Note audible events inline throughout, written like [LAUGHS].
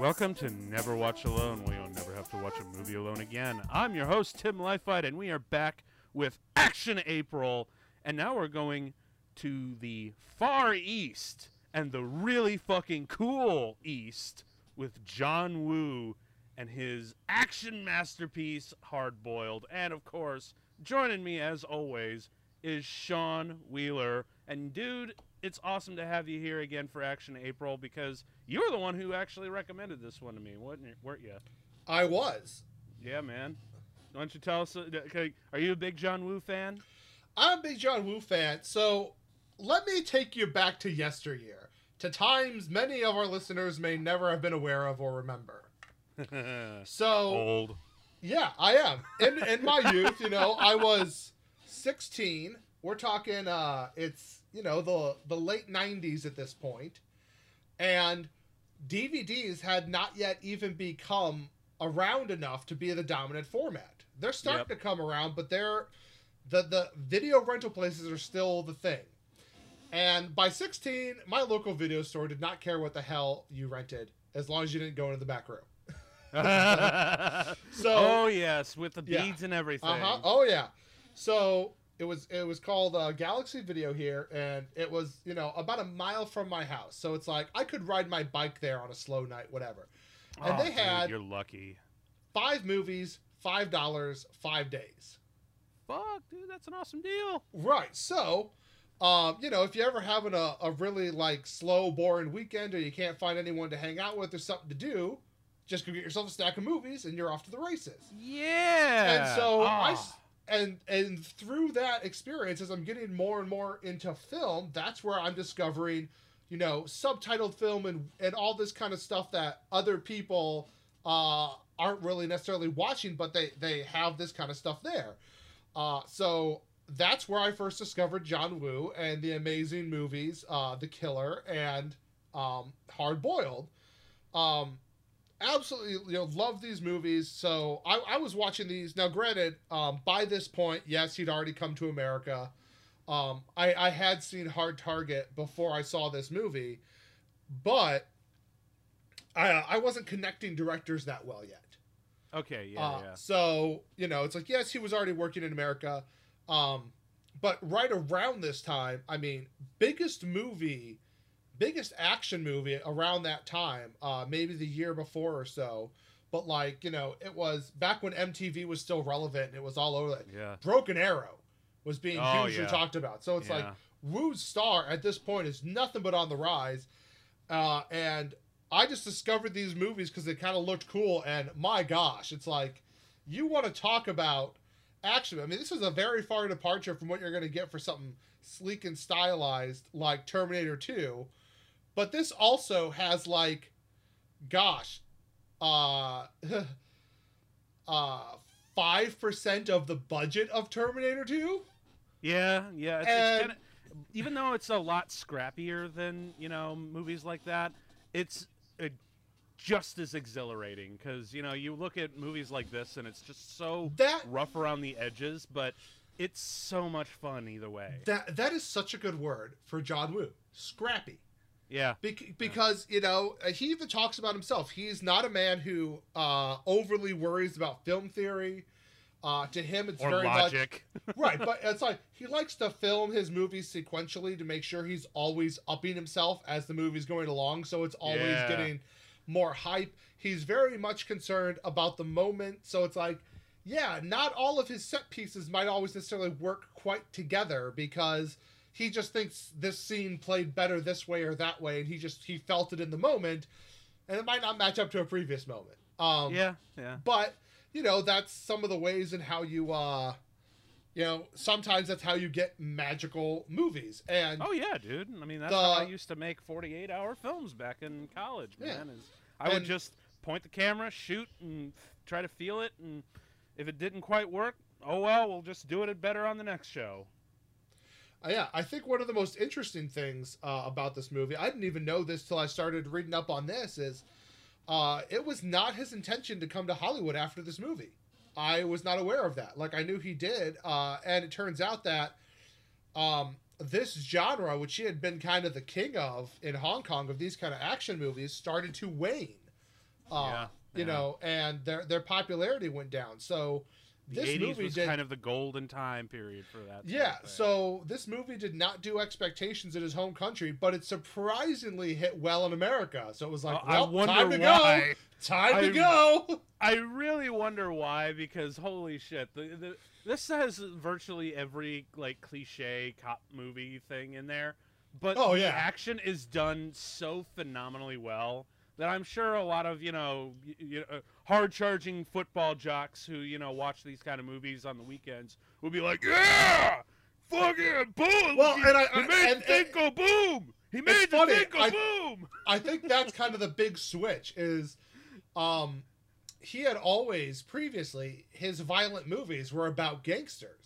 Welcome to Never Watch Alone, where you'll never have to watch a movie alone again. I'm your host, Tim Lifelight, and we are back with Action April. And now we're going to the far east and the really fucking cool east with John Woo and his action masterpiece, Hard Boiled. And of course, joining me as always is Sean Wheeler. And dude, it's awesome to have you here again for Action April because you're the one who actually recommended this one to me, weren't you? Weren't you? I was. Yeah, man. Why don't you tell us? Uh, are you a big John Woo fan? I'm a big John Woo fan, so let me take you back to yesteryear, to times many of our listeners may never have been aware of or remember. [LAUGHS] So, Old. yeah, I am. In in my youth, you know, I was 16. We're talking uh it's, you know, the the late 90s at this. And DVDs had not yet even become around enough to be the dominant format. They're starting Yep. to come around, but they're the the video rental places are still the thing. And by 16, my local video store did not care what the hell you rented as long as you didn't go into the back room. [LAUGHS] [LAUGHS] So oh yes, with the Yeah. beads and everything. Uh huh. Oh yeah. So it was it was called uh, Galaxy Video here, and it was you know about a mile from my house. So it's like I could ride my bike there on a slow night, whatever. And Oh, they dude, had You're lucky. five movies, five dollars, five days. Fuck, dude, that's an awesome deal. Right. So. Um, you know, if you're ever having a, a really like slow, boring weekend, or you can't find anyone to hang out with or something to do, just go get yourself a stack of movies, and you're off to the races. Yeah. And so Ah. I s- and and through that experience, as I'm getting more and more into film, that's where I'm discovering, you know, subtitled film and and all this kind of stuff that other people uh, aren't really necessarily watching, but they they have this kind of stuff there. Uh, so that's where I first discovered John Woo and the amazing movies, uh, The Killer and um, Hard Boiled. Um, absolutely you know love these movies. So i, I was watching these. Now granted um, by this point yes he'd already come to america. Um, I, I had seen hard target before i saw this movie but i, I wasn't connecting directors that well yet. Okay, yeah, uh, yeah. So you know, it's like yes, he was already working in America, um, but right around this time, I mean, biggest movie, biggest action movie around that time, uh, maybe the year before or so. But like you know, it was back when MTV was still relevant. and It was all over. Like, Yeah. Broken Arrow was being Oh, hugely yeah. talked about. So it's like Woo's star at this point is nothing but on the rise. Uh, and I just discovered these movies because they kind of looked cool. And my gosh, it's like you want to talk about action. I mean, this is a very far departure from what you're going to get for something sleek and stylized like Terminator 2. But this also has like, gosh, uh, [LAUGHS] uh, 5% of the budget of Terminator 2? Yeah, yeah. It's, it's And- kinda, even though it's a lot scrappier than you know movies like that, it's uh, just as exhilarating because you know you look at movies like this and it's just so That rough around the edges, but it's so much fun either way. That that is such a good word for John Woo. Scrappy. Yeah, Bec- because you know uh, he even talks about himself. He's not a man who uh, overly worries about film theory. Uh, to him, it's or very logic. much [LAUGHS] right. But it's like he likes to film his movies sequentially to make sure he's always upping himself as the movie's going along. So it's always Yeah. getting more hype. He's very much concerned about the moment. So it's like, yeah, not all of his set pieces might always necessarily work quite together because he just thinks this scene played better this way or that way, and he just he felt it in the moment, and it might not match up to a previous moment. Um, yeah, yeah. but you know that's some of the ways in how you uh you know sometimes that's how you get magical movies and Oh yeah, dude. I mean, that's The- how I used to make 48-hour films back in college, Yeah. man. Is I would just point the camera, shoot, and try to feel it, and if it didn't quite work, oh well, we'll just do it better on the next show. Uh, yeah i think one of the most interesting things uh, about this movie i didn't even know this till i started reading up on this is uh it was not his intention to come to hollywood after this movie i was not aware of that like i knew he did uh and it turns out that um this genre, which he had been kind of the king of in Hong Kong, of these kind of action movies, started to wane Uh, Yeah, You yeah. know, and their their popularity went down. So The this 80s movie was did kind of the golden time period for that. Yeah, so this movie did not do expectations in his home country, but it surprisingly hit well in America. So it was like, I well, wonder time to why. go, time I- to go. I really wonder why because holy shit, the, the this has virtually every like cliche cop movie thing in there, but Oh, the yeah. action is done so phenomenally well that I'm sure a lot of you know you know hard charging football jocks who you know watch these kind of movies on the weekends will be like, yeah, fucking boom. Well, he, and I- he made and- the thing go boom. He made the funny, thing go I- boom. I think that's kind of the big switch is, um, he had always previously his violent movies were about gangsters.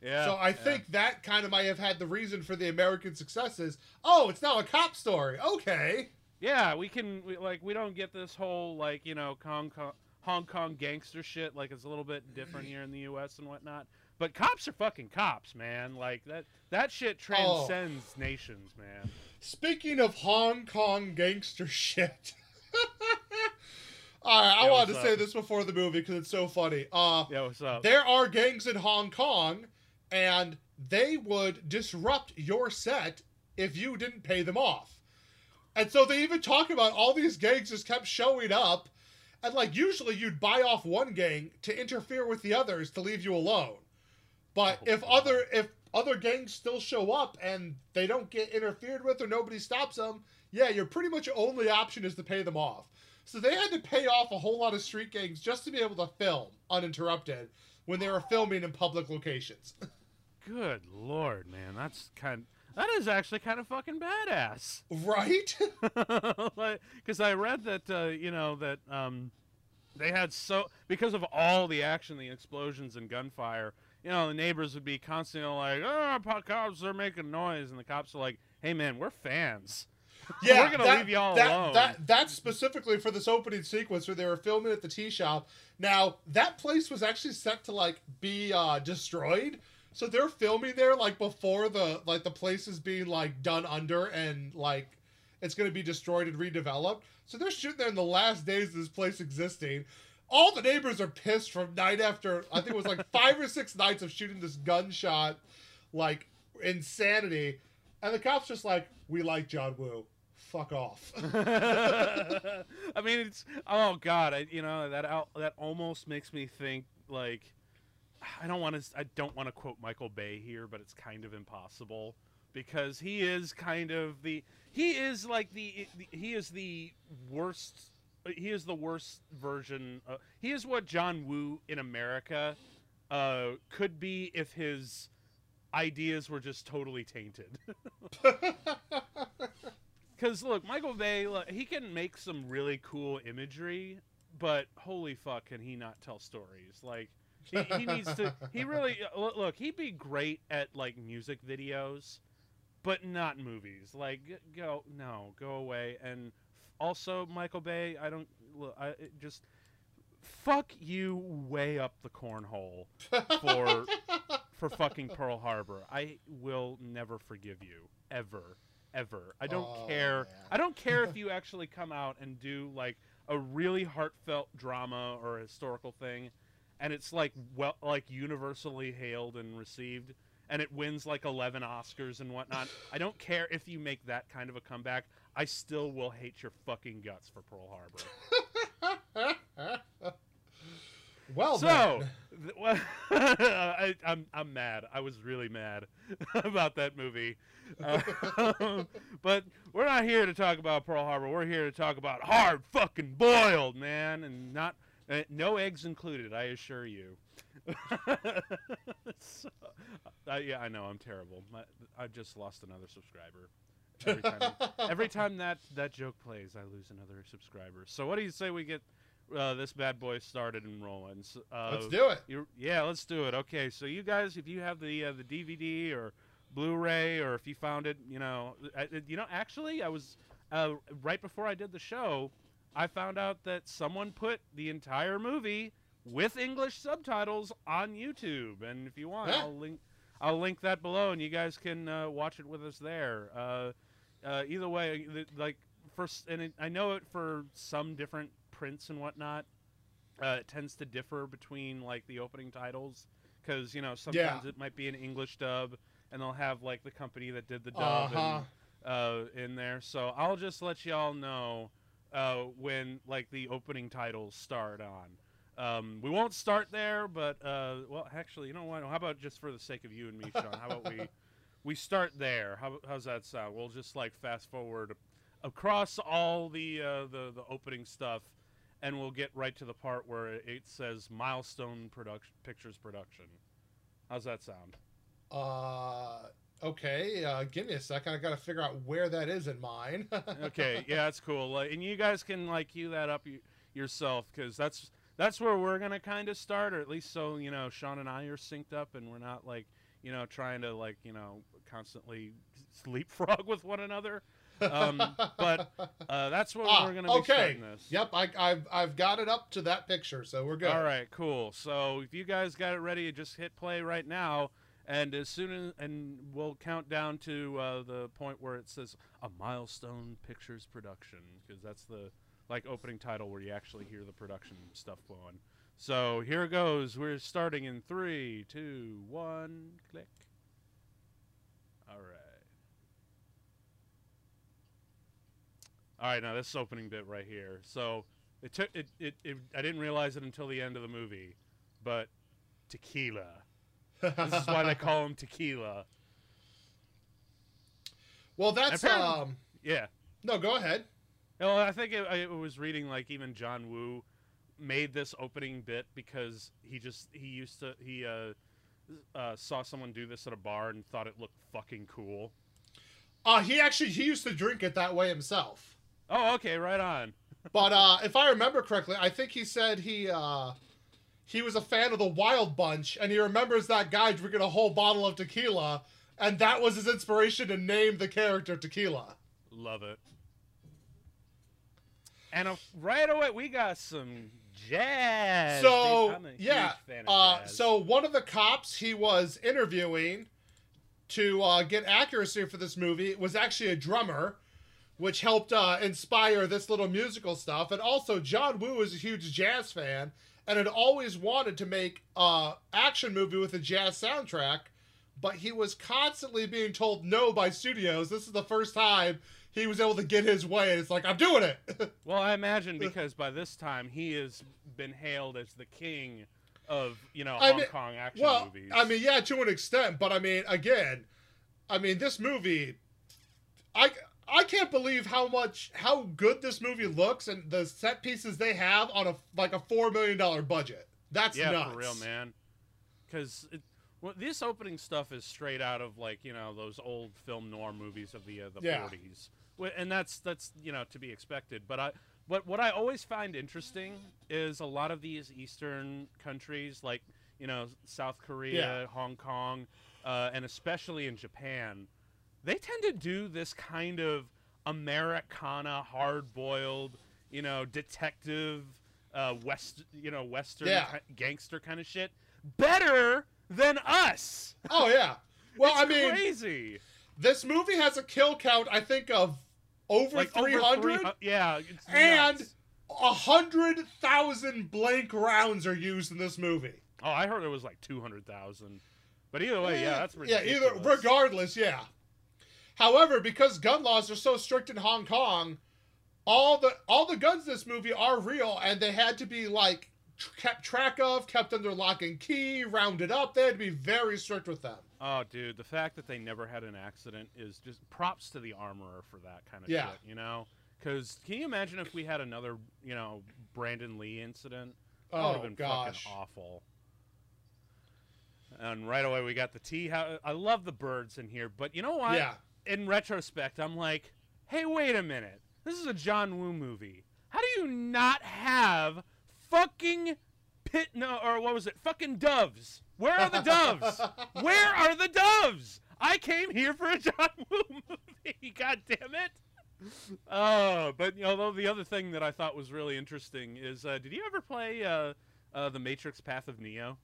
Yeah. so I yeah. think that kind of might have had the reason for the American successes. Oh, it's now a cop story. Okay. Yeah, we can we, like we don't get this whole like you know Hong Kong Hong Kong gangster shit like it's a little bit different here in the U.S. and whatnot. But cops are fucking cops, man. Like that that shit Oh. transcends nations, man. Speaking of Hong Kong gangster [LAUGHS] shit. All right, I wanted to what's say this before the movie because it's so funny. Uh, Yeah, what's up? there are gangs in Hong Kong, and they would disrupt your set if you didn't pay them off. And so they even talk about all these gangs just kept showing up, and like usually you'd buy off one gang to interfere with the others to leave you alone. But Oh, if other if other gangs still show up and they don't get interfered with or nobody stops them, yeah, your pretty much only option is to pay them off. So they had to pay off a whole lot of street gangs just to be able to film uninterrupted when they were filming in public locations. [LAUGHS] Good lord, man, that's kind. That is actually kind of fucking badass. right? [LAUGHS] [LAUGHS] because I read that uh, you know that um, they had so because of all the action, the explosions and gunfire. You know, the neighbors would be constantly like, "Oh, cops are making noise," and the cops are like, "Hey, man, we're fans. [LAUGHS] Yeah, We're gonna that- leave y'all that, alone." That that's specifically for this opening sequence where they were filming at the tea shop. Now that place was actually set to like be uh, destroyed, so they're filming there like before the like the place is being like done under and like it's going to be destroyed and redeveloped. So they're shooting there in the last days of this place existing. All the neighbors are pissed from night after I think it was like [LAUGHS] five or six nights of shooting this gunshot, like insanity, and the cops just like we like John Woo, fuck off. [LAUGHS] I mean, it's oh god, I, you know that that almost makes me think like I don't want to I don't want to quote Michael Bay here, but it's kind of impossible because he is kind of the he is like the, he is the worst he is the worst version uh, he is what John Woo in America uh, could be if his ideas were just totally tainted. [LAUGHS] Because look, Michael Bay, look, he can make some really cool imagery, but holy fuck, can he not tell stories? Like, he, he needs to. He really uh, look, look. He'd be great at like music videos, but not movies. Like, go no, go away. And also, Michael Bay, I don't. look, I just fuck you way up the cornhole for [LAUGHS] for fucking Pearl Harbor. I will never forgive you ever, ever. I don't Oh, care. man. I don't care if [LAUGHS] you actually come out and do like a really heartfelt drama or a historical thing, and it's like well, like universally hailed and received, and it wins like eleven Oscars and whatnot. [SIGHS] I don't care if you make that kind of a comeback. I still will hate your fucking guts for Pearl Harbor. [LAUGHS] well, so, th- well, [LAUGHS] I, I'm I'm mad. I was really mad [LAUGHS] about that movie. Uh, but we're not here to talk about Pearl Harbor. We're here to talk about hard fucking boiled, man, and not uh, no eggs included. I assure you. [LAUGHS] so, uh, yeah, I know I'm terrible. My, I just lost another subscriber. Every time, every time that that joke plays, I lose another subscriber. So what do you say we get uh, this bad boy started and rolling? Uh, Let's do it. yeah, let's do it. Okay, so you guys, if you have the uh, the DVD or Blu-ray, or if you found it, you know, I, you know, actually, I was uh, right before I did the show, I found out that someone put the entire movie with English subtitles on YouTube, and if you want, Huh? I'll link I'll link that below, and you guys can uh, watch it with us there. Uh, uh, either way, th- like for s- and it, I know it for some different prints and whatnot, uh, it tends to differ between like the opening titles because you know sometimes it might be an English dub and they'll have like the company that did the dub Uh-huh. and, uh, in there. So I'll just let y'all know uh, when like the opening titles start on. Um, we won't start there, but uh, well, actually, you know what? How about just for the sake of you and me, [LAUGHS] Sean? How about we we start there? How, how's that sound? We'll just like fast forward across all the uh, the the opening stuff, and we'll get right to the part where it says milestone production pictures production. How's that sound? Uh, okay. Uh, give me a second. I got to figure out where that is in mine. [LAUGHS] okay, yeah, that's cool. Like, and you guys can like cue that up y- yourself because that's that's where we're gonna kind of start, or at least so you know Sean and I are synced up, and we're not like you know trying to like you know constantly leapfrog [LAUGHS] with one another. Um, but uh, that's what Ah, we're gonna be okay. starting this. Yep, I, I've I've got it up to that picture, so we're good. All right, cool. So if you guys got it ready, just hit play right now, and as soon as and we'll count down to uh, the point where it says a milestone pictures production because that's the like opening title where you actually hear the production stuff going. So here it goes. We're starting in three, two, one, click. All right. All right, now this opening bit right here. So it took it, it, it I didn't realize it until the end of the movie, but tequila. This is why they call him tequila. well, that's Apparently- um. Yeah. No, go ahead. Well, I think it, I was reading like even John Woo made this opening bit because he just he used to he uh, uh, saw someone do this at a bar and thought it looked fucking cool. Uh, he actually he used to drink it that way himself. Oh, okay, right on. But uh, if I remember correctly, I think he said he uh, he was a fan of the Wild Bunch, and he remembers that guy drinking a whole bottle of tequila, and that was his inspiration to name the character Tequila. Love it. And uh, right away we got some jazz. So dude. I'm a huge yeah, uh, jazz. so one of the cops he was interviewing to uh, get accuracy for this movie was actually a drummer, which helped uh, inspire this little musical stuff. And also, John Woo is a huge jazz fan and had always wanted to make a action movie with a jazz soundtrack, but he was constantly being told no by studios. This is the first time he was able to get his way, and it's like I'm doing it. [LAUGHS] Well, I imagine because by this time he has been hailed as the king of you know I Hong mean- Kong action well, movies. I mean, yeah, to an extent, but I mean, again, I mean, this movie, I I can't believe how much how good this movie looks and the set pieces they have on a like a four million dollar budget. That's yeah, nuts. for real, man. Because well, this opening stuff is straight out of like you know those old film noir movies of the uh, the 40s, Wh- and that's that's you know to be expected. But I but what I always find interesting is a lot of these Eastern countries, like you know South Korea, Yeah. Hong Kong, uh, and especially in Japan, they tend to do this kind of Americana, hard-boiled, you know, detective, uh, west, you know, Western Yeah. ki- gangster kind of shit better than us. [LAUGHS] Oh yeah. Well, I mean, crazy. this movie has a kill count. I think of over Like three 300 Yeah, it's And- a hundred thousand blank rounds are used in this movie. oh, I heard it was like two hundred thousand. But either way, yeah, that's Eh, yeah. Either regardless, yeah. However, because gun laws are so strict in Hong Kong, all the all the guns in this movie are real, and they had to be like kept track of, kept under lock and key, rounded up. They had to be very strict with them. Oh, dude, the fact that they never had an accident is just props to the armorer for that kind of Yeah. shit, you know? Because can you imagine if we had another, you know, Brandon Lee incident? That would Oh have been gosh. fucking awful. And right away we got the tea house. I love the birds in here, but you know what? Yeah. In retrospect, I'm like, hey, wait a minute. This is a John Woo movie. How do you not have fucking pit no or what was it? Fucking doves. Where are the doves? [LAUGHS] Where are the doves? I came here for a John [LAUGHS] Woo movie. God damn it. Oh, but you know, though the other thing that I thought was really interesting is, uh, did you ever play uh, uh, the Matrix Path of Neo?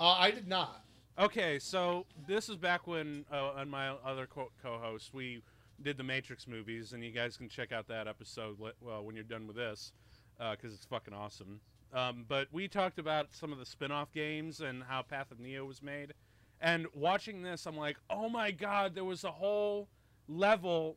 Uh, I did not. Okay, so this is back when uh, on my other co- co-host we did the Matrix movies, and you guys can check out that episode well when you're done with this. because it's fucking awesome. Um, but we talked about some of the spin-off games and how Path of Neo was made. And watching this, I'm like, oh my god, there was a whole level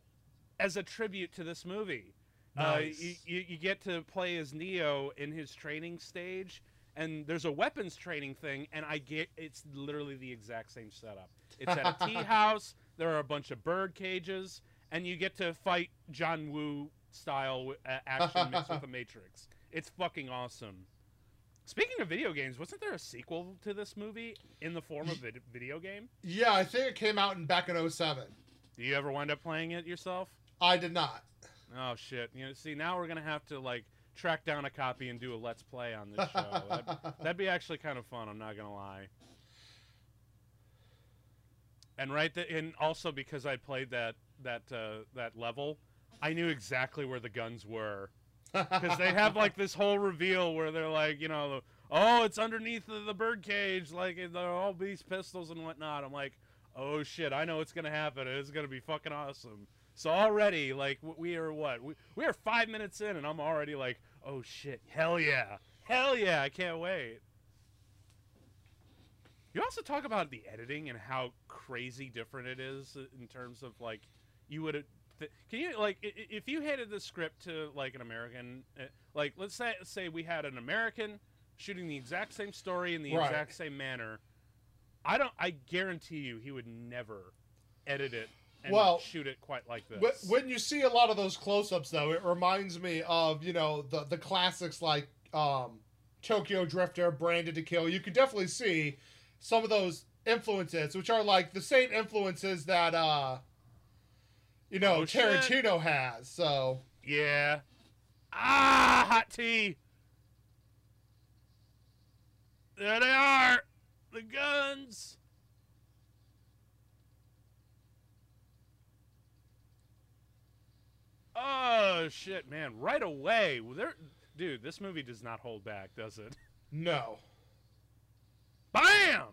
as a tribute to this movie. Nice. Uh, you, you, you get to play as Neo in his training stage, and there's a weapons training thing, and I get it's literally the exact same setup. It's at a tea [LAUGHS] house. There are a bunch of bird cages, and you get to fight John Woo style uh, action mixed with the Matrix. It's fucking awesome. Speaking of video games, wasn't there a sequel to this movie in the form of a video game? Yeah, I think it came out in back in 07. Do you ever wind up playing it yourself? I did not. Oh shit! You know, see now we're gonna have to like track down a copy and do a let's play on this show. [LAUGHS] that'd, that'd be actually kind of fun. I'm not gonna lie. And right, th- and also because I played that that uh, that level, I knew exactly where the guns were [LAUGHS] because they have like this whole reveal where they're like, you know, oh, it's underneath the, the bird cage, like they're all these pistols and whatnot. I'm like, oh shit, I know what's gonna happen. It's gonna be fucking awesome. So already, like, we are what? We, we are five minutes in, and I'm already like, oh shit, hell yeah, hell yeah, I can't wait. You also talk about the editing and how crazy different it is in terms of like, you would. Th- can you like if you handed the script to like an American, uh, like let's say say we had an American shooting the exact same story in the Right. exact same manner, I don't. I guarantee you, he would never edit it and Well, shoot it quite like this. When you see a lot of those close-ups, though, it reminds me of you know the the classics like um, Tokyo Drifter, Branded to Kill. You can definitely see some of those influences, which are like the same influences that uh, you know Oh, shit. Tarantino has. So yeah. Ah, hot tea. There they are, the guns. Oh shit, man! Right away, there, dude. This movie does not hold back, does it? no, Bam!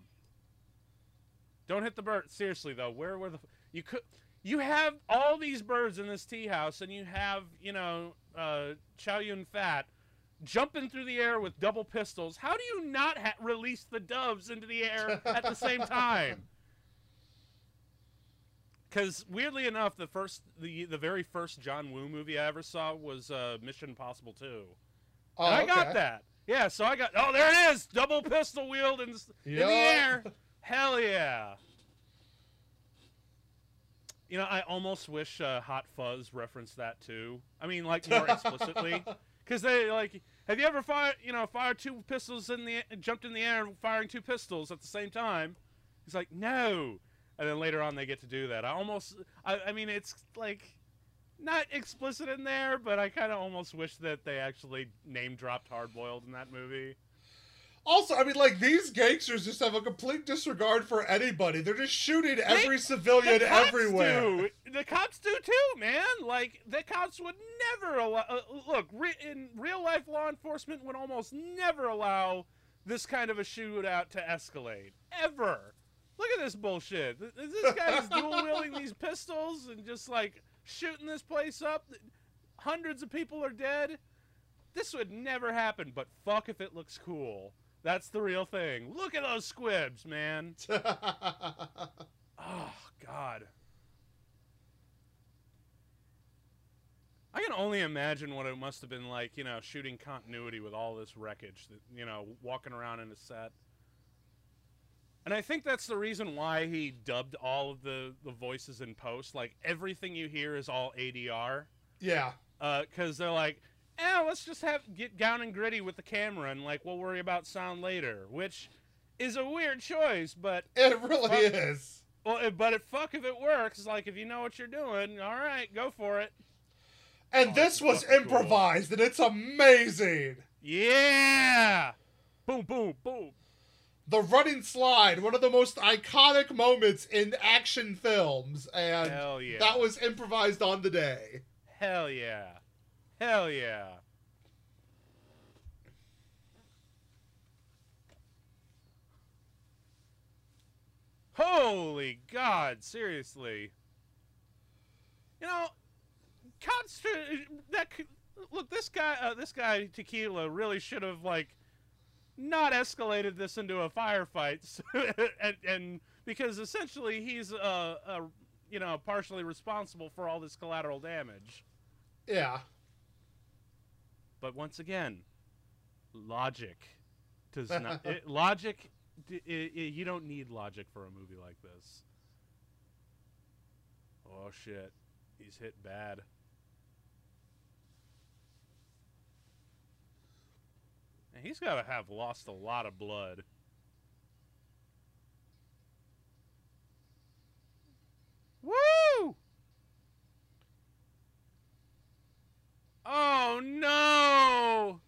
Don't hit the bird. Seriously though, where were the you could you have all these birds in this tea house, and you have you know uh, Chow Yun Fat jumping through the air with double pistols. How do you not ha- release the doves into the air at the same [LAUGHS] time? Because weirdly enough, the first the the very first John Woo movie I ever saw was uh, Mission Impossible Two. oh, And I got that. Yeah, so I got. Oh, there it is, double pistol wield in, s- in the air. Hell yeah. You know, I almost wish uh, Hot Fuzz referenced that too. I mean, like more explicitly, [LAUGHS] because they like. Have you ever fired? You know, fired two pistols in the jumped in the air, firing two pistols at the same time? He's like, no. And then later on, they get to do that. I almost. I, I mean, it's like not explicit in there, but I kind of almost wish that they actually name dropped Hard Boiled in that movie. Also, I mean, like these gangsters just have a complete disregard for anybody. They're just shooting every civilian the everywhere. Do. The cops do too, man. Like the cops would never allow. Uh, look, re- in real life, law enforcement would almost never allow this kind of a shootout to escalate ever. Look at this bullshit. Th- This guy's dual wielding these pistols and just like shooting this place up. Hundreds of people are dead. This would never happen, but fuck if it looks cool. That's the real thing. Look at those squibs, man. [LAUGHS] Oh God. I can only imagine what it must have been like, you know, shooting continuity with all this wreckage, that, you know, walking around in a set. And I think that's the reason why he dubbed all of the, the voices in post. Like, everything you hear is all ADR. yeah. Because they're like, eh, let's just have get down and gritty with the camera and, like, we'll worry about sound later. Which is a weird choice, but It really Fuck. is. well, but it fuck if it works. Like if you know what you're doing, all right, go for it. And Oh, this was fucking cool. improvised, and it's amazing. Yeah. Boom, boom, boom. The running slide, one of the most iconic moments in action films, and yeah. that was improvised on the day. Hell yeah. Hell yeah. Holy God! Seriously. You know, cops. That look, this guy, uh, this guy Tequila really should have like not escalated this into a firefight, [LAUGHS] and, and because essentially he's uh, uh, you know partially responsible for all this collateral damage. Yeah. But once again, logic does not. [LAUGHS] It, logic, d- i i you don't need logic for a movie like this. Oh shit, he's hit bad. He's got to have lost a lot of blood. Woo! Oh no!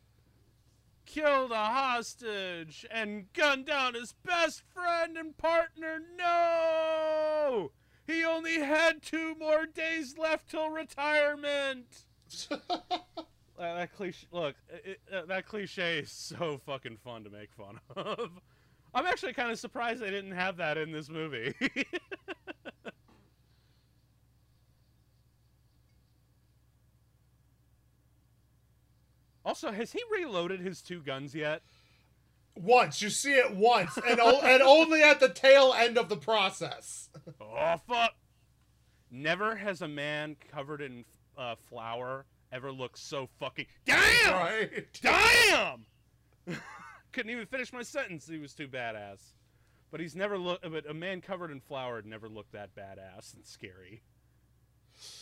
Killed a hostage and gunned down his best friend and partner. No! He only had two more days left till retirement. [LAUGHS] Uh, that cliche. Look, it, uh, that cliche is so fucking fun to make fun [LAUGHS] of. I'm actually kind of surprised they didn't have that in this movie. [LAUGHS] also, has he reloaded his two guns yet? once you see it once, and and only at the tail end of the process. [LAUGHS] Oh fuck! Never has a man covered in uh, flour ever looked so fucking. Damn! Right. Damn! [LAUGHS] Couldn't even finish my sentence. He was too badass. But he's never looked. But a man covered in flour had never looked that badass and scary.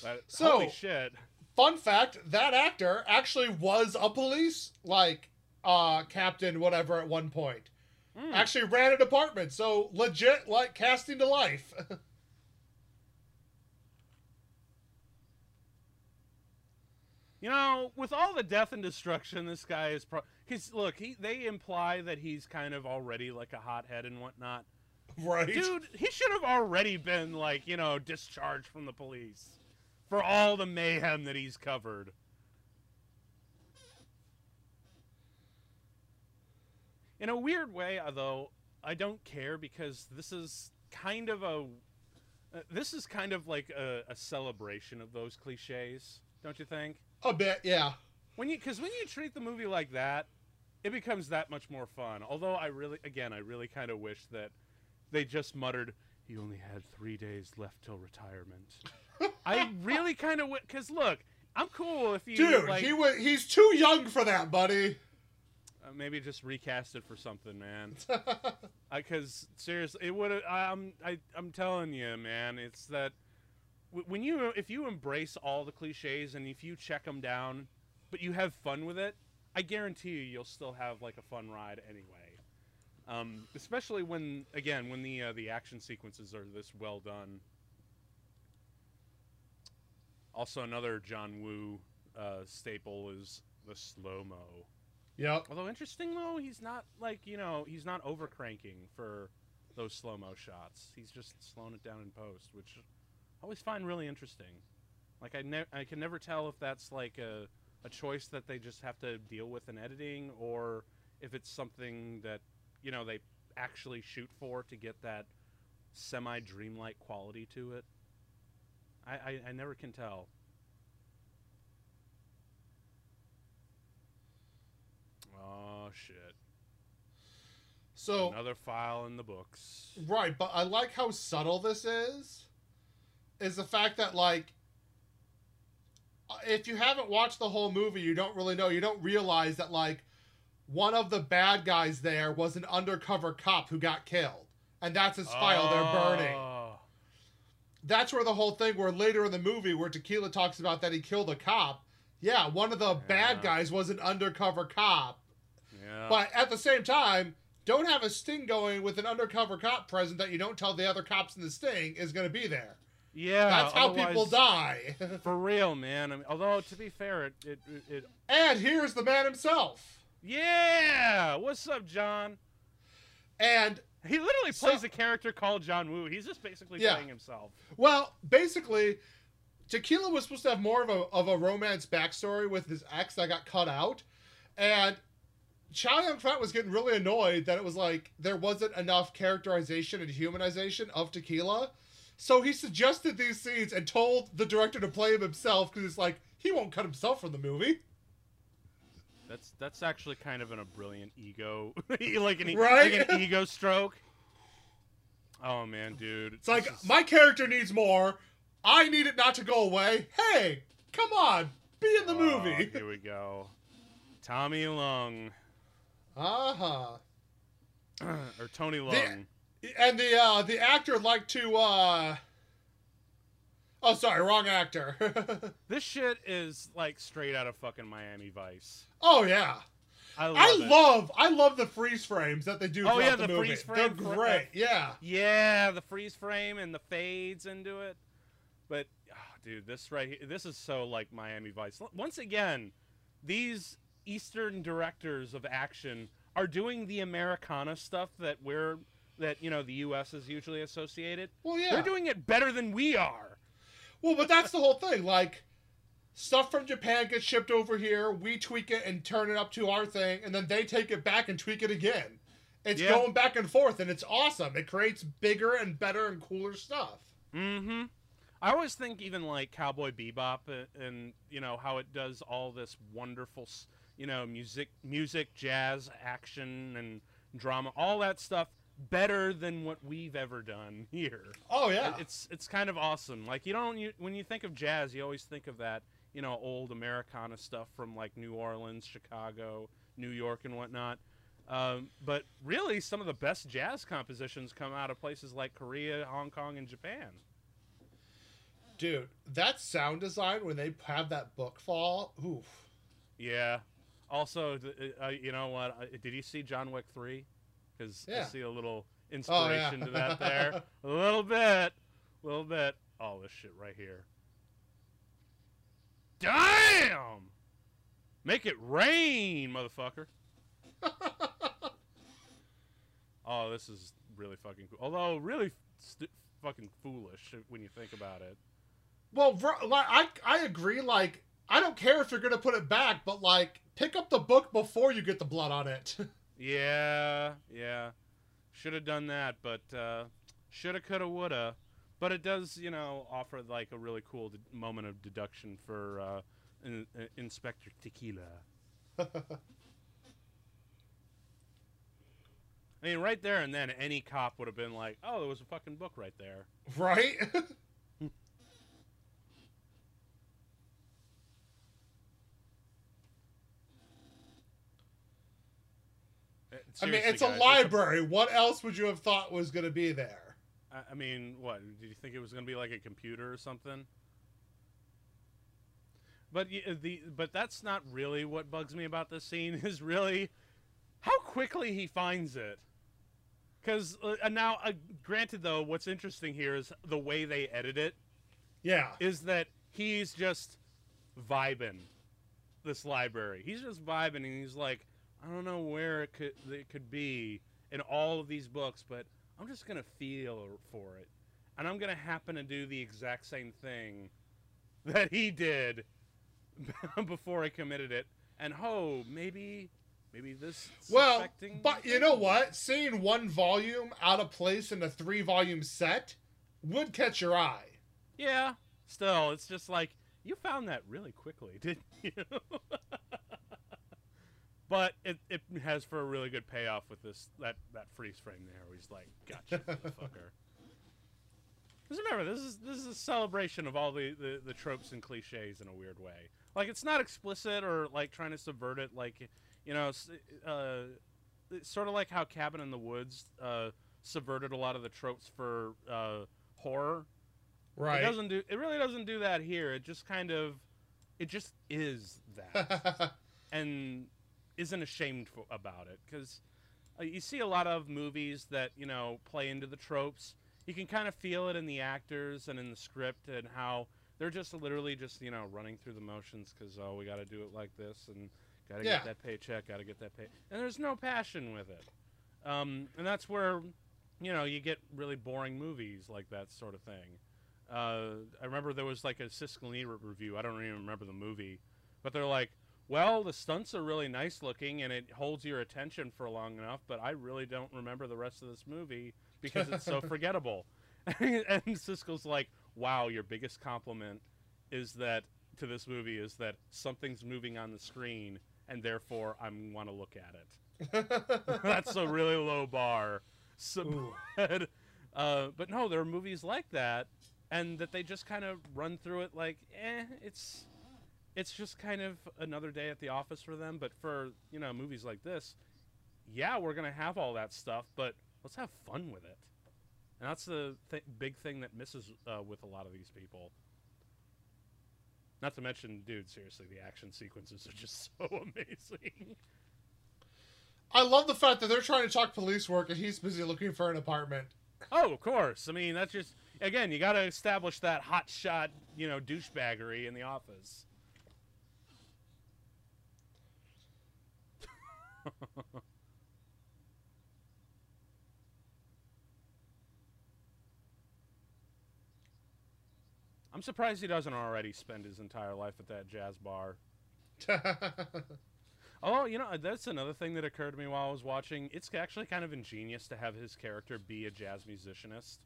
But, So- holy shit! Fun fact: that actor actually was a police like uh captain, whatever, at one point. Mm. Actually ran a department, so legit like casting to life. [LAUGHS] You know, with all the death and destruction, this guy is pro. He's look. He they imply that he's kind of already like a hothead and whatnot. right. Dude, he should have already been like you know discharged from the police for all the mayhem that he's covered. In a weird way, uh, though, I don't care because this is kind of a. Uh, this is kind of like a, a celebration of those cliches, don't you think? A bit, yeah. When you, because when you treat the movie like that, it becomes that much more fun. Although I really, again, I really kind of wish that they just muttered, "He only had three days left till retirement." [LAUGHS] I really kind of, because look, I'm cool if you Dude, like, he was he's too young for that, buddy. uh, maybe just recast it for something, man. [LAUGHS] Because seriously, it would. I'm, I, I'm telling you, man, it's that when you, if you embrace all the cliches and if you check them down, but you have fun with it, I guarantee you, you'll still have like a fun ride anyway. Um, especially when, again, when the uh, the action sequences are this well done. Also, another John Woo uh, staple is the slow mo. yep. Although interesting though, he's not like you know he's not over cranking for those slow mo shots. He's just slowing it down in post, which always find really interesting. Like I ne- I can never tell if that's like a a choice that they just have to deal with in editing, or if it's something that you know they actually shoot for to get that semi dreamlike quality to it. I, I, I never can tell. Oh shit. So Another file in the books. Right, but I like how subtle this is. Is the fact that like if you haven't watched the whole movie, you don't really know. You don't realize that like one of the bad guys there was an undercover cop who got killed. And that's his file they're burning. Oh. That's where the whole thing where later in the movie where Tequila talks about that he killed a cop. Yeah, one of the bad guys was an undercover cop. Yeah. But at the same time, don't have a sting going with an undercover cop present that you don't tell the other cops in the sting is going to be there. Yeah. That's how people die. [LAUGHS] For real, man. I mean, although to be fair, it, it, it, and here's the man himself. yeah. What's up, John? And He literally So- plays a character called John Woo. He's just basically Yeah. playing himself. well, basically, Tequila was supposed to have more of a of a romance backstory with his ex that got cut out, and Chow Yun Fat was getting really annoyed that it was like there wasn't enough characterization and humanization of Tequila. So he suggested these scenes and told the director to play him himself because it's like he won't cut himself from the movie. That's that's actually kind of an, a brilliant ego, [LAUGHS] like an Right? like an ego stroke. Oh man, dude, It's like my character needs more. I need it not to go away. Hey, come on, be in the Oh, movie. here we go. Tommy Lung Uh huh. [CLEARS THROAT] or Tony Leung. And the uh the actor liked to uh Oh sorry, wrong actor. [LAUGHS] This shit is like straight out of fucking Miami Vice. oh yeah. I love I love I love the freeze frames that they do Oh, yeah, the, the freeze They're great. Yeah. Yeah, the freeze frame and the fades into it. But oh, dude, this right here, this is so like Miami Vice. Once again, these Eastern directors of action are doing the Americana stuff that we're that you know the U.S. is usually associated. Well yeah. They're doing it better than we are. Well, but that's the whole thing. Like, stuff from Japan gets shipped over here. We tweak it and turn it up to our thing, and then they take it back and tweak it again. It's Yeah. going back and forth, and it's awesome. It creates bigger and better and cooler stuff. Mm-hmm. I always think even like Cowboy Bebop and, and you know how it does all this wonderful, you know, music, music, jazz, action, and drama, all that stuff better than what we've ever done here. Oh yeah, It's it's kind of awesome. Like you don't you, when you think of jazz, you always think of that you know old Americana stuff from like New Orleans, Chicago, New York, and whatnot. Um, but really, some of the best jazz compositions come out of places like Korea, Hong Kong, and Japan. dude. That sound design when they have that book fall. Oof. Yeah. Also, uh, you know what? Uh, Did you see John Wick three? Because I see a little Oh yeah. inspiration to that there. [LAUGHS] A little bit, a little bit. Oh, this shit right here. Damn! Make it rain, motherfucker. [LAUGHS] Oh, this is really fucking cool. Although, really st- fucking foolish uh, when you think about it. well, I I agree. Like I don't care if you're gonna put it back, but like pick up the book before you get the blood on it. [LAUGHS] Yeah, yeah. Should have done that, but uh, shoulda, coulda, woulda. But it does, you know, offer like a really cool moment of deduction for uh, in, uh, Inspector Tequila. [LAUGHS] I mean, right there and then, any cop would have been like, "Oh, there was a fucking book right there." right? [LAUGHS] Uh, I mean, it's a guys, library. What else would you have thought was going to be there? I I mean, what? Did you think it was going to be like a computer or something? But uh, the but that's not really what bugs me about this scene. [LAUGHS] Is really how quickly he finds it. Because uh, now, uh, granted though, what's interesting here is the way they edit it. Yeah. Is that he's just vibing this library. He's just vibing, and he's like, I don't know where it could it could be in all of these books, but I'm just gonna feel er, for it, and I'm gonna happen to do the exact same thing [LAUGHS] that he did [LAUGHS] before I committed it, and ho, maybe maybe this Well, but you know what? Seeing one volume out of place in a three volume set would catch your eye. Yeah, still, it's just like you found that really quickly, [LAUGHS] didn't you? But it, it has for a really good payoff with this that that freeze frame there, where he's like, "Gotcha, [LAUGHS] motherfucker." Because remember, this is this is a celebration of all the, the the tropes and cliches in a weird way. Like it's not explicit or like trying to subvert it. Like you know, uh, it's sort of like how Cabin in the Woods uh, subverted a lot of the tropes for uh, horror. Right. It doesn't do. It really doesn't do that here. It just kind of, it just is that, [LAUGHS] and isn't ashamed for, about it. Because uh, you see a lot of movies that you know play into the tropes. You can kind of feel it in the actors and in the script and how they're just literally just you know running through the motions because oh we got to do it like this and got to Yeah. get that paycheck, got to get that pay, and there's no passion with it. Um, and that's where you know you get really boring movies like that sort of thing. Uh, I remember there was like a Siskel and Ebert review. I don't even remember the movie, but they're like, "Well, the stunts are really nice looking and it holds your attention for long enough, but I really don't remember the rest of this movie because it's so [LAUGHS] forgettable." [LAUGHS] and Siskel's like, "Wow, your biggest compliment is that to this movie is that something's moving on the screen and therefore I want to look at it. [LAUGHS] That's a really low bar. So, but, uh, but no, there are movies like that, and that they just kind of run through it like, eh, it's it's just kind of another day at the office for them. But for you know movies like this, yeah, we're gonna have all that stuff, but let's have fun with it. And that's the th- big thing that misses uh, with a lot of these people. Not to mention, dude, seriously, the action sequences are just [LAUGHS] so amazing. I love the fact that they're trying to talk police work and he's busy looking for an apartment. Oh, of course. I mean, that's just again, you got to establish that hot shot, you know, douchebaggery in the office. I'm surprised he doesn't already spend his entire life at that jazz bar. [LAUGHS] Oh, you know, that's another thing that occurred to me while I was watching. It's actually kind of ingenious to have his character be a jazz musicianist,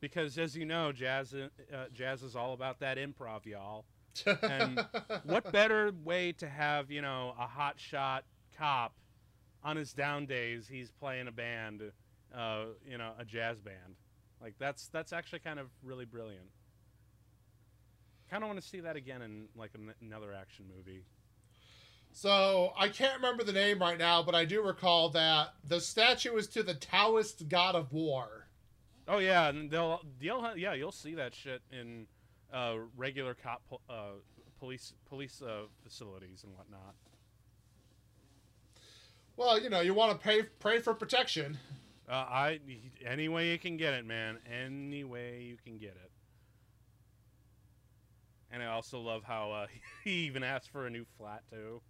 because as you know, jazz uh, jazz is all about that improv, y'all. [LAUGHS] And what better way to have you know a hot shot cop on his down days? He's playing a band, uh, you know, a jazz band. Like that's that's actually kind of really brilliant. I kind of want to see that again in like another action movie. So I can't remember the name right now, but I do recall that the statue is to the Taoist god of war. Oh yeah, and they'll you'll yeah you'll see that shit in uh, regular cop uh, police police uh, facilities and whatnot. Well, you know, you want to pay pray for protection. Uh, I any way you can get it, man. Any way you can get it. And I also love how uh, [LAUGHS] he even asked for a new flat too.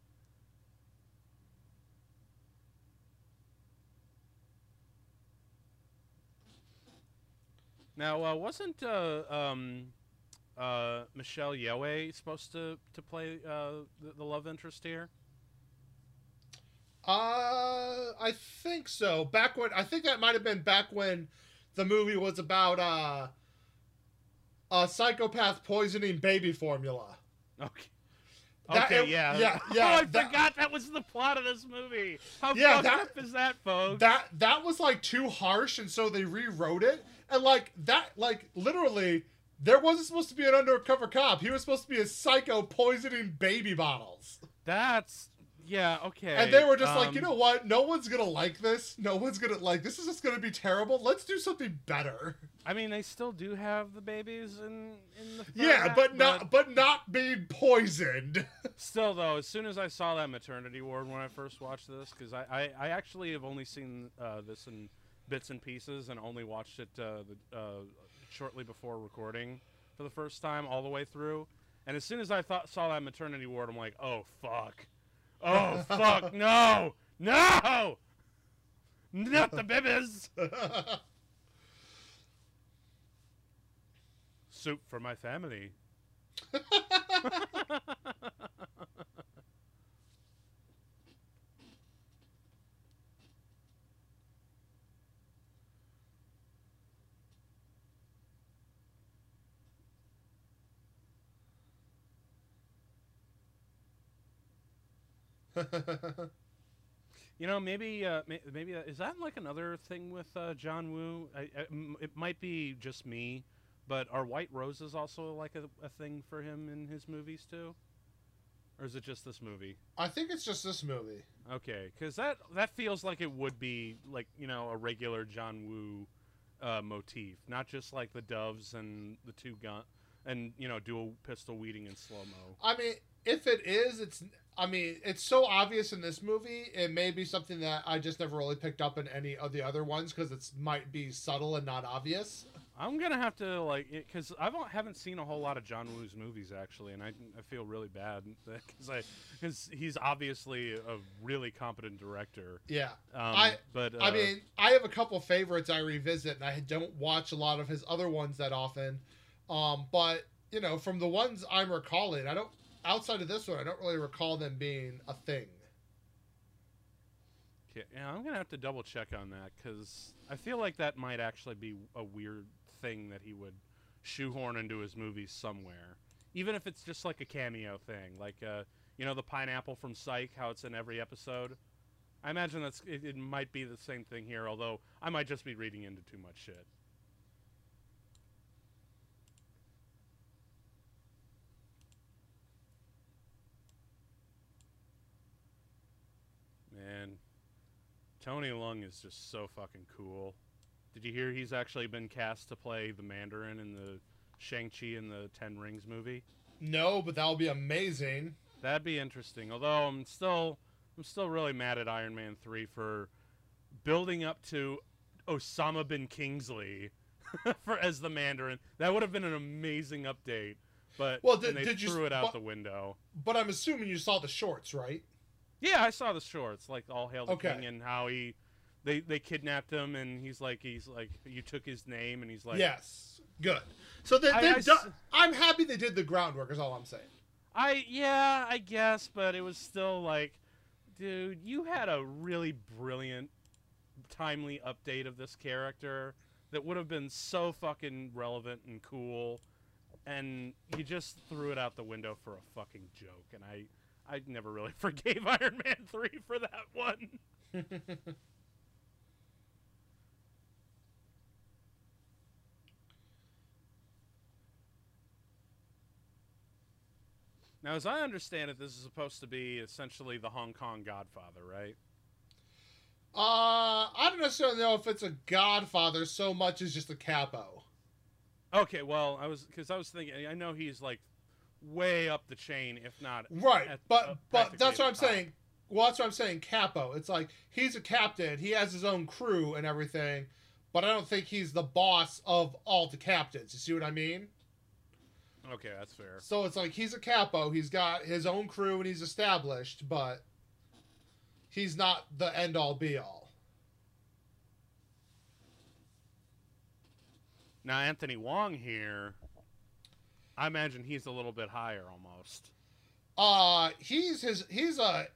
Now, uh, wasn't uh, um, uh, Michelle Yeoh supposed to to play uh, the, the love interest here? Uh, I think so. Back when I think that might have been back when the movie was about uh a psychopath poisoning baby formula. Okay. That- okay, it- yeah. [LAUGHS] yeah, oh, I that- forgot that was the plot of this movie. How Yeah, fucked that- up is that, folks? That that was like too harsh, and so they rewrote it. And like that, like literally, there wasn't supposed to be an undercover cop. He was supposed to be a psycho poisoning baby bottles. That's yeah, okay. And they were just like, um, you know what? No one's gonna like this. No one's gonna like this. Is just gonna be terrible. Let's do something better. I mean, they still do have the babies in in the Yeah, format, but not but not being poisoned. [LAUGHS] Still, though, as soon as I saw that maternity ward when I first watched this, because I, I I actually have only seen uh, this in bits and pieces and only watched it uh, the, uh, shortly before recording for the first time all the way through. And as soon as I thought saw that maternity ward, I'm like, oh fuck, oh fuck, no, no, not the bibbies. Soup for my family. [LAUGHS] [LAUGHS] You know, maybe uh, maybe uh, is that like another thing with uh, John Woo? I, I- it might be just me, but are white roses also like a, a thing for him in his movies too, or is it just this movie? I think it's just this movie. Okay, because that that feels like it would be like you know a regular John Woo uh, motif, not just like the doves and the two gun and you know dual pistol weeding in slow mo. I mean, if it is, it's. I mean, it's so obvious in this movie. It may be something that I just never really picked up in any of the other ones because it might be subtle and not obvious. I'm gonna have to like because I haven't seen a whole lot of John Woo's movies actually, and I, I feel really bad [LAUGHS] because I because he's obviously a really competent director. Yeah. Um, I- but uh, I mean, I have a couple favorites I revisit, and I don't watch a lot of his other ones that often. Um, but you know, from the ones I'm recalling, I don't. Outside of this one, I don't really recall them being a thing. okay, yeah, I'm gonna have to double check on that because I feel like that might actually be a weird thing that he would shoehorn into his movies somewhere, even if it's just like a cameo thing. Like uh, You know the pineapple from Psych, how it's in every episode. I imagine that's it, it might be the same thing here, although I might just be reading into too much shit. Man, Tony Leung is just so fucking cool. Did you hear he's actually been cast to play the Mandarin in the Shang-Chi and the Ten Rings movie? No, but that would be amazing. That'd be interesting. Although I'm still I'm still really mad at Iron Man 3 for building up to Osama bin Kingsley [LAUGHS] for as the Mandarin. That would have been an amazing update. But Well, did- they did you threw s- it out but- the window. But I'm assuming you saw the shorts, right? Yeah, I saw the shorts, like all hail the Okay. king and how he they they kidnapped him and he's like he's like you took his name and he's like yes. Good. So they, I- they I do- s- I'm happy they did the groundwork. Is all I'm saying. I yeah, I guess, but it was still like, dude, you had a really brilliant, timely update of this character that would have been so fucking relevant and cool, and you just threw it out the window for a fucking joke, and I, I never really [LAUGHS] forgave Iron Man three for that one. [LAUGHS] Now, as I understand it, this is supposed to be essentially the Hong Kong Godfather, right? Uh, I don't necessarily know if it's a Godfather so much as just a capo. Okay, well, I was because I was thinking. I know he's like way up the chain, if not. Right, at- but uh, but that's what I'm top. saying. Well, that's what I'm saying. Capo. It's like he's a captain. He has his own crew and everything, but I don't think he's the boss of all the captains. You see what I mean? Okay, that's fair. So it's like he's a capo. He's got his own crew and he's established, but he's not the end all be all. Now, Anthony Wong here, I imagine he's a little bit higher almost. Uh, he's his he's a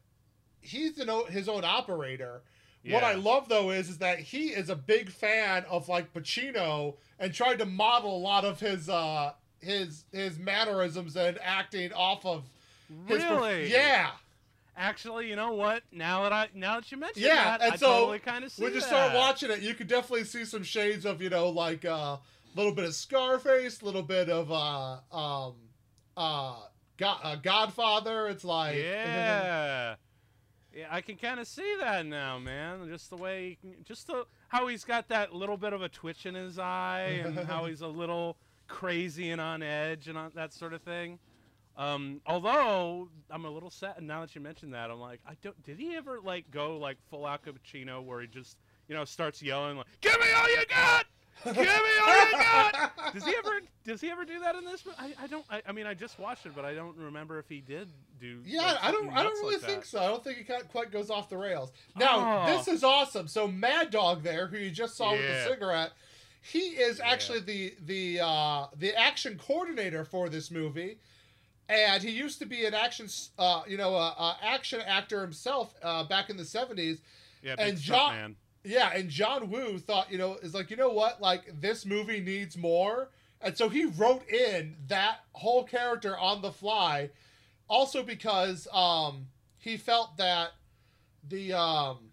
he's an, his own operator. What I love though is is that he is a big fan of like Pacino and tried to model a lot of his uh his his mannerisms and acting off of his Really? yeah. Actually, you know what? Now that I now that you mention Yeah, that, and I so totally kind of see When you start watching it, you could definitely see some shades of you know like uh, little bit of Scarface, a little bit of uh um uh, God, uh Godfather. It's like yeah. Yeah, I can kind of see that now, man. Just the way, he just the how he's got that little bit of a twitch in his eye, [LAUGHS] and how he's a little crazy and on edge and on, that sort of thing. Um, although I'm a little sad now that you mentioned that, I'm like, I don't. Did he ever like go like full Al Cappuccino, where he just you know starts yelling like, "Give me all you got! Give me all you got!" [LAUGHS] Does he ever? Does he ever do that in this? mo- I, I don't. I, I mean, I just watched it, but I don't remember if he did do. Yeah, like, I don't. I don't really like think that. so. I don't think it quite- quite goes off the rails. Now, Oh. this is awesome. So, Mad Dog there, who you just saw with the cigarette, he is Yeah. actually the the uh, the action coordinator for this movie, and he used to be an action, uh, you know, a, a action actor himself uh, back in the seventies. Yeah, And big John- man. Yeah, and John Woo thought, you know, is like, you know what, like this movie needs more, and so he wrote in that whole character on the fly, also because um he felt that the um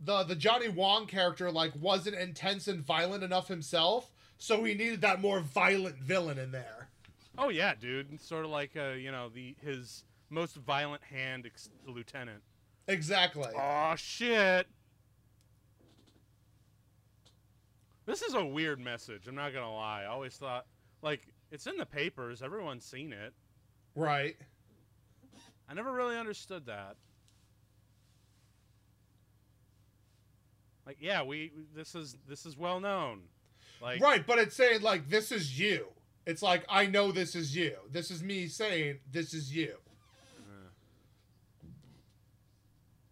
the the Johnny Wong character like wasn't intense and violent enough himself, so he needed that more violent villain in there. Oh yeah, dude. It's sort of like uh, you know the his most violent hand ex- lieutenant. Exactly. Oh shit. This is a weird message. I'm not gonna lie. I always thought like it's in the papers. Everyone's seen it. Right. I never really understood that. Like yeah, we this is this is well known. Like right, but it's saying like this is you. It's like I know this is you. This is me saying this is you. Uh.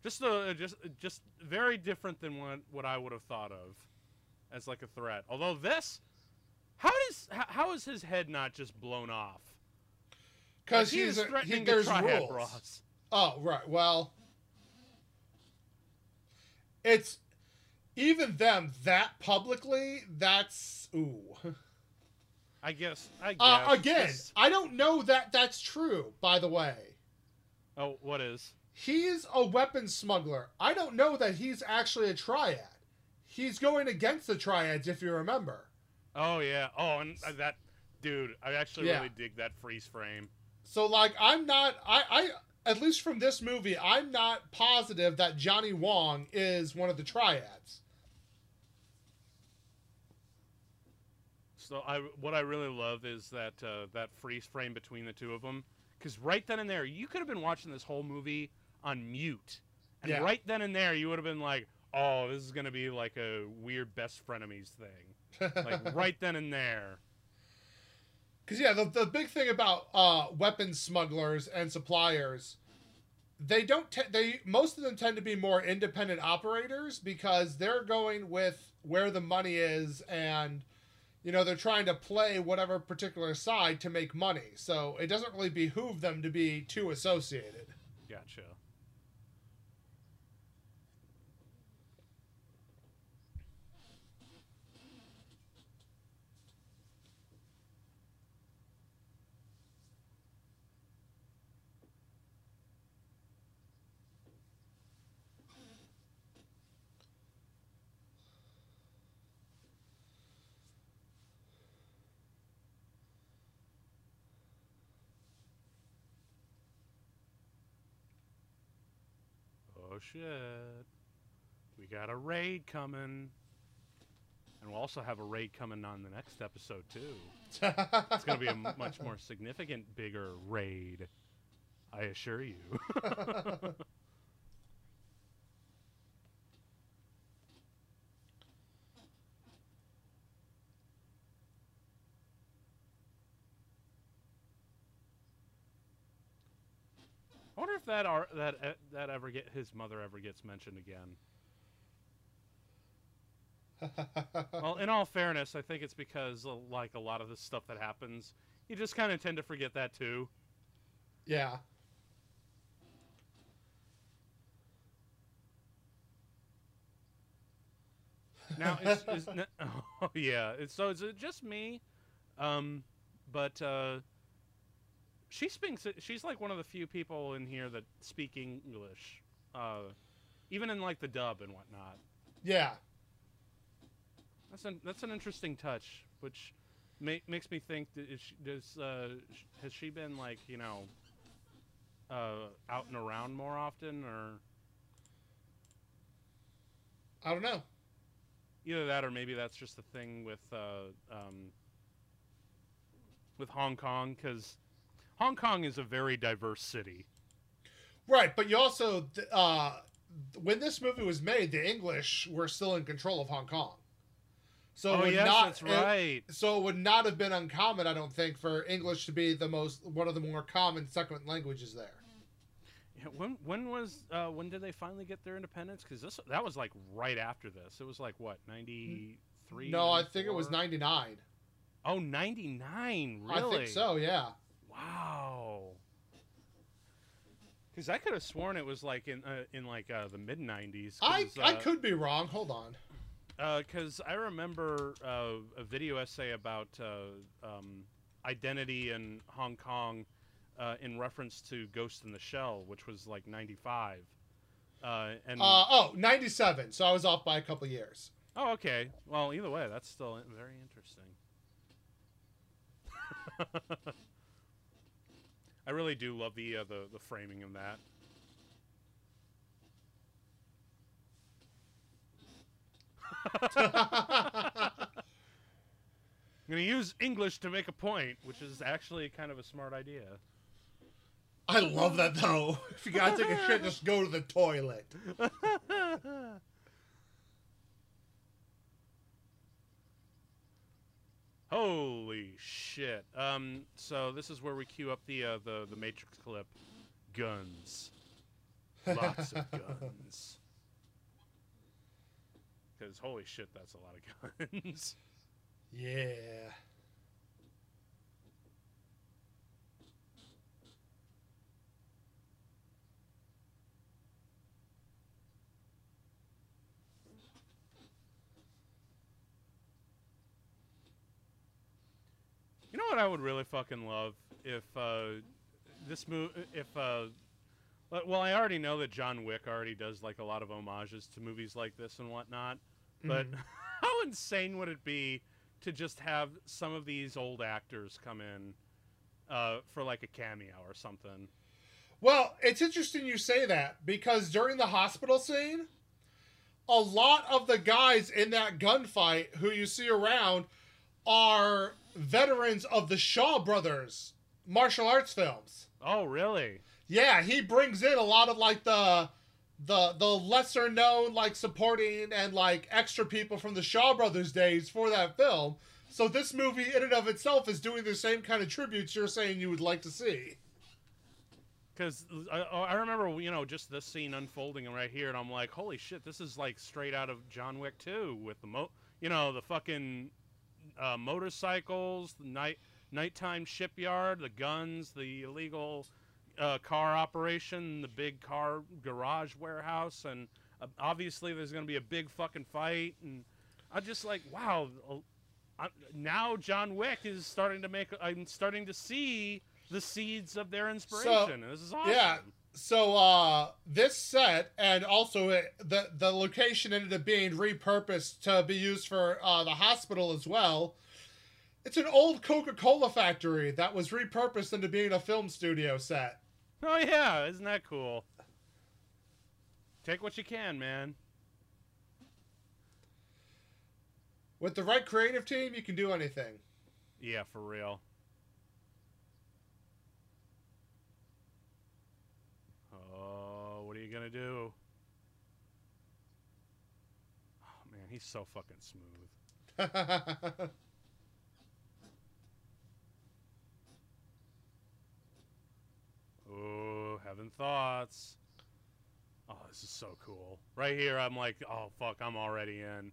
Just a uh, just just very different than what what I would have thought of as like a threat. Although this, how does how, how is his head not just blown off? Because Like, he he's is a, he, threatening there's rules. bras. Oh right, well, it's even them that publicly. That's ooh. I guess. I guess. Uh, again, I don't know that that's true. By the way, Oh, what is? He's a weapons smuggler. I don't know that he's actually a triad. He's going against the triads, if you remember. Oh yeah. Oh, and uh, that dude, I actually Yeah. really dig that freeze frame. So like I'm not I I at least from this movie, I'm not positive that Johnny Wong is one of the triads. So I, what I really love is that uh, that freeze frame between the two of them, because right then and there, you could have been watching this whole movie on mute, and Yeah. right then and there, you would have been like, "Oh, this is gonna be like a weird best frenemies thing," like [LAUGHS] right then and there. Because yeah, the, the big thing about uh, weapons smugglers and suppliers, they don't te- they most of them tend to be more independent operators because they're going with where the money is and you know they're trying to play whatever particular side to make money. So it doesn't really behoove them to be too associated. Gotcha. Oh shit. We got a raid coming. And we'll also have a raid coming on the next episode too. It's going to be a much more [LAUGHS] significant, bigger raid. I assure you. [LAUGHS] if that ar- that uh, that ever get his mother ever gets mentioned again. [LAUGHS] well, in all fairness, I think it's because uh, like a lot of the stuff that happens, you just kind of tend to forget that too. yeah. Now, is, [LAUGHS] is [LAUGHS] oh yeah, so is it just me? Um, but uh, she speaks. She's like one of the few people in here that speak English, uh, even in like the dub and whatnot. Yeah. That's an that's an interesting touch, which ma- makes me think: she, does uh, has she been like you know uh, out and around more often, or I don't know. either that, or maybe that's just the thing with uh, um, with Hong Kong, because Hong Kong is a very diverse city. Right, but you also uh when this movie was made, the English were still in control of Hong Kong. So it oh would yes, not that's it- right. so it would not have been uncommon, I don't think, for English to be the most one of the more common second languages there. Yeah, when when was uh, when did they finally get their independence? Because this that was like right after this. It was like what ninety three. No, I think it was 99. Oh, 99, really? I think so, yeah. Wow. Because I could have sworn it was like in uh, in like uh, the mid '90s. I I could be wrong. Hold on. because I remember uh, a video essay about uh, um, identity in Hong Kong uh, in reference to Ghost in the Shell, which was like '95. Uh, and Uh oh, 97. So I was off by a couple years. oh, okay. Well, either way, that's still very interesting. [LAUGHS] I really do love the uh, the the framing of that. I'm going to use English to make a point, which is actually kind of a smart idea. I love that though. [LAUGHS] If you gotta take a shit, just go to the toilet. [LAUGHS] Holy shit! Um, so this is where we cue up the uh, the the Matrix clip. Guns, [LAUGHS] lots of guns. Because holy shit, that's a lot of [LAUGHS] guns. Yeah. You know what I would really fucking love if uh, this move if uh, well, I already know that John Wick already does like a lot of homages to movies like this and whatnot. But Mhm. [LAUGHS] how insane would it be to just have some of these old actors come in uh, for like a cameo or something? Well, it's interesting you say that because during the hospital scene, a lot of the guys in that gunfight who you see around are veterans of the Shaw Brothers martial arts films. Oh, really? Yeah, he brings in a lot of like the the the lesser known like supporting and like extra people from the Shaw Brothers days for that film. So this movie in and of itself is doing the same kind of tributes you're saying you would like to see. Because I, uh, oh, I remember, you know, just this scene unfolding right here, and I'm like, holy shit, this is like straight out of John Wick 2 with the mo, you know, the fucking uh, motorcycles, the night nighttime shipyard, the guns, the illegal uh, car operation, the big car garage warehouse, and uh, obviously there's going to be a big fucking fight, and I'm just like, wow. uh, I, now John Wick is starting to make. I'm starting to see the seeds of their inspiration. and this is awesome. yeah. So uh this set and also it, the the location ended up being repurposed to be used for uh, the hospital as well. It's an old Coca-Cola factory that was repurposed into being a film studio set. Oh yeah, isn't that cool? Take what you can, man. With the right creative team, you can do anything. Yeah, for real. Oh, what are you gonna do? Oh man, he's so fucking smooth. [LAUGHS] Oh, having thoughts. Oh, this is so cool. Right here, I'm like, oh, fuck, I'm already in.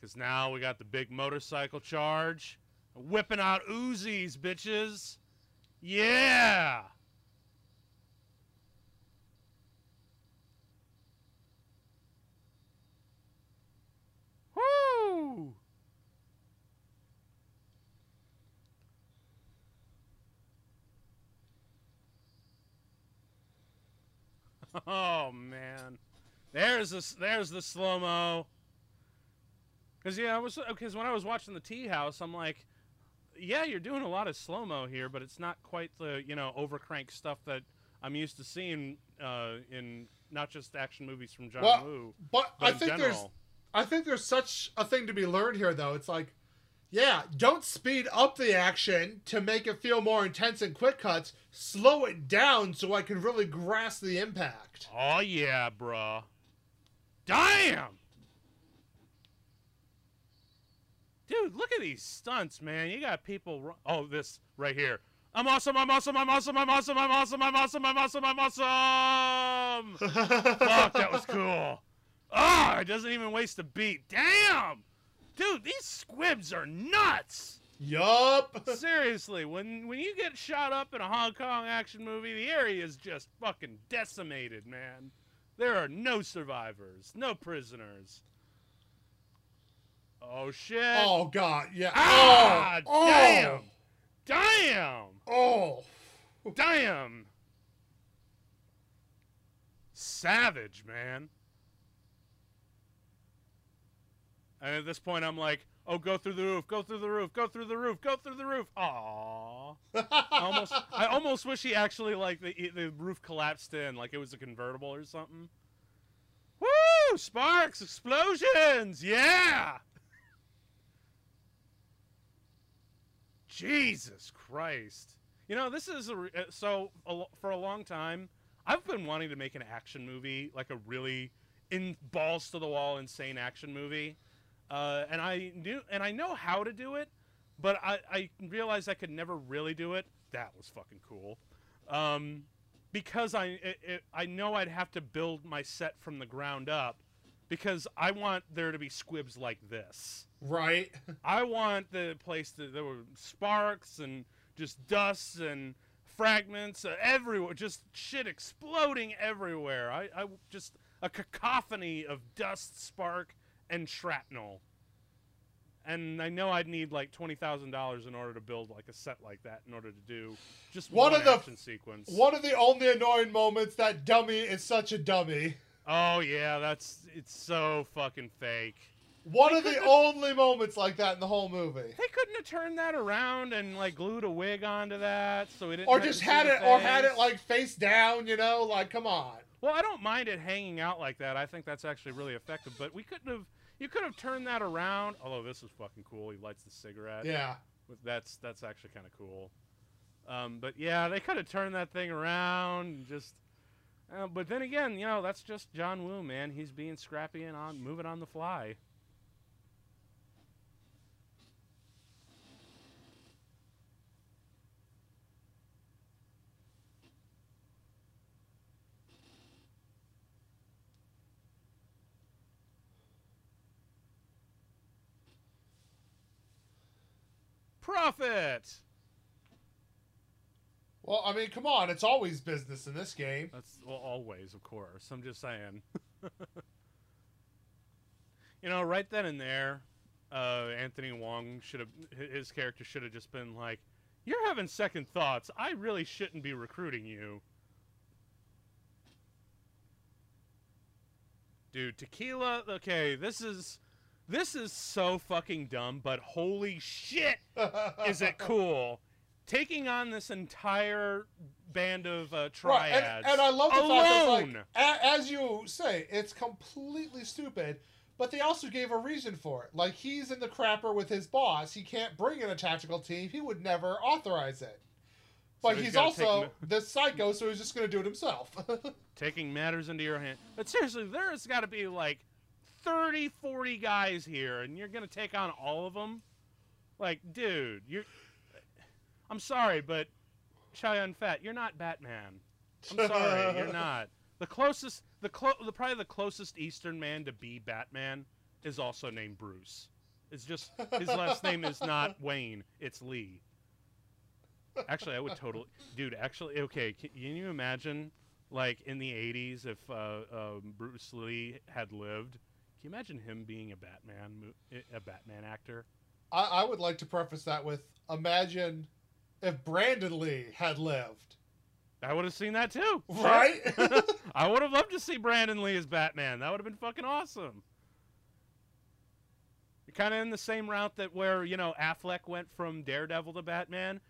Because now we got the big motorcycle charge. Whipping out Uzis, bitches. Yeah! Woo! [LAUGHS] Oh man, there's this. There's the slow mo. Cause yeah, I was because when I was watching the tea house, I'm like, yeah, you're doing a lot of slow mo here, but it's not quite the you know overcrank stuff that I'm used to seeing uh, in not just action movies from John Well, Woo, but but I in think there's. I think there's such a thing to be learned here though. It's like yeah, don't speed up the action to make it feel more intense and quick cuts. Slow it down so I can really grasp the impact. Oh yeah, bruh. Damn! Dude, look at these stunts, man. You got people. Oh, this right here. I'm awesome, I'm awesome, I'm awesome, I'm awesome, I'm awesome, I'm awesome, I'm awesome, I'm awesome! [LAUGHS] Fuck, that was cool. Oh, it doesn't even waste a beat. Damn! Dude, these squibs are nuts. yup. [LAUGHS] Seriously, when when you get shot up in a Hong Kong action movie, the area is just fucking decimated, man. There are no survivors, no prisoners. Oh shit! Oh god, yeah. ah, oh, damn, damn, Oh. damn. Savage, man. And at this point, I'm like, "Oh, go through the roof, go through the roof, go through the roof, go through the roof." Aww. I almost, [LAUGHS] I almost wish he actually like the the roof collapsed in, like it was a convertible or something. Woo! Sparks, explosions, yeah. Jesus Christ! You know this is a re- uh, so a, for a long time I've been wanting to make an action movie, like a really in balls to the wall insane action movie, uh, and I knew and I know how to do it, but I, I realized I could never really do it. That was fucking cool. Um, because I it, it, I know I'd have to build my set from the ground up because I want there to be squibs like this. right. [LAUGHS] I want the place that there were sparks and just dust and fragments uh, everywhere, just shit exploding everywhere. I, I just a cacophony of dust, spark, and shrapnel. and I know I'd need like twenty thousand dollars in order to build like a set like that in order to do just One one, of the- action sequence. One of the only annoying moments that dummy is such a dummy. Oh yeah, that's it's so fucking fake. One They of the only moments like that in the whole movie. They couldn't have turned that around and like glued a wig onto that, so we didn't. Or just had it, or had it like face down, you know? Like, come on. Well, I don't mind it hanging out like that. I think that's actually really effective. But we couldn't have. You could have turned that around. Although this is fucking cool. He lights the cigarette. Yeah. With- That's that's actually kind of cool. Um, but yeah, they could have turned that thing around and just. Uh, but then again, you know, that's just John Woo, man. He's being scrappy and on moving on the fly. Profit. Well, I mean, come on. It's always business in this game. That's well, always, of course. I'm just saying. [LAUGHS] you know, right then and there, uh, Anthony Wong should have his character should have just been like, "You're having second thoughts. I really shouldn't be recruiting you." Dude, tequila. Okay, this is this is so fucking dumb, but holy shit, is it cool? Taking on this entire band of uh, Right, triads and, and I love the fact that, like, alone. a, as you say, it's completely stupid, but they also gave a reason for it. Like, he's in the crapper with his boss. He can't bring in a tactical team. He would never authorize it. So But he's he's, take also the psycho, so he's just going to do it himself. [LAUGHS] taking matters into your hand. But seriously, there's got to be like 30, 40 guys here, and you're going to take on all of them? Like, dude, you're. I'm sorry, but Chow Yun-fat, you're not Batman. I'm sorry, you're [LAUGHS] not. The closest, the, clo- the probably the closest Eastern man to be Batman is also named Bruce. It's just his last name is not [LAUGHS] Wayne, it's Lee. Actually, I would totally, dude. Actually, okay. Can, can you imagine, like in the '80s, if uh, um, Bruce Lee had lived? You imagine him being a Batman, a Batman actor? I, I would like to preface that with imagine if Brandon Lee had lived. I would have seen that too. [LAUGHS] Right? [LAUGHS] I would have loved to see Brandon Lee as Batman. That would have been fucking awesome. You're kind of in the same route that where you know Affleck went from Daredevil to Batman.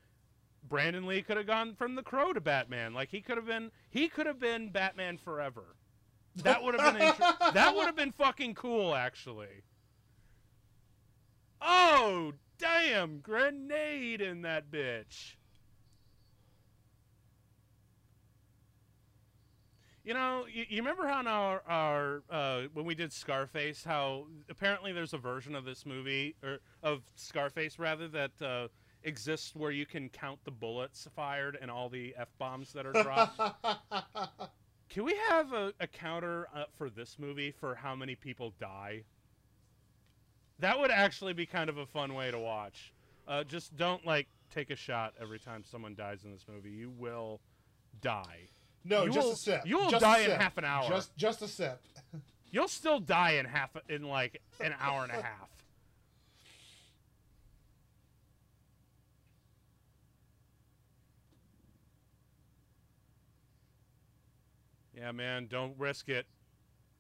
Brandon Lee could have gone from The Crow to Batman. Like he could have been, he could have been Batman forever. That would have been inter- that would have been fucking cool, actually. Oh damn! Grenade in that bitch. You know, you, you remember how our, our uh, when we did Scarface, how apparently there's a version of this movie or of Scarface rather that uh, exists where you can count the bullets fired and all the f bombs that are dropped. [LAUGHS] can we have a, a counter uh, for this movie for how many people die? That would actually be kind of a fun way to watch. Uh, just don't like take a shot every time someone dies in this movie. You will die. no, You just will- a sip. you will Just die in half an hour. Just, just a sip. [LAUGHS] You'll still die in half in like an hour and a half. Yeah, man, don't risk it.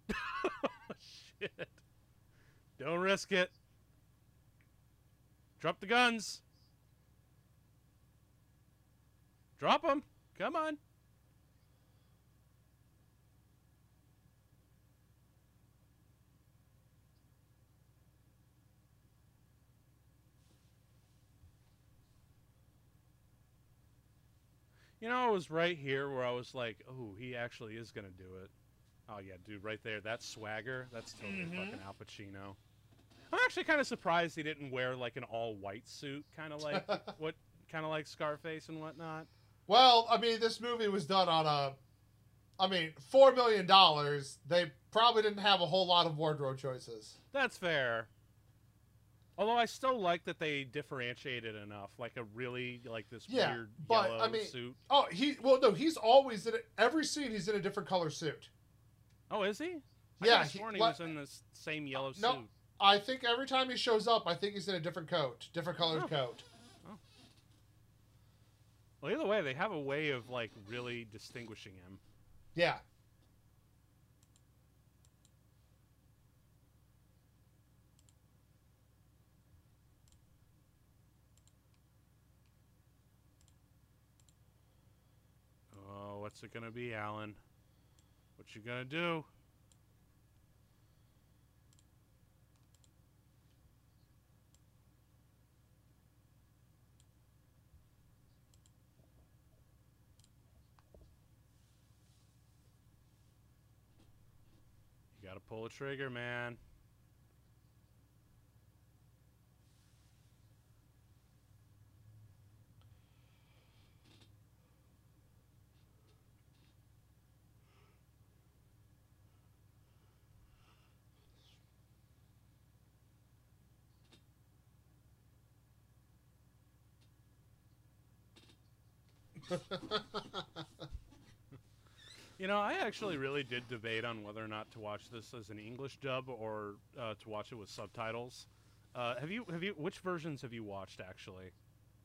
[LAUGHS] Shit. Don't risk it. Drop the guns. Drop them. Come on. You know, it was right here where I was like, "Oh, he actually is gonna do it." Oh yeah, dude, right there. That swagger. That's totally Mhm. fucking Al Pacino. I'm actually kind of surprised he didn't wear like an all-white suit, kind of like [LAUGHS] what, kind of like Scarface and whatnot. Well, I mean, this movie was done on a. I mean, four million dollars. They probably didn't have a whole lot of wardrobe choices. That's fair. Although I still like that they differentiated enough, like a really like this Yeah, weird but, yellow I mean- suit. Oh, he. Well, no, he's always in it. Every scene, he's in a different color suit. Oh, is he? I Yeah, he- sworn he, what- was in this same yellow no, suit. I think every time he shows up, I think he's in a different coat, different colored Oh. coat. Well, either way, they have a way of like really distinguishing him. Yeah. Oh, what's it gonna be, Alan? What you gonna do? You gotta pull a trigger, man. You know, I actually really did debate on whether or not to watch this as an English dub or uh, to watch it with subtitles. Uh, have you have you which versions have you watched actually?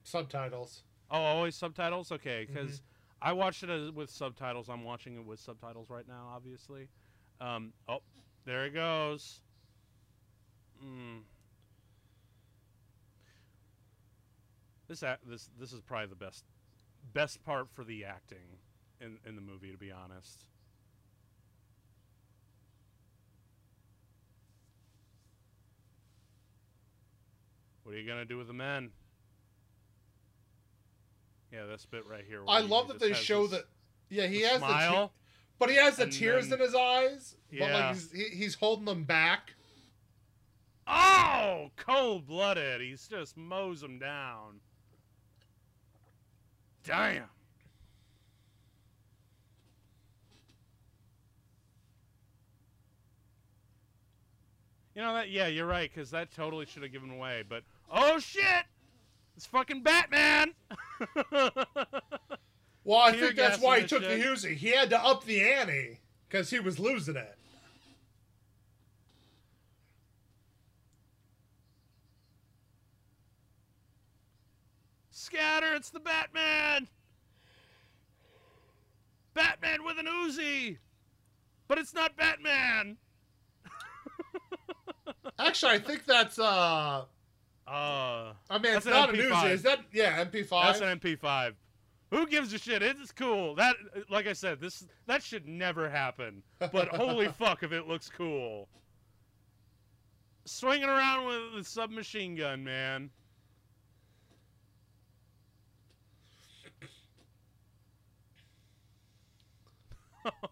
Subtitles. Oh, always subtitles. Okay, because I watched it as, with subtitles. I'm watching it with subtitles right now, obviously. Um, oh, there it goes. Mm. This this this is probably the best best part for the acting in in the movie, to be honest. What are you gonna do with the men? Yeah, this bit right here. I love that they show this- that. Yeah, he the has the, te- smile. but he has the tears then- in his eyes. But Yeah. like he's, he, he's holding them back. Oh, cold blooded. He's just mows them down. Damn. You know that? Yeah, you're right. Because that totally should have given away. But oh shit, it's fucking Batman. [LAUGHS] Well, I Tear think that's why he the took the shit. Uzi. He had to up the ante because he was losing it. It's the Batman! Batman with an Uzi! But it's not Batman! [LAUGHS] Actually, I think that's uh. Uh, I mean, it's an not an MP5. Uzi. Is that yeah MP5? that's an MP5. Who gives a shit? It's cool. That, like I said, this that should never happen. But [LAUGHS] holy fuck, if it looks cool! Swinging around with the submachine gun, man.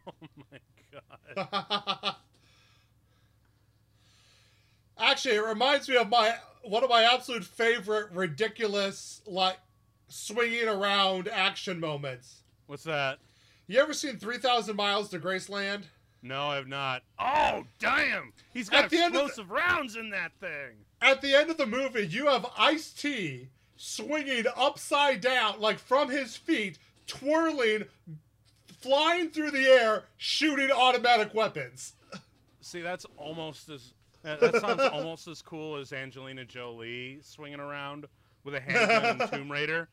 Oh my god. Actually, it reminds me of my one of my absolute favorite ridiculous like swinging around action moments. What's that? You ever seen Three Thousand Miles to Graceland? No, I have not. Oh, damn! He's got At the end the- explosive rounds in that thing. At the end of the movie, you have Ice T swinging upside down, like from his feet, twirling, flying through the air, shooting automatic weapons. See, that's almost as that, sounds almost as cool as Angelina Jolie swinging around with a handgun in [LAUGHS] Tomb Raider.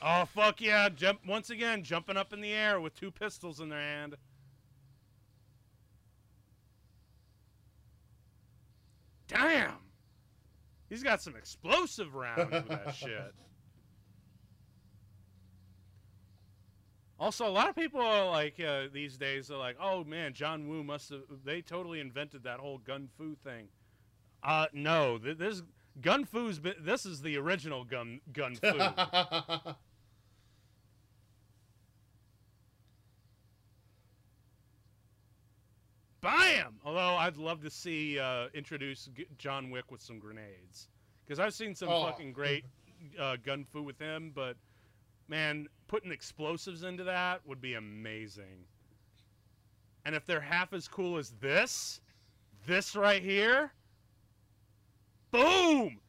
Oh fuck yeah! Jump once again, jumping up in the air with two pistols in their hand. Damn! He's got some explosive rounds with that [LAUGHS] shit. Also, a lot of people are like uh, these days are like, "Oh man, John Woo must have they totally invented that whole gun fu thing." Uh, no, th- this gun fu's been, this is the original gun gun fu. [LAUGHS] Bam! Although I'd love to see uh, introduce G- John Wick with some grenades because I've seen some Oh. fucking great uh, gun fu with him, but man, putting explosives into that would be amazing. And if they're half as cool as this, this right here, boom!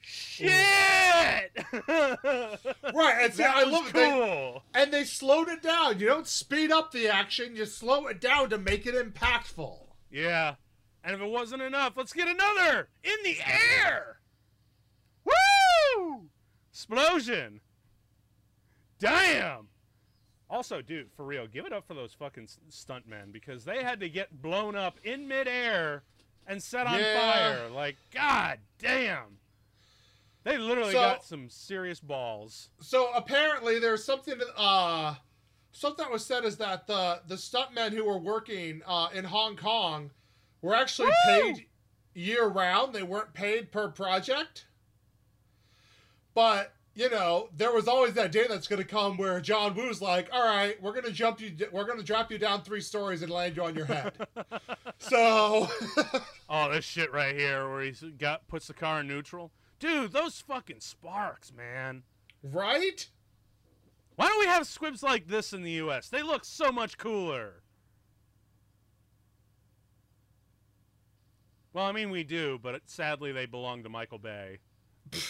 Shit! [LAUGHS] right, and see, I love it. They- cool. and they slowed it down. You don't speed up the action; you slow it down to make it impactful. Yeah. And if it wasn't enough, let's get another in the air. Woo! Explosion. Damn. Also, dude, for real, give it up for those fucking stuntmen because they had to get blown up in midair and set on Yeah. fire. Like, god damn. They literally So- got some serious balls. So apparently, there's something. that, Uh, something that was said is that the the stuntmen who were working uh, in Hong Kong were actually Woo! paid year round. They weren't paid per project. But you know, there was always that day that's going to come where John Woo's like, "All right, we're going to jump you. We're going to drop you down three stories and land you on your head." [LAUGHS] so. [LAUGHS] Oh, this shit right here where he's got puts the car in neutral. Dude, those fucking sparks, man. Right? Why don't we have squibs like this in the US? They look so much cooler. Well, I mean we do, but sadly they belong to Michael Bay. [LAUGHS]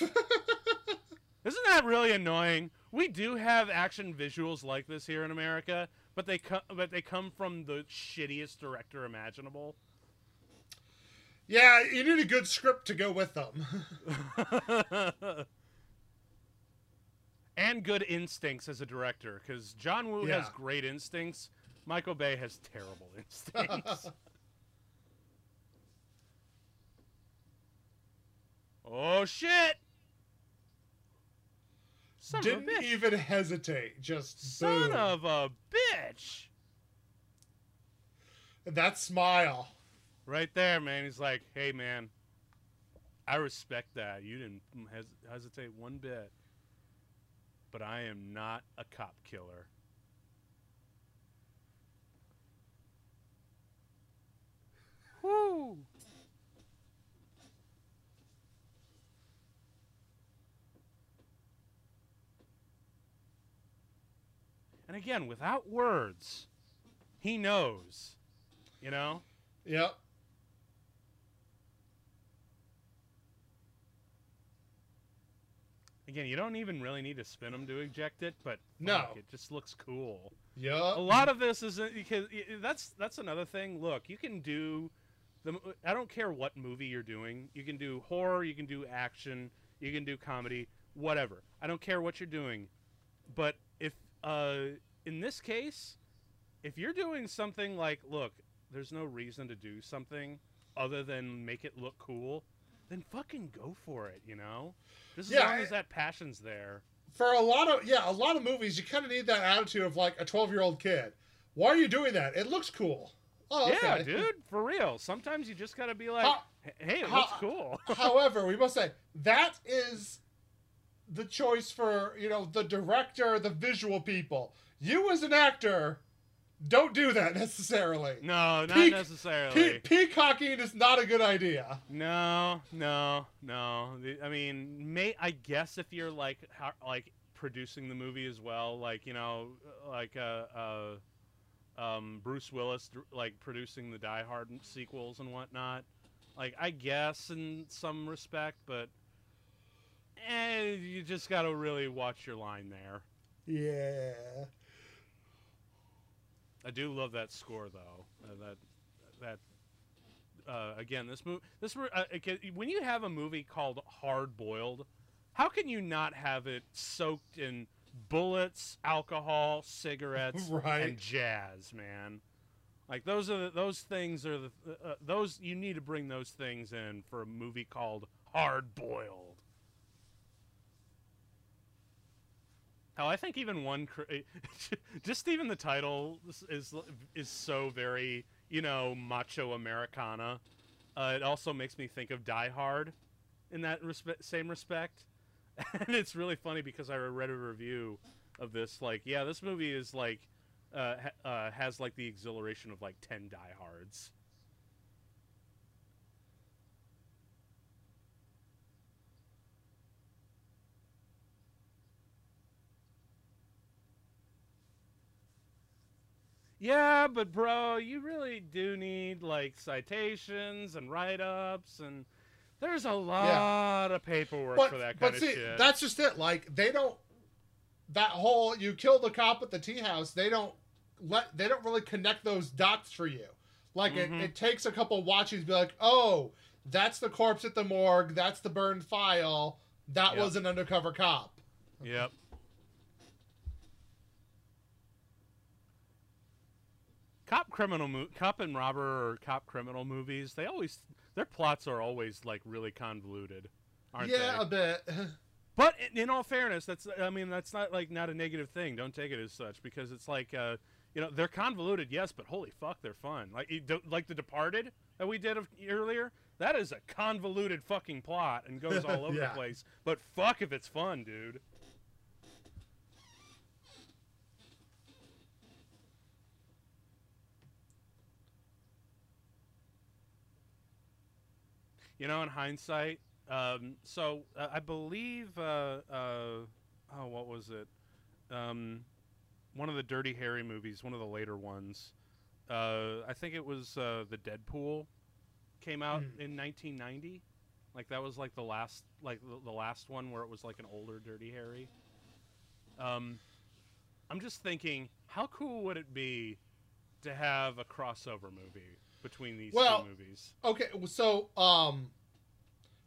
Isn't that really annoying? We do have action visuals like this here in America, but they co- but they come from the shittiest director imaginable. Yeah, you need a good script to go with them. [LAUGHS] and good instincts as a director because John Woo has great instincts. Michael Bay has terrible [LAUGHS] instincts. [LAUGHS] oh shit! Son Didn't of a bitch! even hesitate. Just Son boom. of a bitch! that smile. Right there, man. He's like, "Hey, man, I respect that. You didn't hes- hesitate one bit, but I am not a cop killer." And again, without words, he knows. You know? Yep. Again, you don't even really need to spin them to eject it, but No. fuck, it just looks cool. Yeah. A lot of this isn't uh, because i- i- that's that's another thing. Look, you can do the. I don't care what movie you're doing. You can do horror. You can do action. You can do comedy. Whatever. I don't care what you're doing. But if uh, in this case, if you're doing something like, look, there's no reason to do something other than make it look cool, then fucking go for it. You know, just as Yeah, long as that passion's there. For a lot of yeah, a lot of movies, you kind of need that attitude of like a twelve-year-old kid. Why are you doing that? It looks cool. Oh, okay. Yeah, dude, for real. Sometimes you just gotta be like, How- hey, it how- looks cool. [LAUGHS] However, we must say that is the choice for you know the director, the visual people. You as an actor, don't do that [LAUGHS] necessarily. no, not Peak- necessarily. Pe- peacocking is not a good idea. no, no, no. I mean, may I guess if you're like how, like producing the movie as well, like you know, like uh, uh um, Bruce Willis like producing the Die Hard sequels and whatnot. Like I guess in some respect, but eh, you just gotta really watch your line there. Yeah. I do love that score though. Uh, that that uh, again, this movie, this uh, when you have a movie called Hard Boiled, how can you not have it soaked in bullets, alcohol, cigarettes, [LAUGHS] Right. and jazz, man? Like those are the, those things are the uh, those you need to bring those things in for a movie called Hard Boiled. Hell, I think even one, [LAUGHS] just even the title is, is so very you know macho Americana. Uh, it also makes me think of Die Hard, in that respe- same respect. [LAUGHS] and it's really funny because I read a review of this. Like, yeah, this movie is like uh, ha- uh, has like the exhilaration of like ten Die Hards. Yeah, but bro, you really do need like citations and write-ups, and there's a lot of paperwork But, for that but kind see, of shit. that's just it. Like they don't that whole you kill the cop at the tea house. They don't let they don't really connect those dots for you. Like Mhm. it, it takes a couple watches to be like, oh, that's the corpse at the morgue. That's the burned file. That Yep. was an undercover cop. Yep. Cop criminal mo- cop and robber or cop criminal movies, they always their plots are always like really convoluted, aren't yeah, they? a bit. [LAUGHS] But in, in all fairness, that's I mean that's not like not a negative thing. Don't take it as such because it's like uh, you know they're convoluted, yes, but holy fuck, they're fun. Like like The Departed that we did of, earlier. That is a convoluted fucking plot and goes [LAUGHS] all over Yeah. the place. But fuck if it's fun, dude. You know, in hindsight, um, so uh, I believe, uh, uh, oh, what was it? Um, one of the Dirty Harry movies, one of the later ones. Uh, I think it was uh, the Dead Pool came out Mhm. in 1990. Like that was like the last, like the, the last one where it was like an older Dirty Harry. Um, I'm just thinking, how cool would it be to have a crossover movie between these Well, two movies? Okay, so um,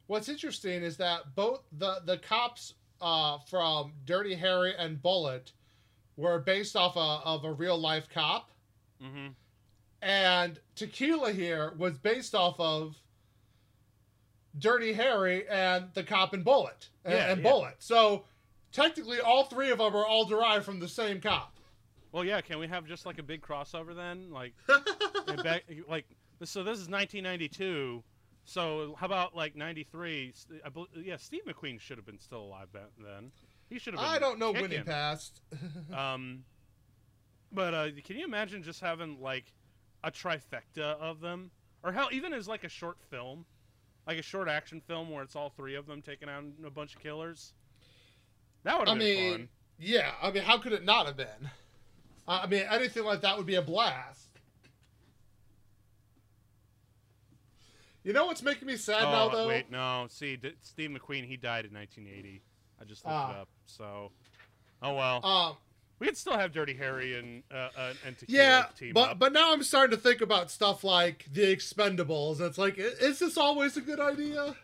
what's interesting is that both the the cops uh, from Dirty Harry and Bullitt were based off a, of a real life cop, Mm-hmm. and Tequila here was based off of Dirty Harry and the cop in Bullitt and, Yeah, and yeah. Bullitt. So technically, all three of them are all derived from the same cop. Well, yeah. Can we have just like a big crossover then? Like, [LAUGHS] back, like so. This is 1992. So how about like 93? S- I yeah, Steve McQueen should have been still alive back then. He should have. Been I don't know when he passed. [LAUGHS] Um, but uh, can you imagine just having like a trifecta of them, or hell, even as like a short film, like a short action film where it's all three of them taking out a bunch of killers? That would I have been I mean, fun. yeah. I mean, how could it not have been? I mean, anything like that would be a blast. You know what's making me sad oh, now, though? wait, no. See, D- Steve McQueen, he died in 1980. I just looked Ah. it up. So, oh well. Um, we could still have Dirty Harry and uh, uh, and Tequila yeah, team but up. but now I'm starting to think about stuff like the Expendables. It's like, is this always a good idea?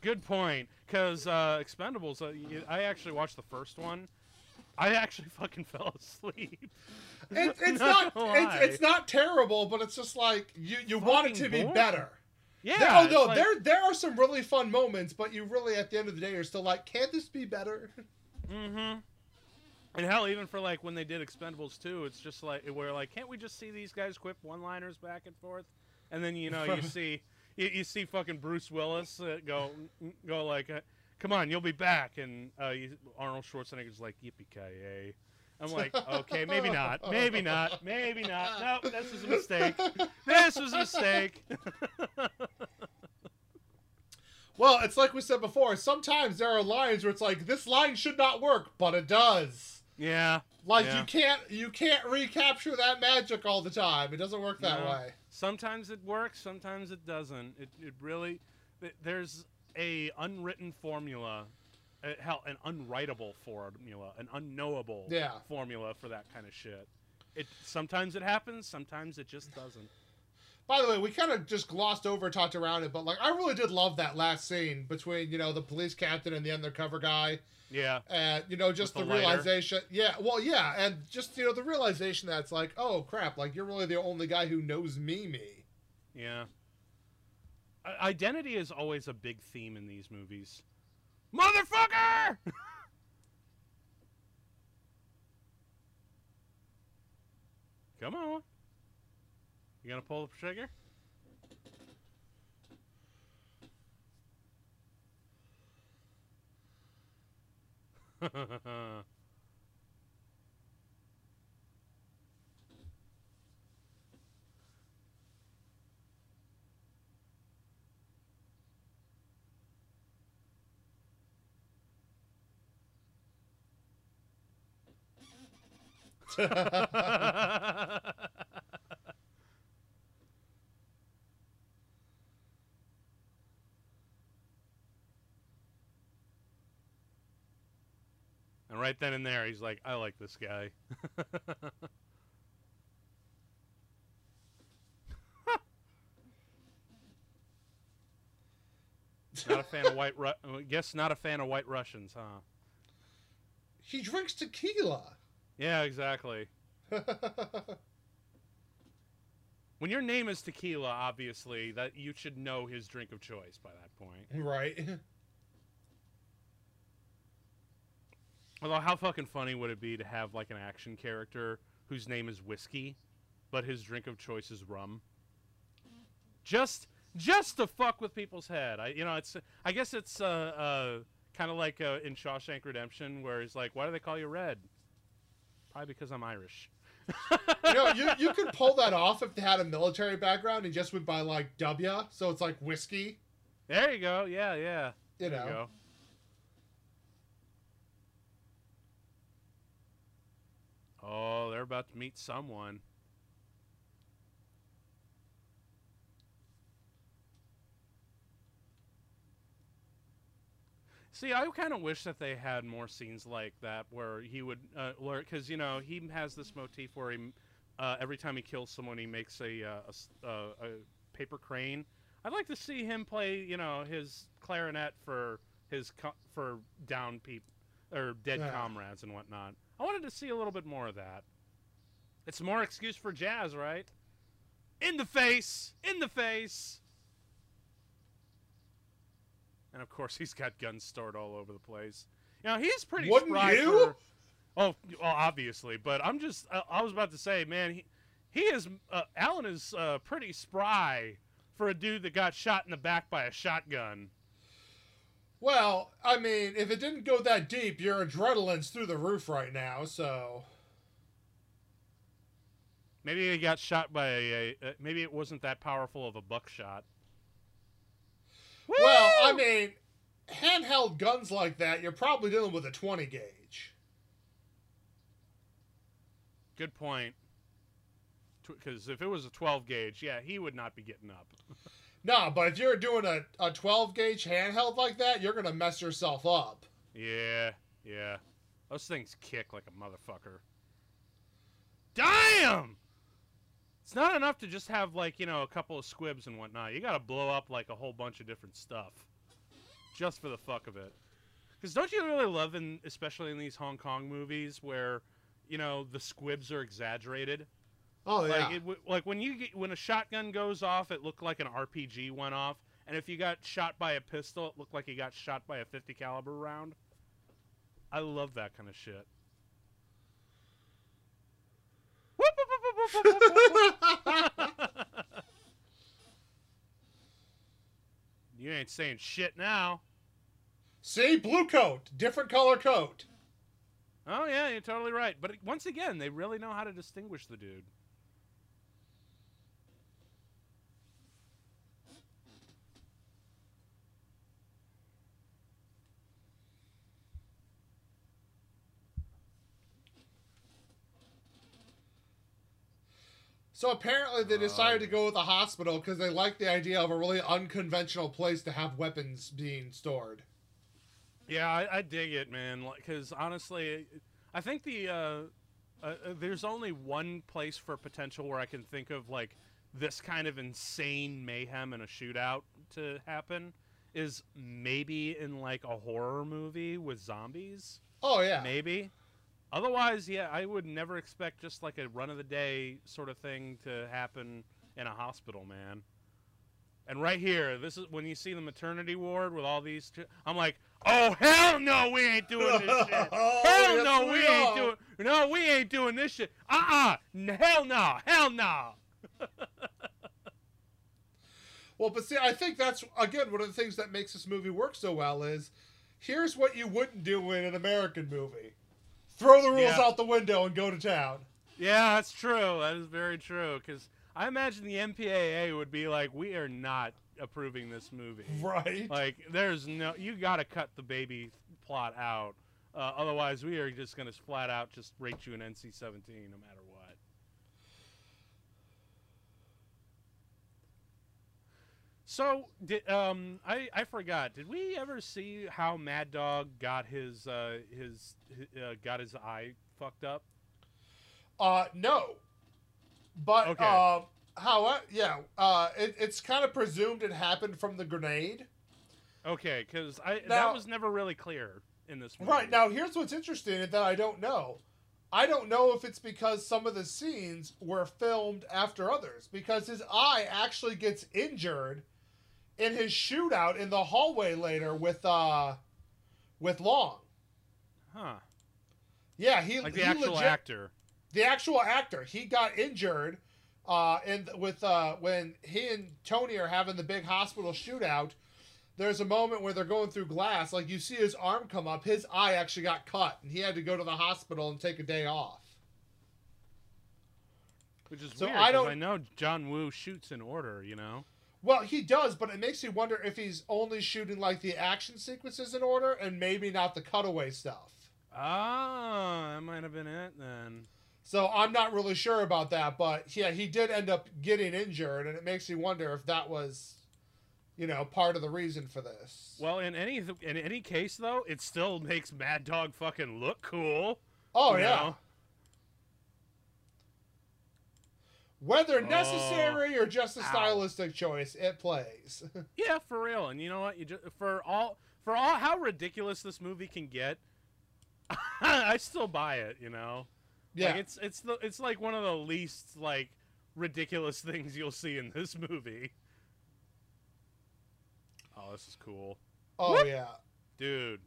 Good point. Because uh, Expendables, uh, I actually watched the first one. I actually fucking fell asleep. [LAUGHS] It, it's [LAUGHS] not, not it's, it's not terrible, but it's just like you you want it Fucking to be boring. better. Yeah. There- oh no, like- there there are some really fun moments, but you really at the end of the day are still like, can't this be better? Mm-hmm. And hell, even for like when they did Expendables 2, it's just like we're like, can't we just see these guys quip one-liners back and forth? And then you know you [LAUGHS] see you, you see fucking Bruce Willis uh, go go like, uh, come on, you'll be back, and uh, Arnold Schwarzenegger's like, yippee ki I'm like, okay, maybe [LAUGHS] not, maybe not, maybe not. No, this was a mistake. This was a mistake. [LAUGHS] Well, it's like we said before. Sometimes there are lines where it's like this line should not work, but it does. yeah. Like Yeah. you can't you can't recapture that magic all the time. It doesn't work that No. way. Sometimes it works, sometimes it doesn't. It, it really there's a unwritten formula, uh, hell, an unwritable formula, an unknowable Yeah. formula for that kind of shit. It sometimes it happens, sometimes it just doesn't. By the way, we kind of just glossed over, talked around it, but like I really did love that last scene between you know the police captain and the undercover guy, Yeah, and you know just With the, the realization. Yeah, well, yeah, and just you know the realization that it's like, oh crap, like you're really the only guy who knows me, me. yeah. Identity is always a big theme in these movies. Motherfucker! [LAUGHS] Come on. You gonna pull the trigger? [LAUGHS] [LAUGHS] And right then and there, he's like, I like this guy. [LAUGHS] not a fan of white. Ru- guess not a fan of white Russians, huh? He drinks tequila. Yeah, exactly. [LAUGHS] When your name is Tequila, obviously that you should know his drink of choice by that point. right. [LAUGHS] Although, how fucking funny would it be to have like an action character whose name is whiskey, but his drink of choice is rum? Just, just to fuck with people's head. I, you know, it's. I guess it's uh, uh kind of like uh, in Shawshank Redemption, where he's like, "Why do they call you Red?" Probably because I'm Irish. you know, you, you could pull that [LAUGHS] off if they had a military background and just went by like W, so it's like whiskey. There you go. Yeah, yeah. You There know. you go. Oh, they're about to meet someone. See, I kind of wish that they had more scenes like that where he would uh, because you know he has this motif where he, uh, every time he kills someone, he makes a, uh, a uh, a paper crane. I'd like to see him play, you know, his clarinet for his co- for down people or dead Yeah. comrades and whatnot. I wanted to see a little bit more of that. It's more excuse for jazz, right? In the face, in the face. And of course, [LAUGHS] he's got guns stored all over the place. You know, he's pretty Wouldn't spry you? for- Oh, well, obviously, but I'm just. I, I was about to say, man, he, he is. Uh, Alan is uh, pretty spry for a dude that got shot in the back by a shotgun. Well, I mean, if it didn't go that deep, your adrenaline's through the roof right now, so. Maybe he got shot by a. a uh, maybe it wasn't that powerful of a buckshot. Well, I mean, handheld guns like that, you're probably dealing with a 20 gauge. Good point. Because if it was a 12 gauge, yeah, he would not be getting up. [LAUGHS] No, but if you're doing a, a 12 gauge handheld like that, you're going to mess yourself up. Yeah, yeah. Those things kick like a motherfucker. Damn! It's not enough to just have, like, you know, a couple of squibs and whatnot. You gotta blow up, like, a whole bunch of different stuff. Just for the fuck of it. Because don't you really love, in, especially in these Hong Kong movies, where, you know, the squibs are exaggerated? Oh, Like, yeah. it, like when you get, when a shotgun goes off, it looked like an RPG went off, and if you got shot by a pistol, it looked like you got shot by a 50 caliber round. I love that kind of shit. Whoop, whoop, whoop, whoop, whoop, whoop, whoop, whoop. You ain't saying shit now. See? Blue coat. Different color coat. Oh yeah, you're totally right. But once again, they really know how to distinguish the dude. So apparently they decided to go with a hospital because they like the idea of a really unconventional place to have weapons being stored. Yeah, I, I dig it, man. Because honestly, I think the uh, uh, uh, there's only one place for potential where I can think of like this kind of insane mayhem in a shootout to happen is maybe in like a horror movie with zombies. Oh yeah. Maybe. Otherwise, yeah, I would never expect just like a run of the day sort of thing to happen in a hospital, man. And right here, this is when you see the maternity ward with all these. Ch- I'm like, oh hell no, we ain't doing this [LAUGHS] shit. Oh, hell yes, no, we we ain't doing. No, we ain't doing this shit. Uh uh Hell no. Hell no. [LAUGHS] Well, but see, I think that's again one of the things that makes this movie work so well is here's what you wouldn't do in an American movie. Throw the rules Yeah. out the window and go to town. Yeah, that's true. That is very true. Because I imagine the MPAA would be like, we are not approving this movie. Right. Like, there's no, you got to cut the baby plot out. Uh, otherwise, we are just going to flat out just rate you an NC 17 no matter what. So, did, um, I, I forgot. Did we ever see how Mad Dog got his uh, his uh, got his eye fucked up? Uh, no. But Okay. uh, how? Yeah. Uh, it, it's kind of presumed it happened from the grenade. Okay, because I Now- that was never really clear in this movie. Right now, here's what's interesting that I don't know. I don't know if it's because some of the scenes were filmed after others because his eye actually gets injured in his shootout in the hallway later with uh with Leung. Huh? Yeah, he Like the he actual legit- actor. the actual actor he got injured uh and with uh when he and tony are having the big hospital shootout there's a moment where they're going through glass like you see his arm come up his eye actually got cut and he had to go to the hospital and take a day off Which is So weird. I don't- I know John Woo shoots in order. You know. Well he does but it makes you wonder if he's only shooting like the action sequences in order and maybe not the cutaway stuff Ah, that might have been it then. so i'm not really sure about that but yeah he did end up getting injured and it makes you wonder if that was you know part of the reason for this Well, in any in any case though, it still makes Mad Dog fucking look cool. Oh yeah. know? Whether Oh. necessary or just a Ow. stylistic choice, it plays. [LAUGHS] Yeah, for real. And you know what? You just for all for all how ridiculous this movie can get, [LAUGHS] I still buy it. You know. yeah. Like it's it's the it's like one of the least like ridiculous [LAUGHS] things you'll see in this movie. Oh, this is cool, oh Whoop. yeah. dude.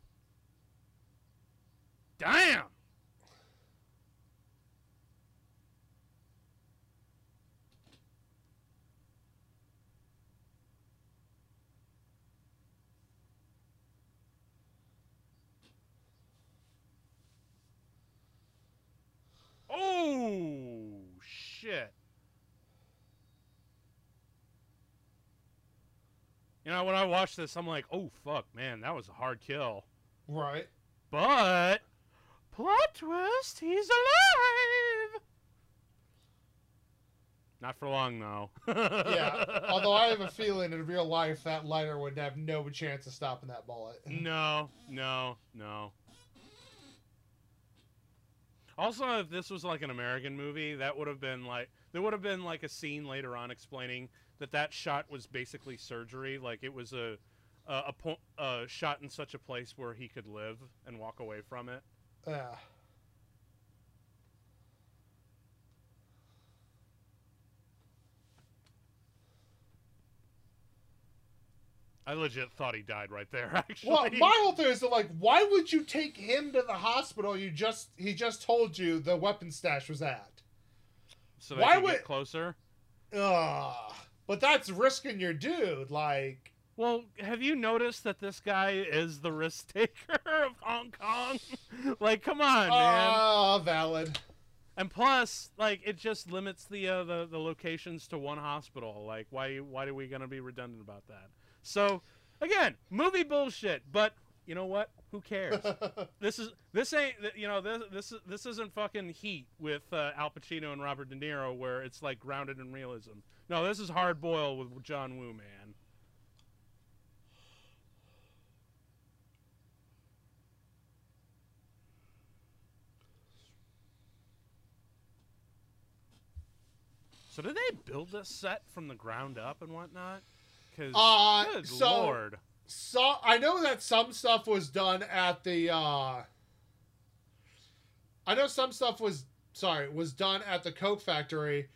Damn. Oh shit. You know, when I watch this, I'm like, oh fuck, man, that was a hard kill. Right. But plot twist, he's alive. Not for long though. Yeah. [LAUGHS] Although I have a feeling in real life that lighter would have no chance of stopping that bullet. no, no, no. Also, if this was like an American movie, that would have been like there would have been like a scene later on explaining that that shot was basically surgery. Like it was a a, a, a shot in such a place where he could live and walk away from it. Yeah. I legit thought he died right there. [LAUGHS] Actually, Well, my whole thing is that, like, why would you take him to the hospital? You just he just told you the weapon stash was at. so they why would- get closer. Ugh. But that's risking your dude. Like, Well, have you noticed that this guy is the risk [LAUGHS] taker of Hong Kong? [LAUGHS] like, come on, man. ah, valid. And plus, like, it just limits the, uh, the the locations to one hospital. Like, why why are we gonna be redundant about that? So, again, movie bullshit. But you know what? Who cares? [LAUGHS] this is this ain't you know this this is this isn't fucking Heat with uh, Al Pacino and Robert De Niro where it's like grounded in realism. No, this is hard boiled with John Woo, man. So did they build this set from the ground up and whatnot? Because Uh, good so- lord, so I know that some stuff was done at the uh I know some stuff was sorry, was done at the Coke factory,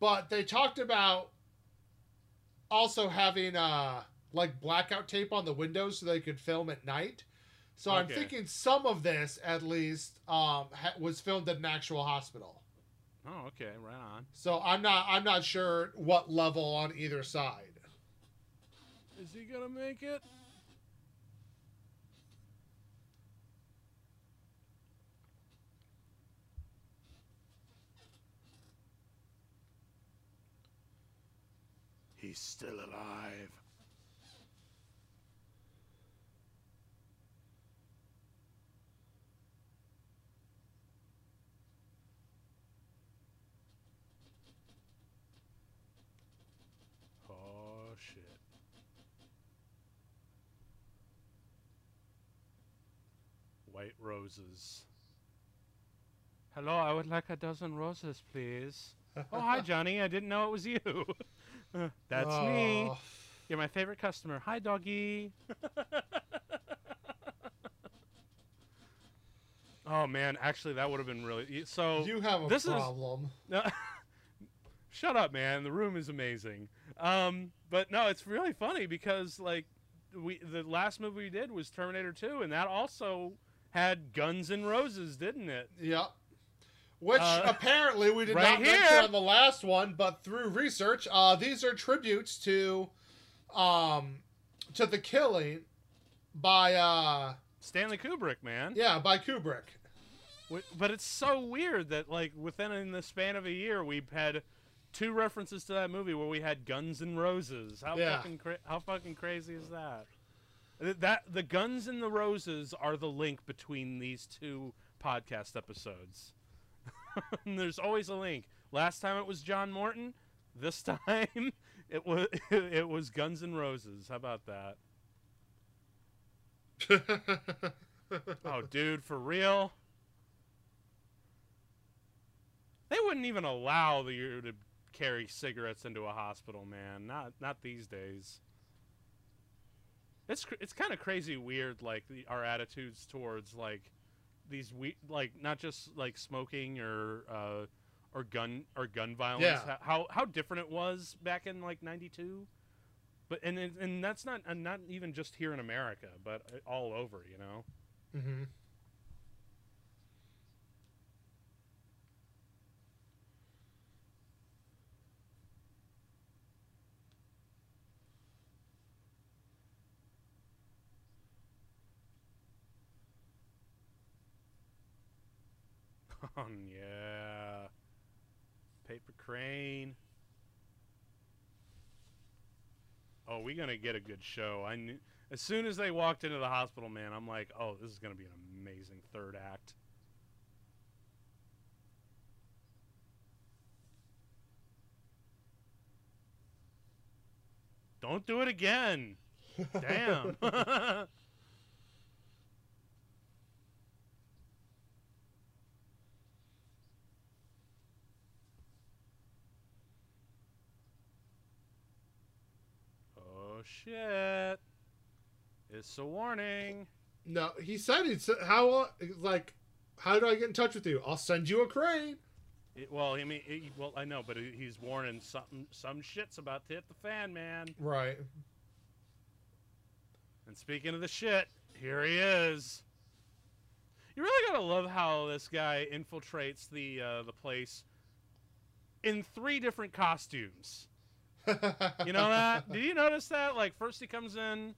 but they talked about also having uh like blackout tape on the windows so they could film at night. So I'm thinking some of this at least um ha- was filmed at an actual hospital. oh okay, right on. So I'm not I'm not sure what level on either side. Is he gonna make it? He's still alive. Oh shit. White roses. Hello, I would like a dozen roses, please. [LAUGHS] Oh, hi, Johnny. I didn't know it was you. [LAUGHS] That's me. Oh. You're my favorite customer. Hi, doggy. [LAUGHS] oh man, actually, that would have been really. y- So you have a this problem. no, shut up, man. The room is amazing. Um, but no, it's really funny because like we the last movie we did was Terminator 2, and that also had Guns and Roses, didn't it? Yep. Which Uh, apparently we did right not mention on the last one, but through research, uh, these are tributes to, um, to the killing by, uh, Stanley Kubrick, man. yeah, by Kubrick. But it's so weird that like within in the span of a year we've had two references to that movie where we had Guns and Roses. How Yeah. fucking cra- how fucking crazy is that? Th- That the Guns and the Roses are the link between these two podcast episodes. [LAUGHS] There's always a link. Last time it was John Morton. This [LAUGHS] time it was [LAUGHS] it was Guns and Roses. How about that? Oh, dude, for real? They wouldn't even allow you to carry cigarettes into a hospital, man. Not not these days. It's cr- it's kind of crazy, weird, like the, our attitudes towards like these we like not just like smoking or uh, or gun or gun violence. Yeah. How how different it was back in like '92. But and and that's not and not even just here in America, but uh, all over, you know. hmm Oh [LAUGHS] yeah. Paper crane. Oh, we're gonna get a good show. I knew as soon as they walked into the hospital, man. I'm like, oh, this is gonna be an amazing third act. Don't do it again. [LAUGHS] Damn. [LAUGHS] oh shit. It's a warning. No, he said he's how like, how do I get in touch with you? I'll send you a crane. It, well, I mean, it, well, I know, but he's warning something. Some shit's about to hit the fan, man. Right. And speaking of the shit, here he is. You really gotta love how this guy infiltrates the uh, the place in three different costumes. You know that? Did you notice that? Like first he comes in,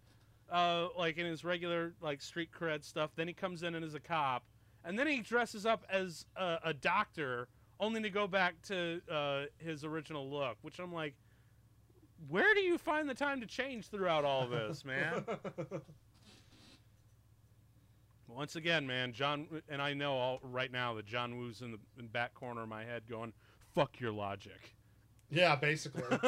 uh, like in his regular like street cred stuff. Then he comes in and is a cop, and then he dresses up as a, a doctor, only to go back to uh, his original look. Which I'm like, where do you find the time to change throughout all this, man? [LAUGHS] Once again, man, John, and I know all right now that John Woo's in the in back corner of my head going, "Fuck your logic." Yeah, basically. [LAUGHS] Welcome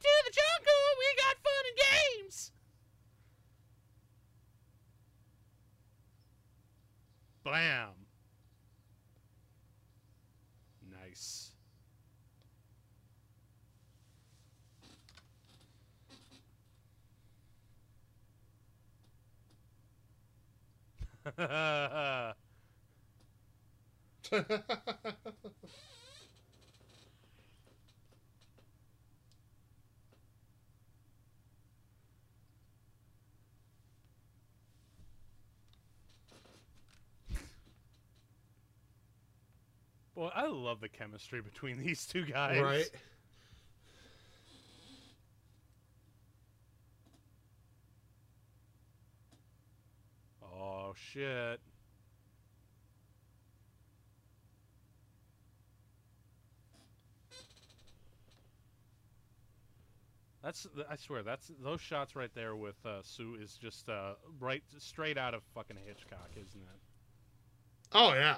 to the jungle. We got fun and games. Blam. Nice. Boy, I love the chemistry between these two guys. right. Oh shit. That's I swear that's those shots right there with uh, Sue is just uh, right straight out of fucking Hitchcock, isn't it? Oh yeah.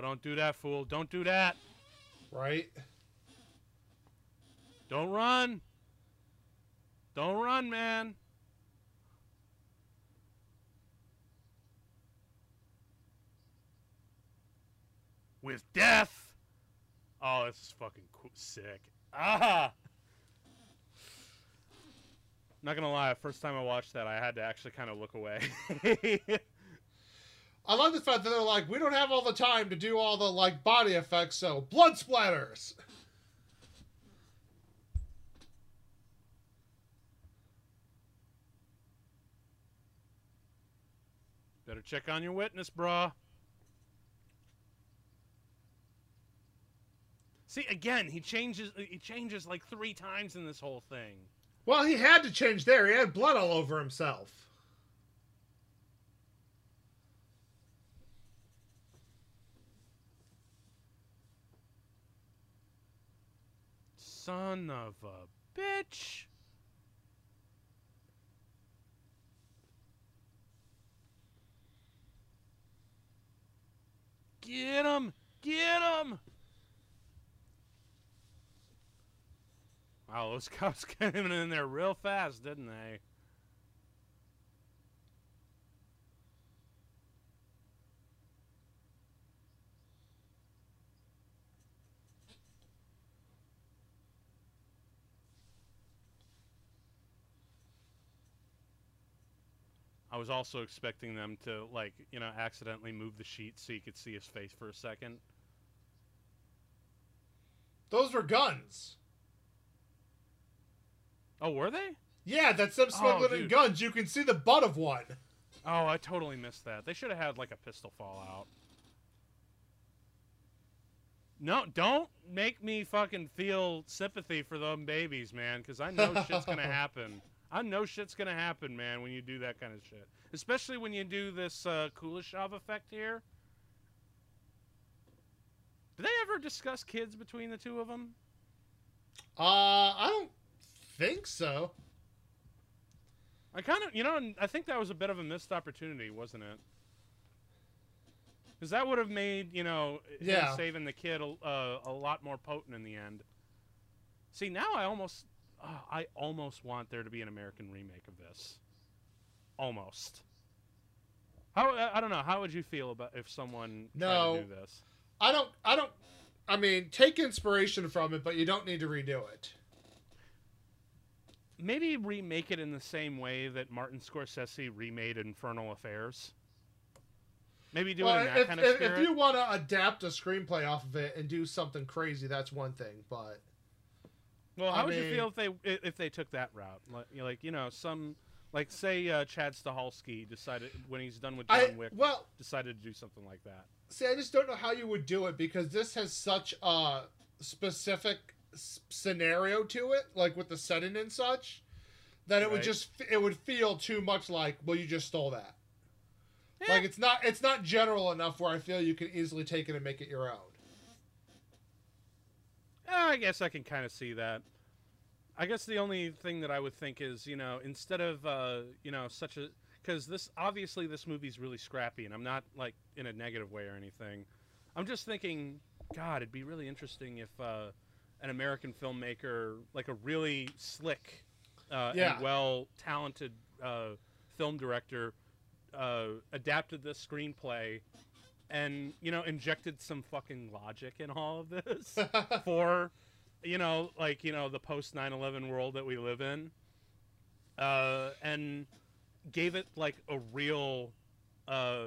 Don't do that, fool. Don't do that. Right? Don't run. Don't run, man. With death. Oh, this is fucking cool. sick. Ah. Not gonna lie, first time I watched that, I had to actually kind of look away. [LAUGHS] I love the fact that they're like, we don't have all the time to do all the like body effects, so blood splatters. Better check on your witness, brah. See, again, he changes. He changes like three times in this whole thing. Well, he had to change there. He had blood all over himself. Son of a bitch. Get him! Get him! Wow, those cops [LAUGHS] came in there real fast, didn't they? I was also expecting them to, like, you know, accidentally move the sheet so you could see his face for a second. Those were guns. Oh, were they? Yeah, that's them oh, smuggling in guns. You can see the butt of one. Oh, I totally missed that. They should have had like a pistol fall out. No, don't make me fucking feel sympathy for them babies, man, because I know shit's gonna [LAUGHS] happen. I know shit's gonna happen, man, when you do that kind of shit. Especially when you do this uh, Kuleshov effect here. Did they ever discuss kids between the two of them? Uh, I don't think so. I kind of, you know, I think that was a bit of a missed opportunity, wasn't it? Because that would have made, you know, Yeah. saving the kid a, uh, a lot more potent in the end. See, now I almost, uh, I almost want there to be an American remake of this. Almost. How I- don't know. How would you feel about if someone tried No. to do this? I don't. I don't. I mean, take inspiration from it, but you don't need to redo it. Maybe remake it in the same way that Martin Scorsese remade Infernal Affairs. Maybe do it Well, in that if, kind of if, if you want to adapt a screenplay off of it and do something crazy, that's one thing. But Well, I how would you feel if they if they took that route? Like you, know, like, you know, some like say uh, Chad Stahelski decided when he's done with John I Wick well, decided to do something like that. see, I just don't know how you would do it because this has such a specific s- scenario to it, like with the setting and such, that it would just it would feel too much like, well, you just stole that. Yeah. Like it's not it's not general enough where I feel you can easily take it and make it your own. I guess I can kind of see that. I guess the only thing that I would think is, you know, instead of, uh, you know, such a, because this obviously this movie's really scrappy, and I'm not like in a negative way or anything. I'm just thinking, God, it'd be really interesting if uh, an American filmmaker, like a really slick uh, Yeah. and well talented uh, film director, uh, adapted this screenplay and you know injected some fucking logic in all of this [LAUGHS] for you know like you know the post 9-11 world that we live in uh, and gave it like a real uh,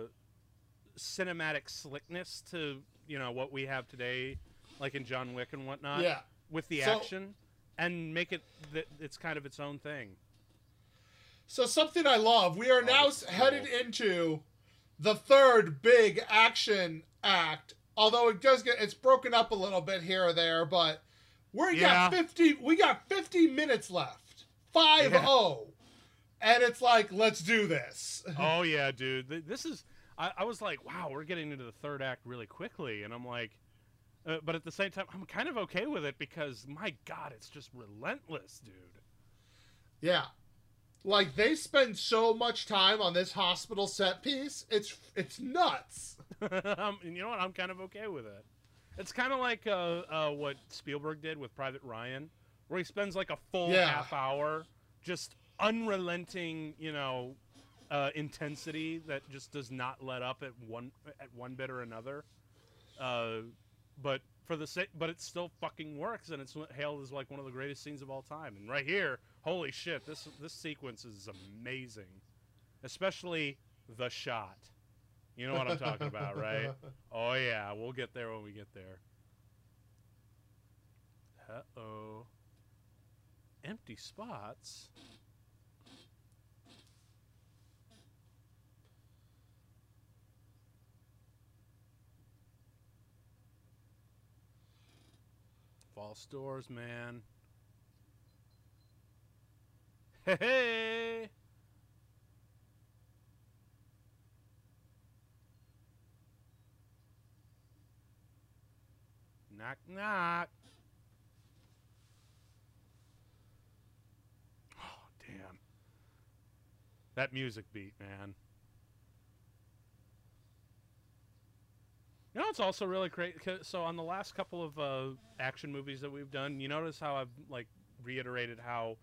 cinematic slickness to you know what we have today like in john wick and whatnot yeah. with the So- action and make it that it's kind of its own thing So something I love. We are Oh, now cool. headed into the third big action act. Although it does get it's broken up a little bit here or there, but we Yeah. got fifty. We got fifty minutes left. Five Yeah. zero, and it's like let's do this. [LAUGHS] oh yeah dude this is I, I was like wow we're getting into the third act really quickly and i'm like uh, but at the same time i'm kind of okay with it because my god it's just relentless dude Yeah. Like they spend so much time on this hospital set piece. It's it's nuts. [LAUGHS] um, and you know what? I'm kind of okay with it. It's kind of like uh, uh, what Spielberg did with Private Ryan, where he spends like a full Yeah. half hour just unrelenting, you know, uh, intensity that just does not let up at one at one bit or another. Uh, but for the sake, but it still fucking works, and it's hailed as like one of the greatest scenes of all time. And right here, holy shit, this this sequence is amazing, especially the shot. You know what I'm talking about, right? [LAUGHS] Oh yeah, we'll get there when we get there. Uh oh. Empty spots. False doors, man. Hey. Knock, knock. Oh, damn. That music beat, man. You know, it's also really great. So, on the last couple of uh, action movies that we've done, you notice how I've like reiterated how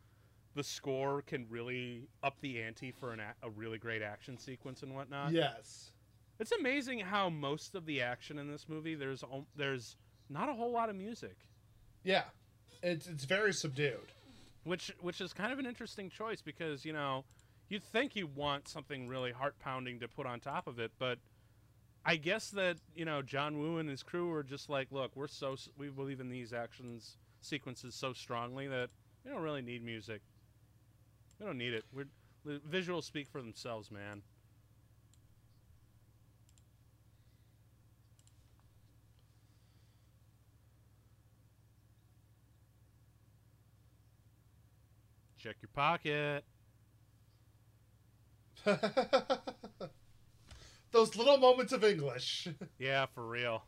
the score can really up the ante for an a, a really great action sequence and whatnot. yes. It's amazing how most of the action in this movie there's there's not a whole lot of music, Yeah. It's it's very subdued. which which is kind of an interesting choice because you know you'd think you want something really heart pounding to put on top of it, but I guess that you know John Woo and his crew were just like, look, we're so we believe in these actions sequences so strongly that we don't really need music. We don't need it. We're the visuals speak for themselves, man. Check your pocket. [LAUGHS] Those little moments of English. [LAUGHS] Yeah, for real.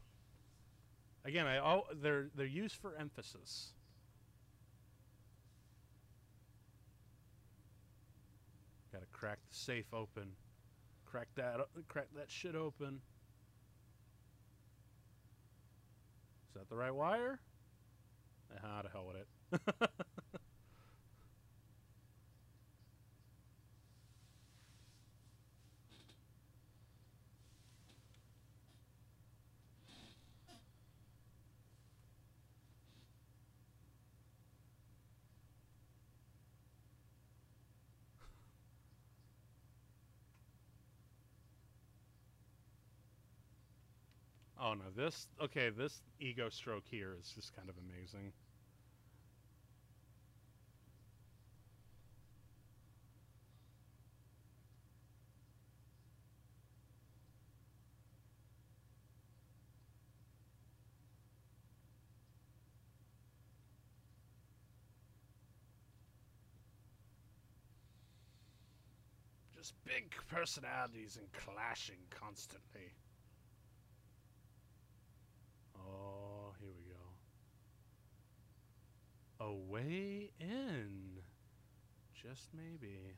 Again, I oh, they're they're used for emphasis. Got to crack the safe open. Crack that crack that shit open. Is that the right wire? Ah, to hell with it. [LAUGHS] Oh no, this okay, this ego stroke here is just kind of amazing. Just big personalities and clashing constantly. Oh, here we go. A way in. Just maybe.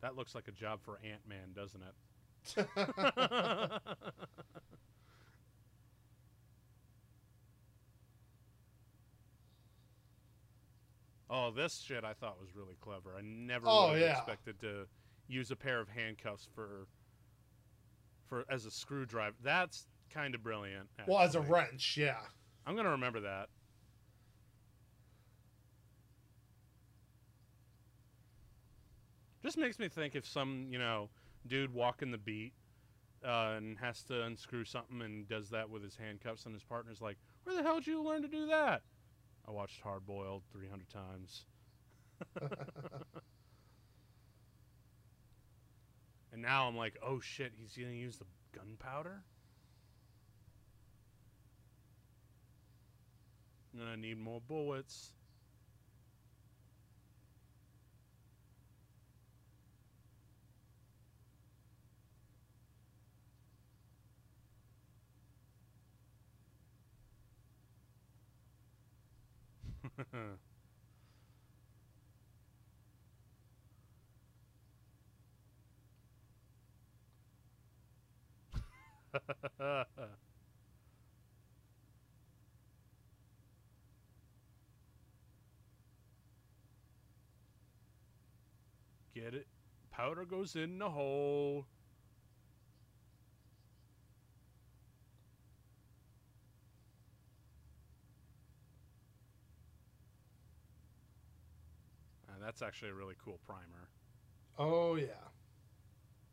That looks like a job for Ant Man, doesn't it? [LAUGHS] oh, this shit I thought was really clever. I never Oh, have yeah. expected to use a pair of handcuffs for for as a screwdriver. That's kind of brilliant. well, as a wrench, yeah. I'm gonna remember that. Just makes me think if some you know dude walking the beat uh, and has to unscrew something and does that with his handcuffs and his partner's like, "Where the hell did you learn to do that?" I watched Hard Boiled 300 times. [LAUGHS] [LAUGHS] And now I'm like, oh shit, he's gonna use the gunpowder? I'm gonna need more bullets. [LAUGHS] [LAUGHS] Get it? Powder goes in the hole. Uh, that's actually a really cool primer. Oh yeah.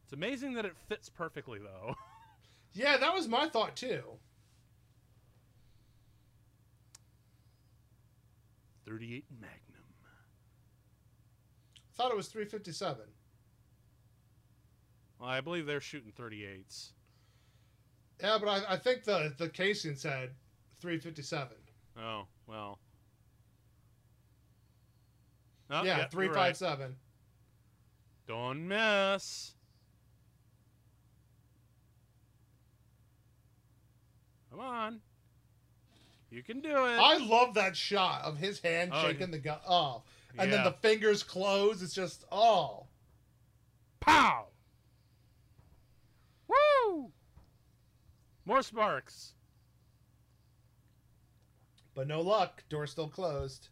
It's amazing that it fits perfectly, though. [LAUGHS] Yeah, that was my thought too. 38 Magnum. Thought it was 357. Well, I believe they're shooting 38s. Yeah, but I, I think the the casing said 357. Oh, well. Oh, yeah, right. 357. Don't miss. Come on. You can do it. I love that shot of his hand Oh, shaking the gun. Oh, and then the fingers close. It's just oh. Pow! Woo! More sparks. But no luck. Door still closed.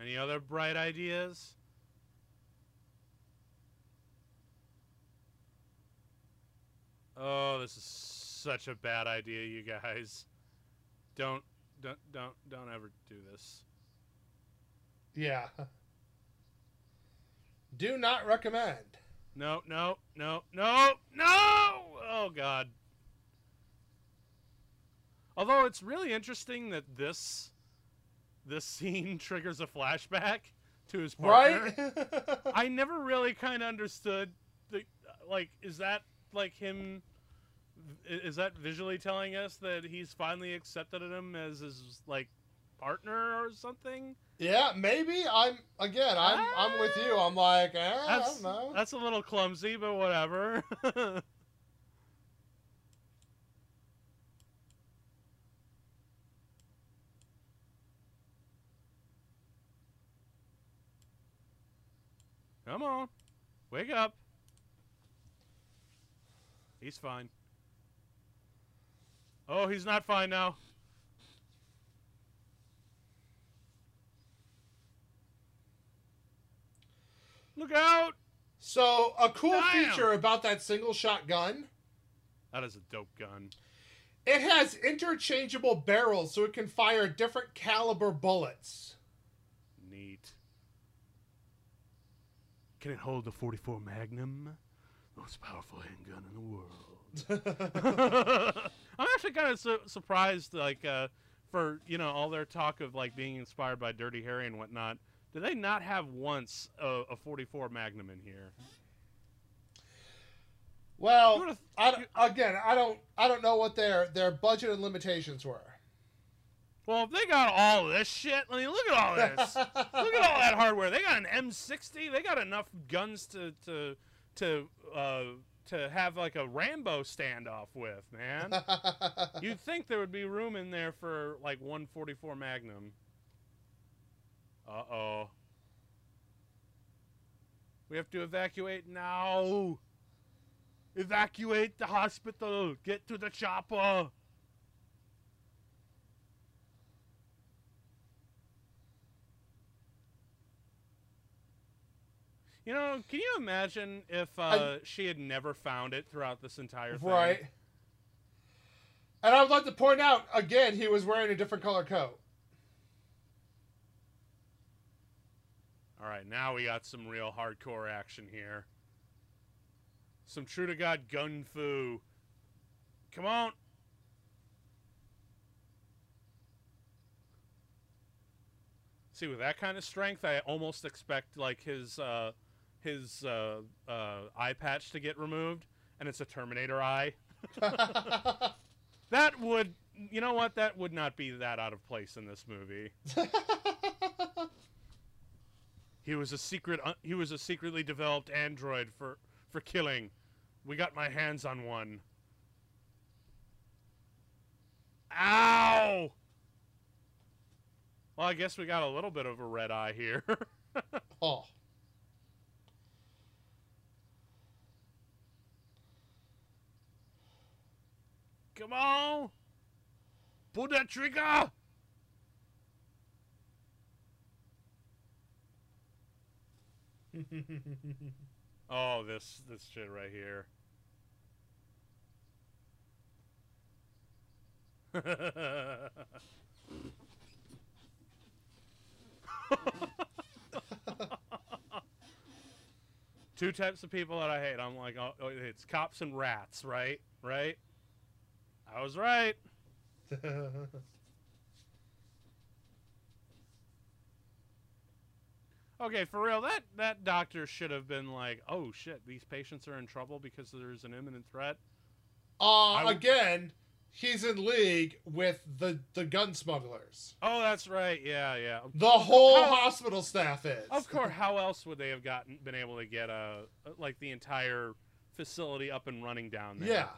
Any other bright ideas? Oh, this is such a bad idea, you guys. Don't don't don't don't ever do this. Yeah. Do not recommend. No, no, no, no, no! Oh god. Although it's really interesting that this this [LAUGHS] scene triggers a flashback to his partner. Right? [LAUGHS] I never really kind of understood the like is that like him is that visually telling us that he's finally accepted him as his like partner or something? yeah, maybe. I'm again. I'm I'm with you. I'm like, eh, I That's don't know. that's a little clumsy, but whatever. [LAUGHS] Come on. Wake up. He's fine. Oh, he's not fine now. Look out! So a cool Damn. feature about that single shot gun. That is a dope gun. It has interchangeable barrels, so it can fire different caliber bullets. Neat. Can it hold the 44 Magnum? Most powerful handgun in the world. [LAUGHS] I'm actually kind of su- surprised, like, uh, for you know all their talk of like being inspired by Dirty Harry and whatnot. Do they not have once a, a 44 Magnum in here? Well, would've- I again, I don't, I don't know what their their budget and limitations were. Well, if they got all this shit, I mean, look at all this. [LAUGHS] look at all that hardware. They got an M60. They got enough guns to to to uh, to have like a Rambo standoff with, man. [LAUGHS] You'd think there would be room in there for like 144 Magnum. Uh oh. We have to evacuate now. Evacuate the hospital. Get to the chopper. You know, can you imagine if uh, I- she had never found it throughout this entire thing? right. And I would like to point out again, he was wearing a different color coat. All right, now we got some real hardcore action here. Some true to God gun fu. Come on. See, with that kind of strength, I almost expect like his uh, his uh, uh, eye patch to get removed, and it's a Terminator eye. [LAUGHS] That would, you know what? That would not be that out of place in this movie. [LAUGHS] He was a secret. Uh, he was a secretly developed android for for killing. We got my hands on one. Ow! Well, I guess we got a little bit of a red eye here. [LAUGHS] Oh. Come on! Pull that trigger! [LAUGHS] Oh, this this shit right here. [LAUGHS] Two types of people that I hate. I'm like, oh, it's cops and rats, right? Right? I was right. [LAUGHS] Okay, for real, that that doctor should have been like, "Oh shit, these patients are in trouble because there's an imminent threat." uh, I w- again, he's in league with the the gun smugglers. Oh, that's right. Yeah, yeah. The whole How- hospital staff is. Of course. [LAUGHS] How else would they have gotten been able to get a like the entire facility up and running down there? Yeah.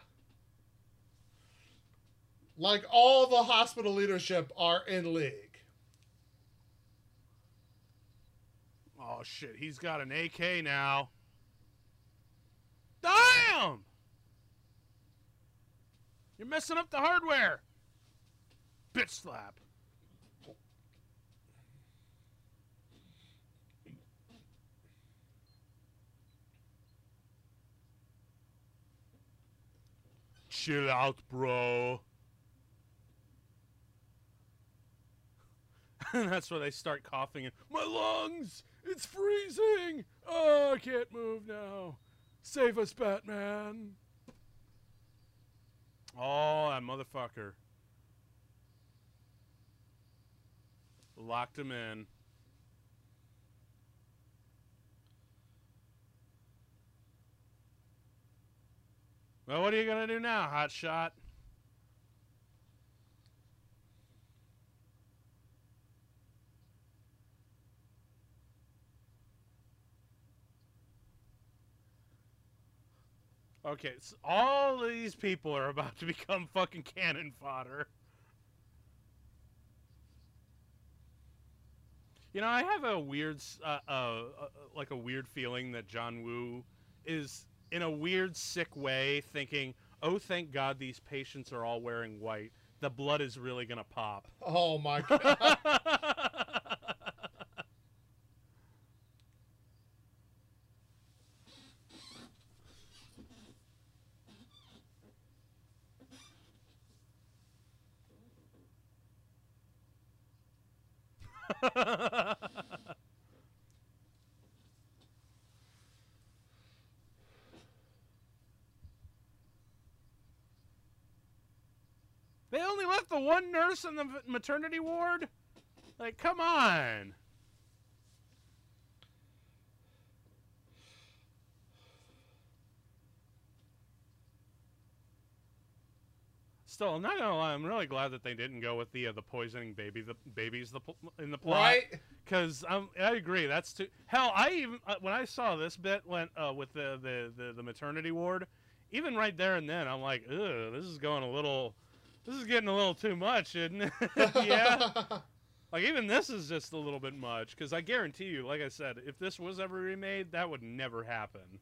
Like all the hospital leadership are in league. Oh shit, he's got an AK now. Damn! You're messing up the hardware. Bitch slap. Chill out, bro. And [LAUGHS] that's where they start coughing and my lungs! It's freezing! Oh i can't move now. Save us batman. Oh that motherfucker. Locked him in. Well what are you gonna do now hot shot Okay, so all of these people are about to become fucking cannon fodder. You know, I have a weird, uh, uh, uh, like a weird feeling that John Woo is, in a weird, sick way, thinking, "Oh, thank God, these patients are all wearing white. The blood is really gonna pop." Oh my [LAUGHS] god. They only left the one nurse in the maternity ward? Like, come on. Still, I'm not gonna lie. I'm really glad that they didn't go with the uh, the poisoning baby, the babies, the in the plot. right? Because um, I agree. That's too. Hell, I even uh, when I saw this bit went uh, with the, the the the maternity ward, even right there and then, I'm like, ugh, this is going a little. This is getting a little too much, isn't it? [LAUGHS] [LAUGHS] yeah. Like even this is just a little bit much because I guarantee you, like I said, if this was ever remade, that would never happen.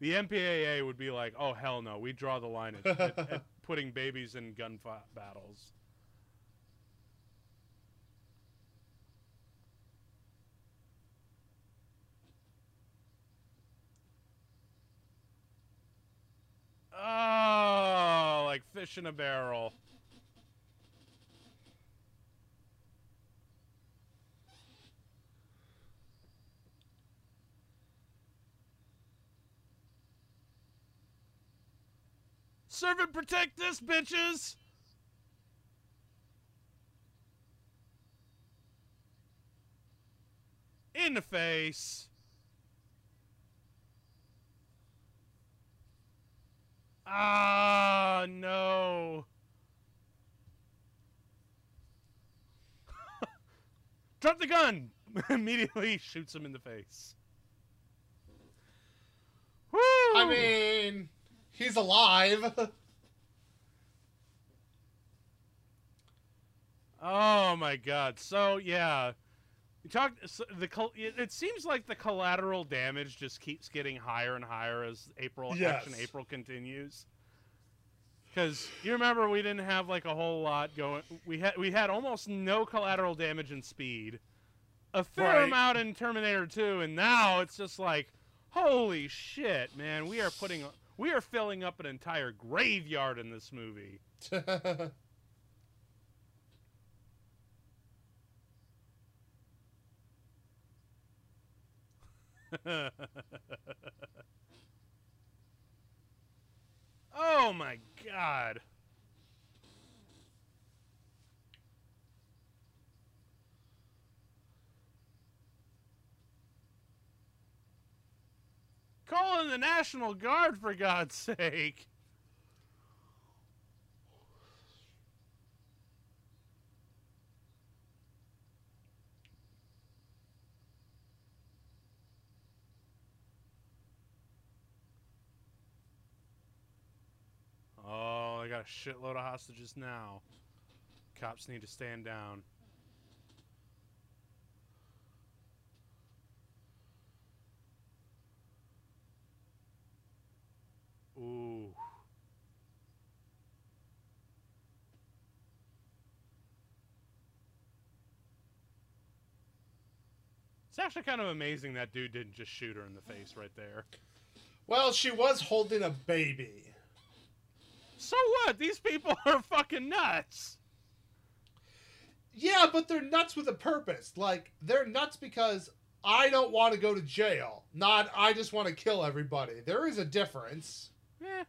The MPAA would be like, "Oh hell no, we draw the line at, at, at [LAUGHS] putting babies in gun battles." Oh, like fish in a barrel. Serve and protect this, bitches! In the face. Ah, no. [LAUGHS] Drop the gun! [LAUGHS] Immediately shoots him in the face. Woo! I mean, he's alive. [LAUGHS] Oh my god. So yeah, you talked so the it seems like the collateral damage just keeps getting higher and higher as April action April continues. Because you remember we didn't have like a whole lot going. We had we had almost no collateral damage in Speed, a fair Right. amount in Terminator 2, and now it's just like, holy shit, man! We are putting we are filling up an entire graveyard in this movie. [LAUGHS] [LAUGHS] oh my god. Call in the National Guard for God's sake. Oh, I got a shitload of hostages now. Cops need to stand down. Ooh. It's actually kind of amazing that dude didn't just shoot her in the face right there. well, she was holding a baby. So what? These people [LAUGHS] are fucking nuts. Yeah, but they're nuts with a purpose. Like, they're nuts because I don't want to go to jail, not I just want to kill everybody. There is a difference. Eh.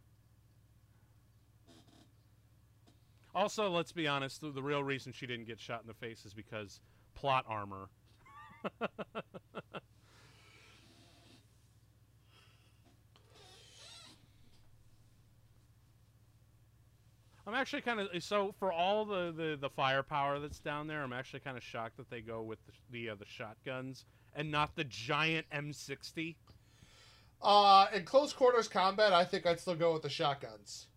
Also, let's be honest, the, the real reason she didn't get shot in the face is because plot armor. [LAUGHS] I'm actually kind of so for all the, the, the firepower that's down there. I'm actually kind of shocked that they go with the the, uh, the shotguns and not the giant M60. Uh, in close quarters combat, I think I'd still go with the shotguns.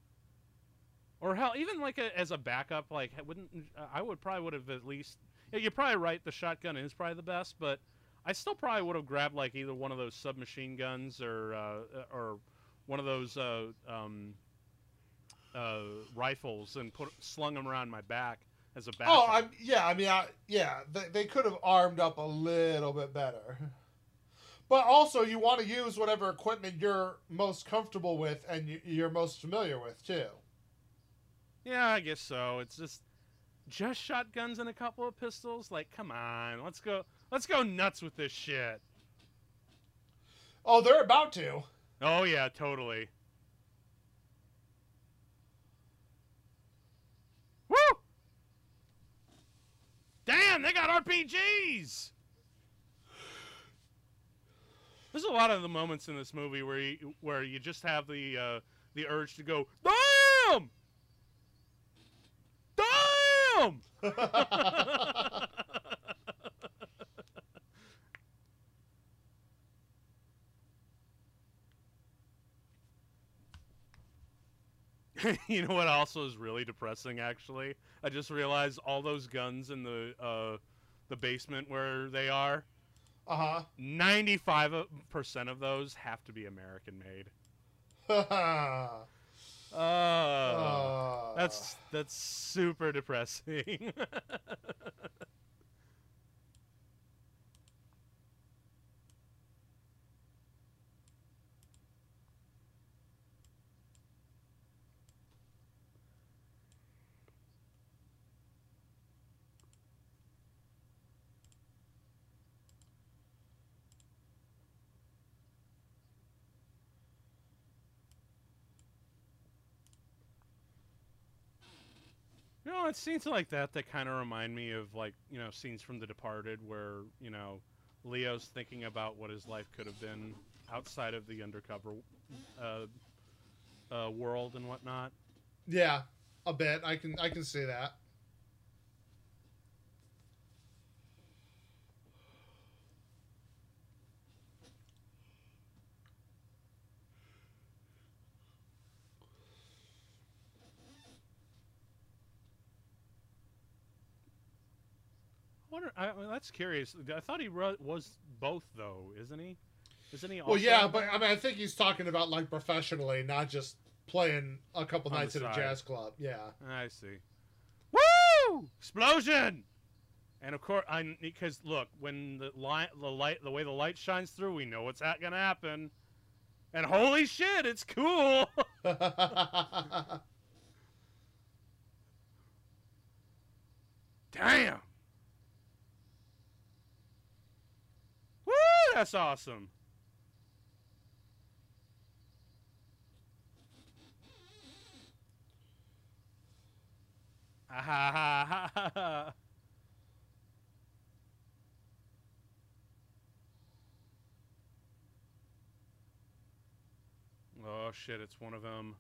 Or hell, even like a, as a backup, like wouldn't I would probably would have at least. Yeah, you're probably right. The shotgun is probably the best, but I still probably would have grabbed like either one of those submachine guns or uh, or one of those uh, um, uh, rifles and put slung them around my back as a backup. Oh, I'm yeah. I mean, I, yeah. They, they could have armed up a little bit better. But also, you want to use whatever equipment you're most comfortable with and you, you're most familiar with too. yeah, I guess so. It's just just shotguns and a couple of pistols. Like, come on, let's go. Let's go nuts with this shit. Oh, they're about to. Oh yeah, totally. Woo! Damn, they got RPGs. There's a lot of the moments in this movie where you, where you just have the uh, the urge to go, damn, damn. [LAUGHS] [LAUGHS] [LAUGHS] you know what also is really depressing actually? I just realized all those guns in the uh the basement where they are Uh huh. 95% of those have to be american made. [LAUGHS] Uh, Uh, that's that's super depressing [LAUGHS] it's scenes like that that kind of remind me of like you know scenes from The Departed, where you know Leo's thinking about what his life could have been outside of the undercover uh, uh, world and whatnot. yeah, a bit. I can I can see that. Wonder. I, mean, that's curious. I thought he was both though, isn't he? Isn't he? Well, yeah, but I mean, I think he's talking about like professionally, not just playing a couple nights at a jazz club. Yeah. I see. Woo! Explosion! And of course, I because look when the light, the light, the way the light shines through, we know what's ha- gonna happen. And holy shit, it's cool! [LAUGHS] [LAUGHS] Damn! Woo! That's awesome. Ah, ha, ha, ha, ha. Oh shit, it's one of them.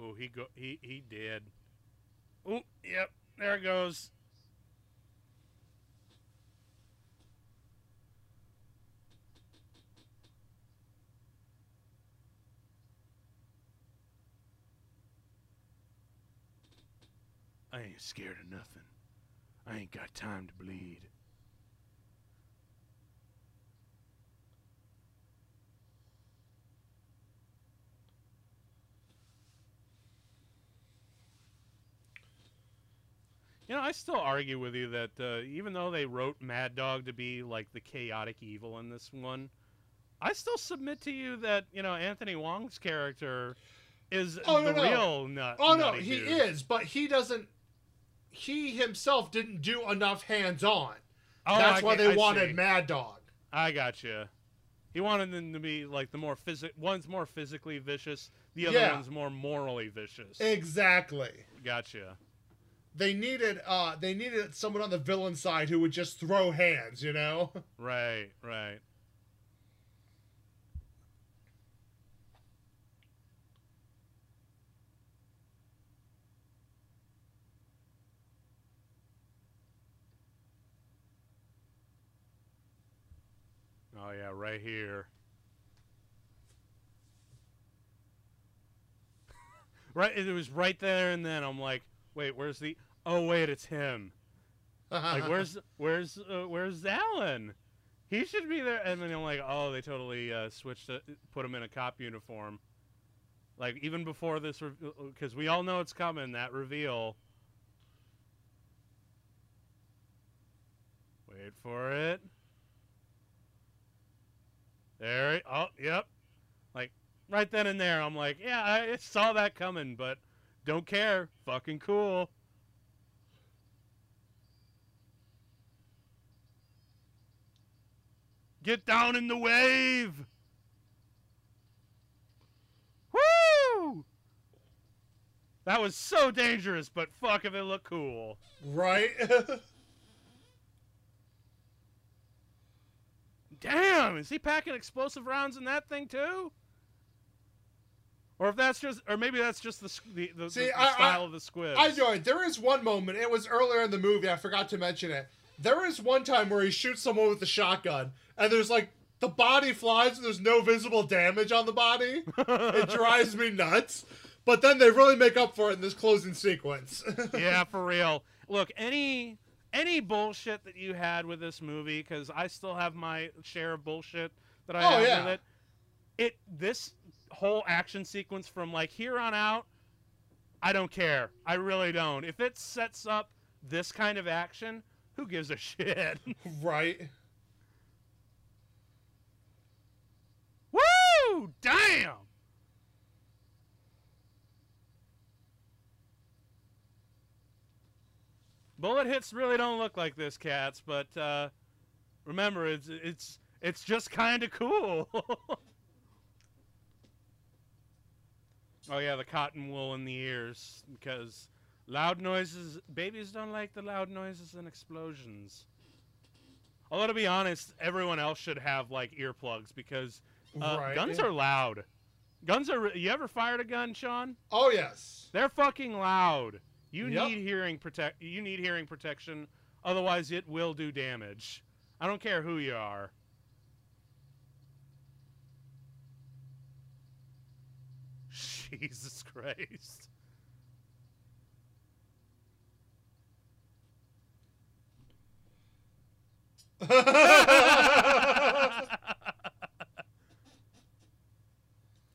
Oh, he go he he did. Oh, yep, there it goes. I ain't scared of nothing. I ain't got time to bleed. You know, I still argue with you that uh, even though they wrote Mad Dog to be like the chaotic evil in this one, I still submit to you that you know Anthony Wong's character is Oh, no, the no. real nut. oh no, he dude. is, but he doesn't. He himself didn't do enough hands on. Oh, That's I why get- they I wanted see. Mad Dog. I gotcha. He wanted them to be like the more physic. One's more physically vicious. The other Yeah. one's more morally vicious. Exactly. gotcha. They needed uh they needed someone on the villain side who would just throw hands, you know? [LAUGHS] Right. Right. Oh yeah, right here. [LAUGHS] right, it was right there, and then I'm like, wait, where's the? Oh wait, it's him. Like, [LAUGHS] where's where's uh, where's Alan? He should be there. And then I'm like, oh, they totally uh, switched it, put him in a cop uniform. Like even before this, because we all know it's coming. That reveal. Wait for it. There. Oh, yep. Like right then and there, I'm like, yeah, I saw that coming, but don't care. Fucking cool. Get down in the wave. Woo! That was so dangerous, but fuck if it looked cool. right? [LAUGHS] Damn, is he packing explosive rounds in that thing too? Or if that's just, or maybe that's just the the, the, See, the I- I- style of the squib. I know it. There is one moment. It was earlier in the movie. I forgot to mention it. There is one time where he shoots someone with a shotgun, and there's like the body flies, and there's no visible damage on the body. [LAUGHS] It drives me nuts. But then they really make up for it in this closing sequence. [LAUGHS] yeah, for real. Look, any any bullshit that you had with this movie, because I still have my share of bullshit that I Oh, have yeah. with it. It this whole action sequence from like here on out, I don't care. I really don't. If it sets up this kind of action, who gives a shit? [LAUGHS] right? Woo! Damn! Bullet hits really don't look like this, cats. But uh, remember, it's it's it's just kind of cool. [LAUGHS] oh yeah, the cotton wool in the ears because loud noises. Babies don't like the loud noises and explosions. Although to be honest, everyone else should have like earplugs because uh, right. guns are loud. Guns are. You ever fired a gun, Sean? Oh yes. They're fucking loud. You yep. need hearing protect. You need hearing protection, otherwise it will do damage. I don't care who you are. [LAUGHS] Jesus Christ.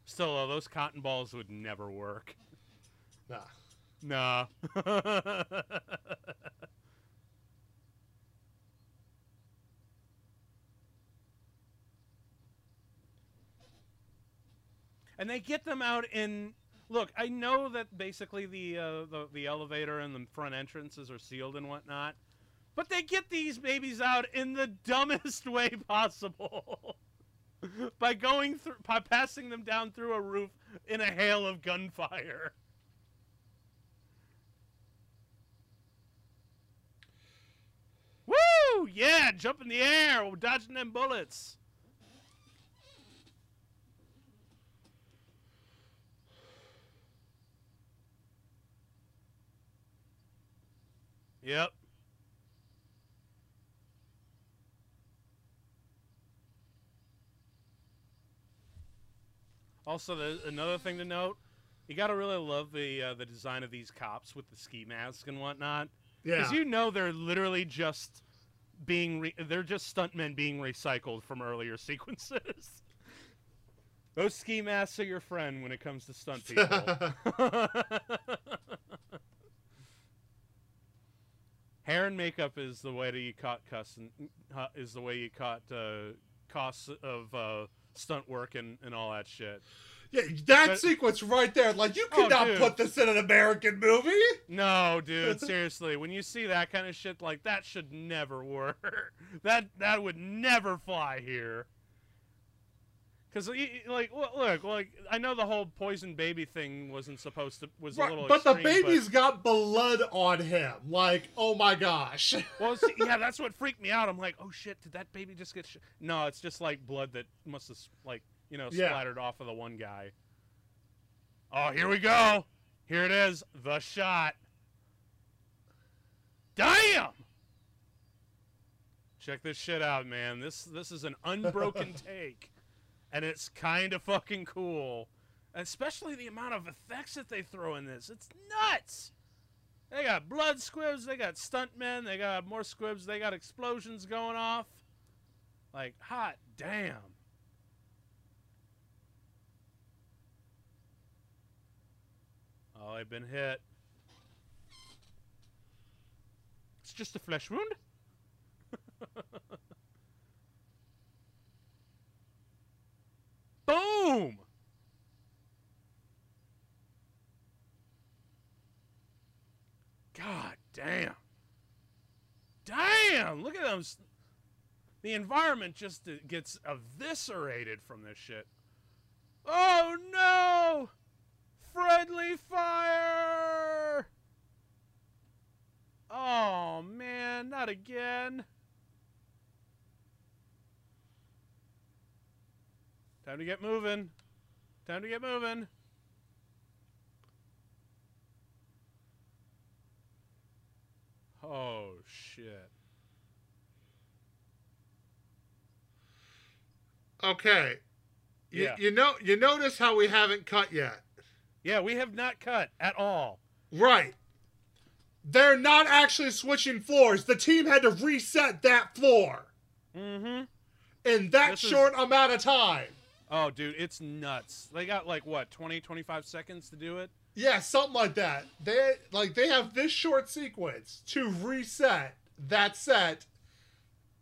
Still, though, those cotton balls would never work. Nah. Nah. [LAUGHS] and they get them out in. Look, I know that basically the, uh, the the elevator and the front entrances are sealed and whatnot, but they get these babies out in the [LAUGHS] dumbest way possible. [LAUGHS] by going through by passing them down through a roof in a hail of gunfire. Woo! Yeah, jump in the air, we're dodging them bullets. Yep. Also, the, another thing to note, you got to really love the uh, the design of these cops with the ski mask and whatnot, Yeah. because you know they're literally just being re- they're just stuntmen being recycled from earlier [LAUGHS] sequences. Those ski masks are your friend when it comes to stunt [LAUGHS] people. Hair and makeup is the way that you caught uh, is the way you caught uh, costs of uh, stunt work and, and all that shit. Yeah, that But- sequence right there, like you Oh, could not dude. put this in an American movie. No, dude, [LAUGHS] seriously, when you see that kind of shit, like that should never work. [LAUGHS] that that would never fly here. Cause y- y- like look, like I know the whole poison baby thing wasn't supposed to was a Right, little but the extreme, baby's got blood on him. Like, oh my gosh. [LAUGHS] Well, see, yeah, that's what freaked me out. I'm like, oh shit, did that baby just get? Sh-? No, it's just like blood that must have like you know Yeah. splattered off of the one guy. Oh, here we go. Here it is, the shot. Damn! Check this shit out, man. This this is an unbroken [LAUGHS] take, and it's kind of fucking cool. Especially the amount of effects that they throw in this. It's nuts. They got blood squibs, they got stuntmen, they got more squibs, they got explosions going off. Like, hot damn. Oh, I've been hit. It's just a flesh wound. [LAUGHS] Boom! God damn. Damn! Look at them. The environment just uh, gets eviscerated from this shit. Oh no! Friendly fire! Oh man, not again. Time to get moving. Time to get moving. Oh shit. Okay. You, Yeah. you know, you notice how we haven't cut yet, Yeah, we have not cut at all. right? They're not actually switching floors. The team had to reset that floor Mm-hmm. in that This is- short amount of time. Oh, dude, it's nuts. They got like what, 20, 25 seconds to do it? Yeah, something like that. They like they have this short sequence to reset that set,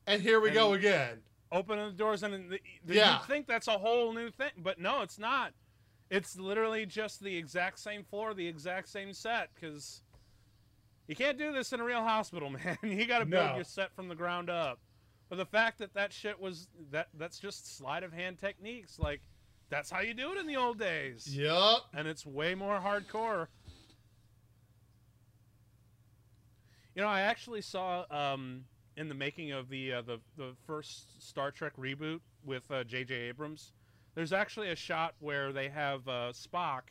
and here we go again. Opening the doors and the, the, Yeah. you think that's a whole new thing, but no, it's not. It's literally just the exact same floor, the exact same set. Because you can't do this in a real hospital, [LAUGHS] man. you got to build No. your set from the ground up. But the fact that that shit was that that's just sleight of hand techniques. Like that's how you do it in the old days. Yup. and it's way more hardcore. You know, I actually saw um, in the making of the uh, the the first Star Trek reboot with uh, J.J. Abrams. There's actually a shot where they have uh, Spock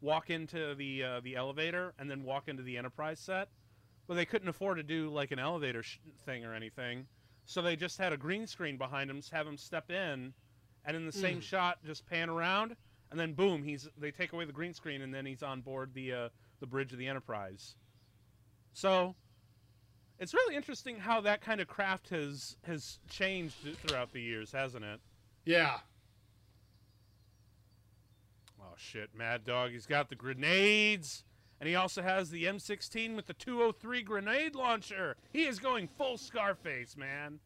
walk into the uh, the elevator and then walk into the Enterprise set, but they couldn't afford to do like an elevator sh- thing or anything, so they just had a green screen behind him, have him step in, and in the same Mm. shot just pan around, and then boom, he's they take away the green screen and then he's on board the uh, the bridge of the Enterprise. So It's really interesting how that kind of craft has has changed throughout the years, hasn't it? Yeah. Shit, Mad Dog, he's got the grenades. And he also has the M16 with the 203 grenade launcher. He is going full Scarface, man.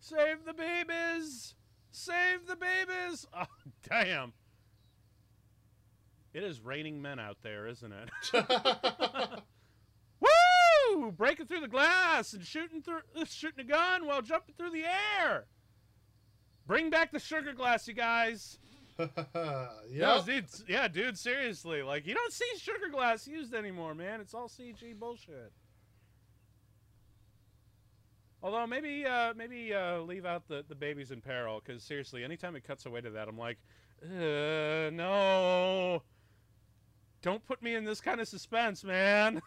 Save the babies! Save the babies! [LAUGHS] Oh, damn. It is raining men out there, isn't it? [LAUGHS] [LAUGHS] Woo! Breaking through the glass and shooting through [LAUGHS] shooting a gun while jumping through the air. Bring back the sugar glass, you guys. yeah. Dude, yeah, dude, seriously. Like you don't see sugar glass used anymore, man. It's all CG bullshit. Although maybe uh, maybe uh, leave out the, the babies in peril because seriously, anytime it cuts away to that, I'm like, uh, no, don't put me in this kind of suspense, man.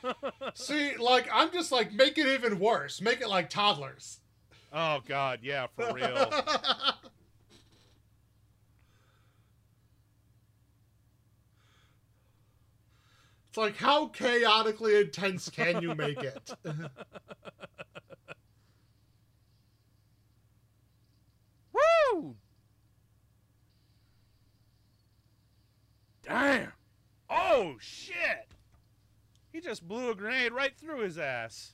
[LAUGHS] See, like I'm just like make it even worse. Make it like toddlers. oh God, yeah, for real. [LAUGHS] It's like how chaotically intense can you make it? [LAUGHS] Woo! Damn! Oh shit! He just blew a grenade right through his ass.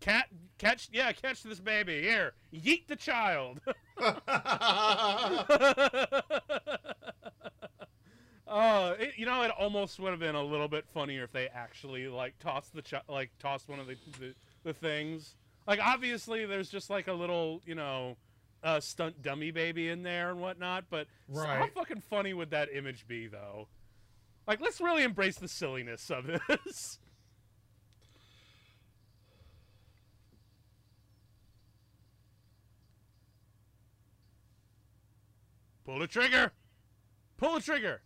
Cat, catch, yeah, catch this baby. Here, yeet the child. [LAUGHS] Oh, it, you know, it almost would have been a little bit funnier if they actually like tossed the like tossed one of the, the the things. Like obviously, there's just like a little you know, uh, stunt dummy baby in there and whatnot. But s- how fucking funny would that image be, though? Like, let's really embrace the silliness of this. [LAUGHS] Pull the trigger. Pull the trigger.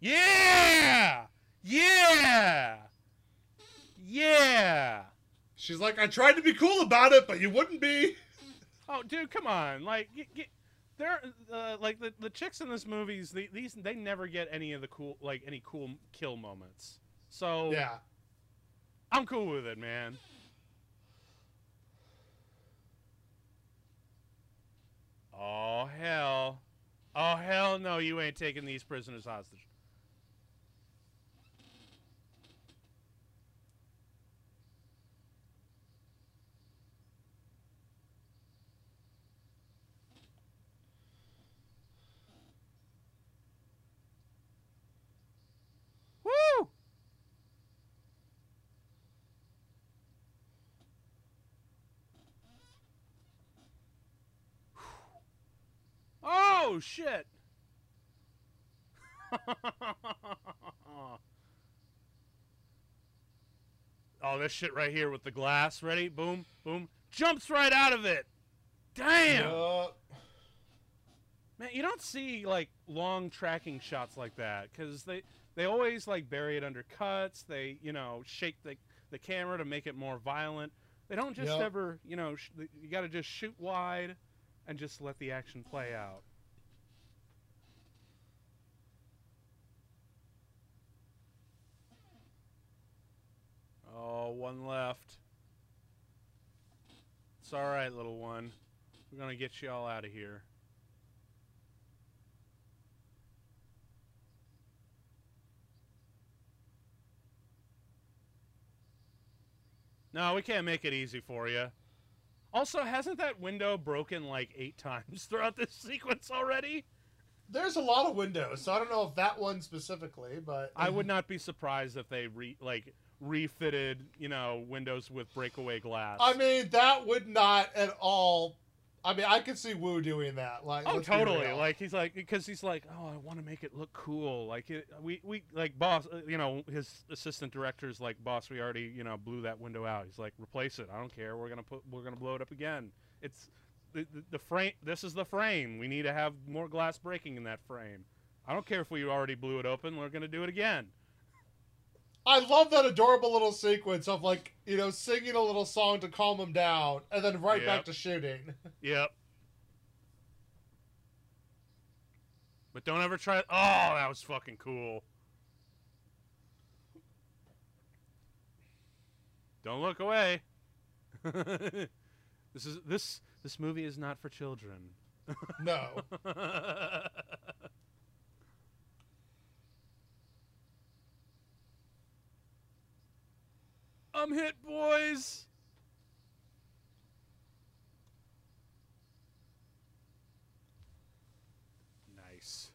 Yeah! Yeah! Yeah! She's like, I tried to be cool about it, but you wouldn't be. Oh, dude, come on! Like, y they're uh, like the the chicks in this movies. The, these they never get any of the cool like any cool kill moments. So Yeah. I'm cool with it, man. Oh hell! Oh hell no! You ain't taking these prisoners hostage. Woo! Oh shit! [LAUGHS] oh, this shit right here with the glass. Ready? Boom, boom. Jumps right out of it. Damn. Man, you don't see like long tracking shots like that because they they always like bury it under cuts. They you know shake the the camera to make it more violent. They don't just Yep. ever you know sh- you got to just shoot wide and just let the action play out. Oh, one left. It's all right, little one. We're gonna get you all out of here. No, we can't make it easy for you. Also, hasn't that window broken like eight times [LAUGHS] throughout this sequence already? There's a lot of windows, so I don't know if that one specifically, but I would not be surprised if they re like refitted, you know, windows with breakaway glass. I mean, that would not at all. I mean, I could see Woo doing that. Like, Oh, totally. Like he's like because he's like, oh, I want to make it look cool. Like it, we we like boss, uh, you know, his assistant director's like, boss, we already you know blew that window out. He's like, replace it. I don't care. We're gonna put we're gonna blow it up again. It's the, the, the frame. This is the frame. We need to have more glass breaking in that frame. I don't care if we already blew it open. We're gonna do it again. I love that adorable little sequence of like you know singing a little song to calm him down, and then right back to shooting. [LAUGHS] Yep. But don't ever try. Oh, that was fucking cool. Don't look away. [LAUGHS] this is this this movie is not for children. No, [LAUGHS] I'm hit, boys. Nice.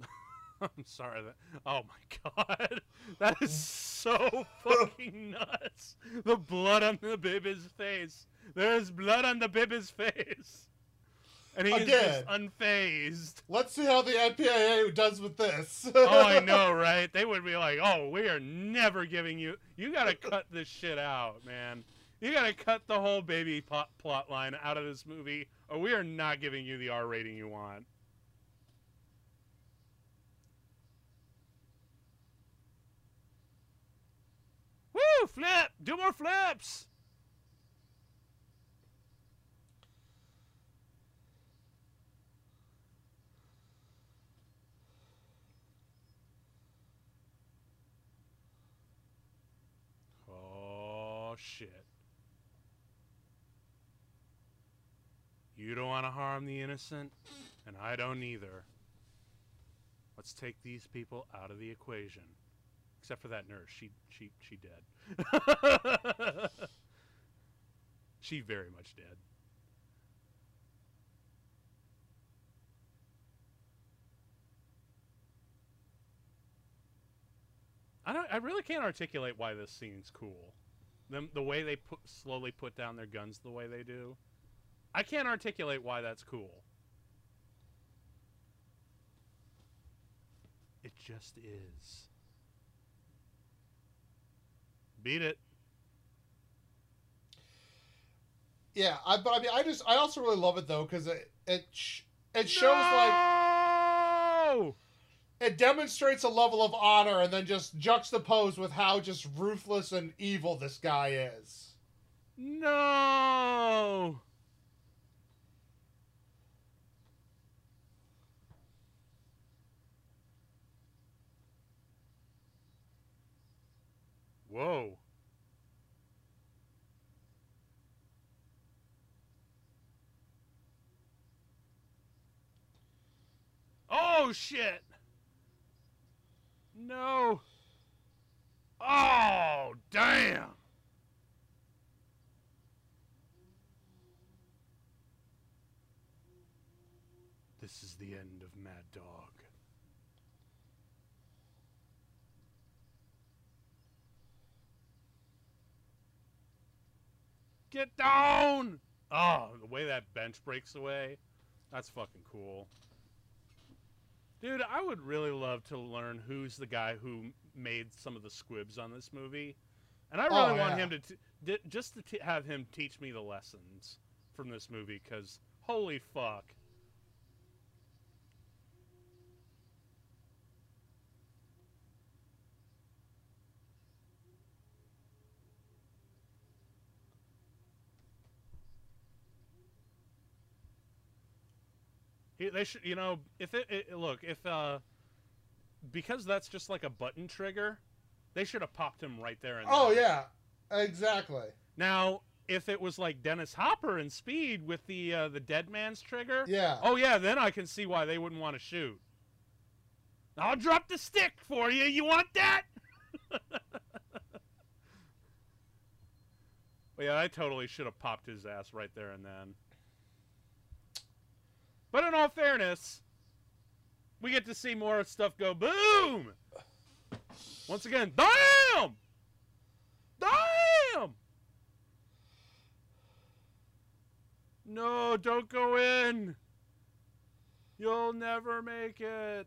[LAUGHS] I'm sorry that. Oh my [LAUGHS] god, that is so [LAUGHS] fucking nuts. The blood on the baby's face. There's blood on the baby's face, and he Again. unfazed. let's see how the MPAA does with this. oh, I [LAUGHS] know, right? They would be like, "Oh, we are never giving you. You got to cut this shit out, man. You got to cut the whole baby plot, plot line out of this movie, or we are not giving you the R rating you want." Woo! Flip! Do more flips! Shit. You don't want to harm the innocent, and I don't either. Let's take these people out of the equation. Except for that nurse. She she she dead. [LAUGHS] she very much dead. I don't. I really can't articulate why this scene's cool. Them the way they put slowly put down their guns the way they do. I can't articulate why that's cool. It just is. Beat it. yeah, I, but I mean, I just I also really love it though because it it sh- it shows like no! It demonstrates a level of honor and then just juxtaposed with how just ruthless and evil this guy is. No! Whoa. Oh shit! No! Oh, damn! This is the end of Mad Dog. Get down! Oh, the way that bench breaks away. That's fucking cool. Dude, I would really love to learn who's the guy who made some of the squibs on this movie. And I really Oh, want yeah. him to t- just to t- have him teach me the lessons from this movie cuz holy fuck. They should, you know, if it, it look if uh, because that's just like a button trigger, they should have popped him right there and Oh yeah, exactly. Now, if it was like Dennis Hopper in Speed with the uh, the dead man's trigger, Yeah. oh yeah, then I can see why they wouldn't want to shoot. I'll drop the stick for you. You want that? [LAUGHS] Well, yeah, I totally should have popped his ass right there and then. But in all fairness, we get to see more stuff go boom. Once again, damn, damn. No, don't go in. You'll never make it.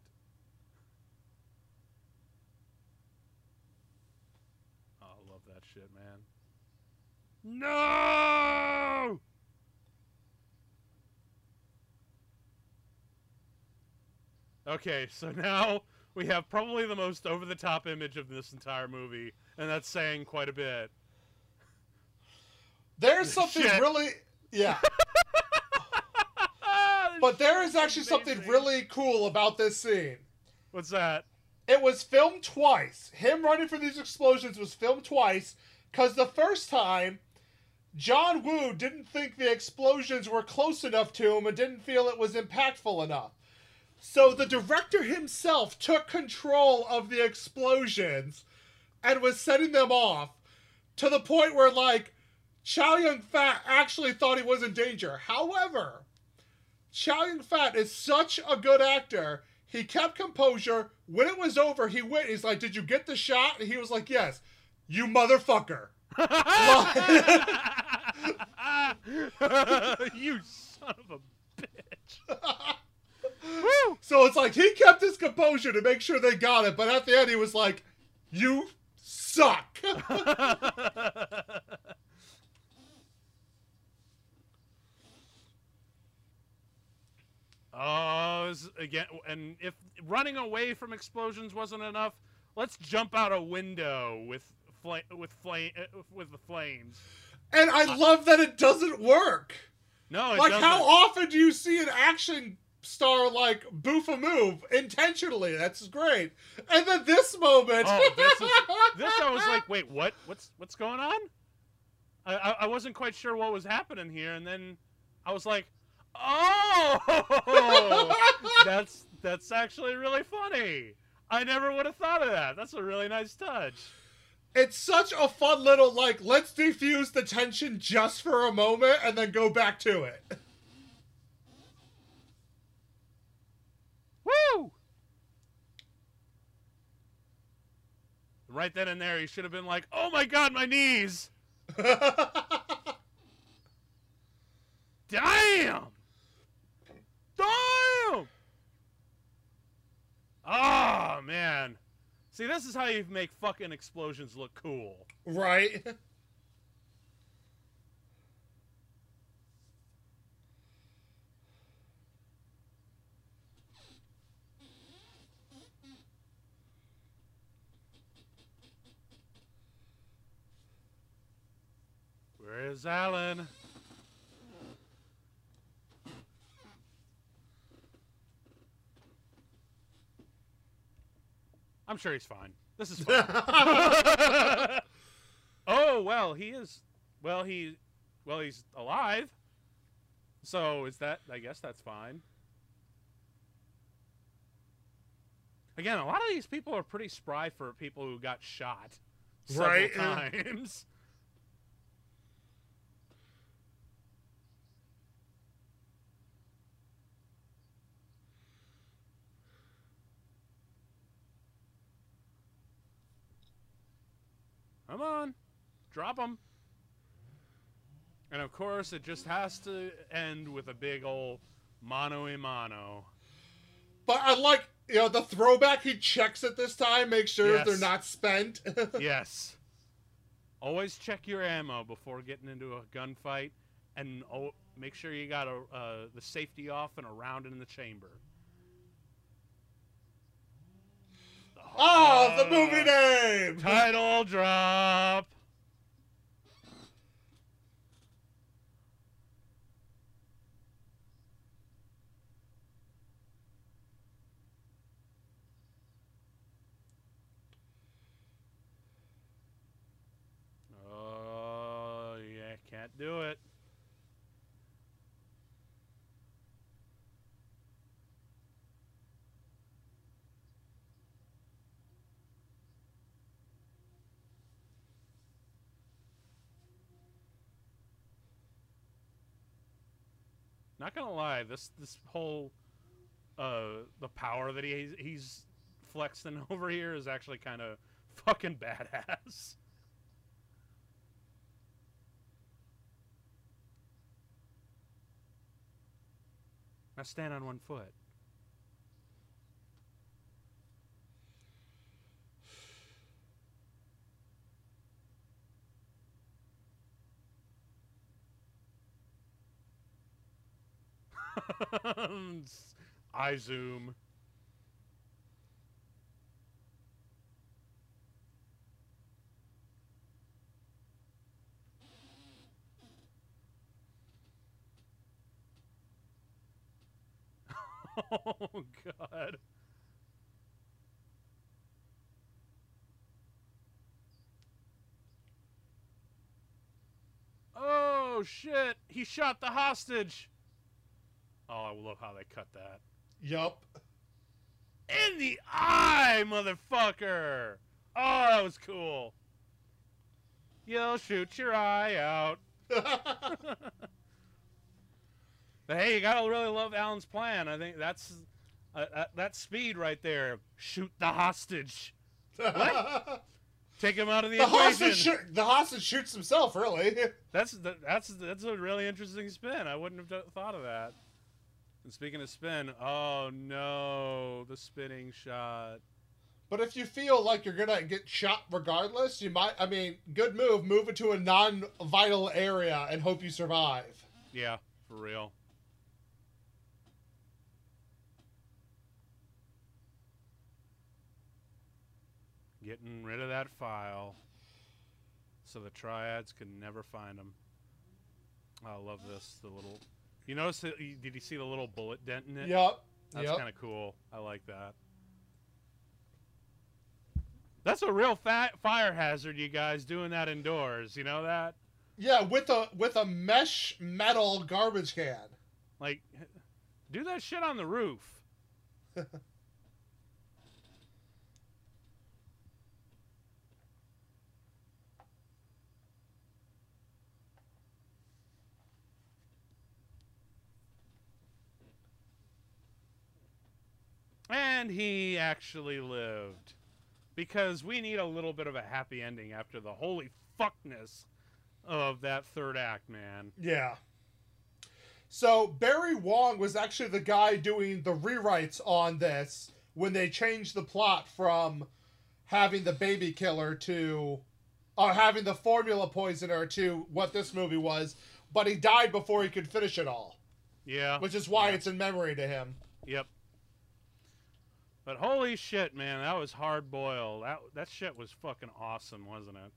Oh, I love that shit, man. No! Okay, so now we have probably the most over the top image of this entire movie, and that's saying quite a bit. There's [LAUGHS] something Shit. really, yeah. [LAUGHS] But there is actually something really cool about this scene. What's that? It was filmed twice. Him running from these explosions was filmed twice because the first time, John Woo didn't think the explosions were close enough to him and didn't feel it was impactful enough. So the director himself took control of the explosions and was setting them off to the point where, like, Chow Yun-fat actually thought he was in danger. However, Chow Yun-fat is such a good actor. He kept composure. When it was over, he went. He's like, "Did you get the shot?" And he was like, "Yes." You motherfucker. [LAUGHS] you son of a bitch. [LAUGHS] Woo! So it's like he kept his composure to make sure they got it, but at the end he was like, "You suck." [LAUGHS] Oh, is- again, and if running away from explosions wasn't enough, let's jump out a window with fla- with flame uh, with the flames. and I love that it doesn't work. No, it Like, doesn't. how often do you see an action star like boof a move intentionally? That's great. And then this moment, Oh, this is [LAUGHS] this. I was like, wait, what? What's what's going on? I, I I wasn't quite sure what was happening here, and then I was like, oh, [LAUGHS] that's that's actually really funny. I never would have thought of that. That's a really nice touch. it's such a fun little like let's defuse the tension just for a moment and then go back to it. [LAUGHS] Woo! Right then and there, he should have been like, "Oh my god, my knees! [LAUGHS] Damn! Damn! Oh man! See, this is how you make fucking explosions look cool. right? [LAUGHS] Where is Alan? I'm sure he's fine. This is fine. [LAUGHS] oh well, he is. Well, he. Well, he's alive. So is that? I guess that's fine. Again, a lot of these people are pretty spry for people who got shot several Right, times. Come on, drop them. And of course, it just has to end with a big old mano a mano. But I like, you know, the throwback. He checks it this time, make sure Yes. they're not spent. [LAUGHS] yes. Always check your ammo before getting into a gunfight, and make sure you got a, uh, the safety off and a round in the chamber. Oh, the Uh, movie name. Title drop. Oh, yeah, can't do it. Not gonna lie, this this whole uh the power that he he's flexing [LAUGHS] over here is actually kind of fucking badass. Now stand on one foot. I zoom. [LAUGHS] oh god. Oh shit, he shot the hostage. Oh, I love how they cut that. Yup. In the eye, motherfucker! Oh, that was cool. You'll shoot your eye out. [LAUGHS] But hey, you gotta really love Alan's plan. I think that's uh, uh, that speed right there. Shoot the hostage. What? [LAUGHS] Take him out of the, the equation. hostage, shoot, the hostage shoots himself. Really. That's the, that's that's a really interesting spin. I wouldn't have thought of that. And speaking of spin, oh no, the spinning shot. But if you feel like you're gonna get shot regardless, you might. I mean, good move. Move it to a non-vital area and hope you survive. Yeah, for real. Getting rid of that file so the triads can never find them. I love this. The little. You notice? That, did you see the little bullet dent in it? Yep. That's yep. kind of cool. I like that. That's a real fa- fire hazard, you guys, doing that indoors. You know that? Yeah, with a with a mesh metal garbage can. Like, do that shit on the roof. [LAUGHS] and he actually lived. Because we need a little bit of a happy ending after the holy fuckness of that third act, man. Yeah. So Barry Wong was actually the guy doing the rewrites on this when they changed the plot from having the baby killer to or having the formula poisoner to what this movie was, but he died before he could finish it all, Yeah. which is why Yeah. it's in memory to him. Yep. But holy shit, man, that was hard boiled. That that shit was fucking awesome, wasn't it?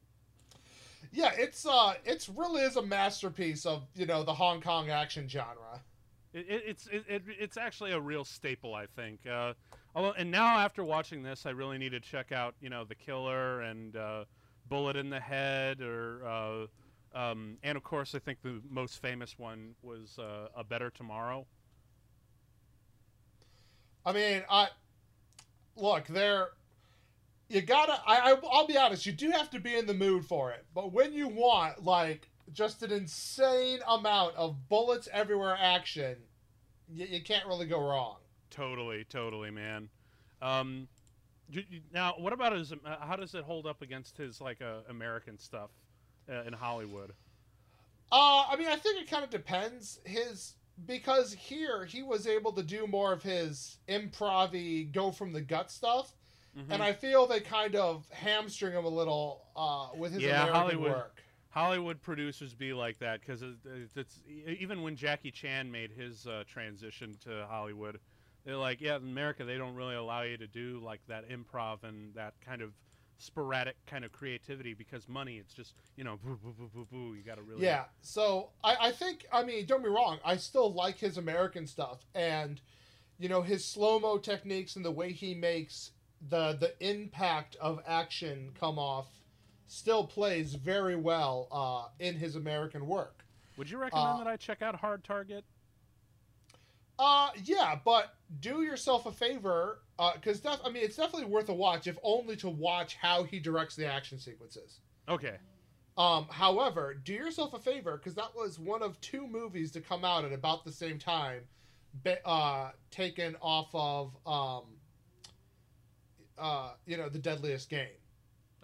Yeah, it's uh it's really is a masterpiece of, you know, the Hong Kong action genre. It, it, it's it, it, it's actually a real staple, I think. Uh, although, and now after watching this, I really need to check out, you know, The Killer and uh, Bullet in the Head, or uh, um, and of course, I think the most famous one was uh, A Better Tomorrow. I mean, I look there. You gotta. I, I. I'll be honest. You do have to be in the mood for it. But when you want like just an insane amount of bullets everywhere action, you, you can't really go wrong. Totally, totally, man. Um, now, what about his? Uh, how does it hold up against his like uh, American stuff uh, in Hollywood? Uh, I mean, I think it kind of depends. His because here he was able to do more of his improv go from the gut stuff, Mhm. and I feel they kind of hamstring him a little uh, with his Yeah, American Hollywood. work. Hollywood producers be like that because it, it- it's even when Jackie Chan made his uh, transition to Hollywood, they're like, yeah, in America they don't really allow you to do like that improv and that kind of sporadic kind of creativity because money. It's just you know, boo boo boo boo boo. You got to really Yeah. So I, I think I mean don't be wrong. I still like his American stuff and you know his slow mo techniques and the way he makes the the impact of action come off still plays very well uh, in his American work. Would you recommend Uh, that I check out Hard Target? Uh yeah, but do yourself a favor because def- I mean it's definitely worth a watch if only to watch how he directs the action sequences. Okay. Um, however, do yourself a favor because that was one of two movies to come out at about the same time, uh, taken off of um, uh, you know, the Deadliest Game.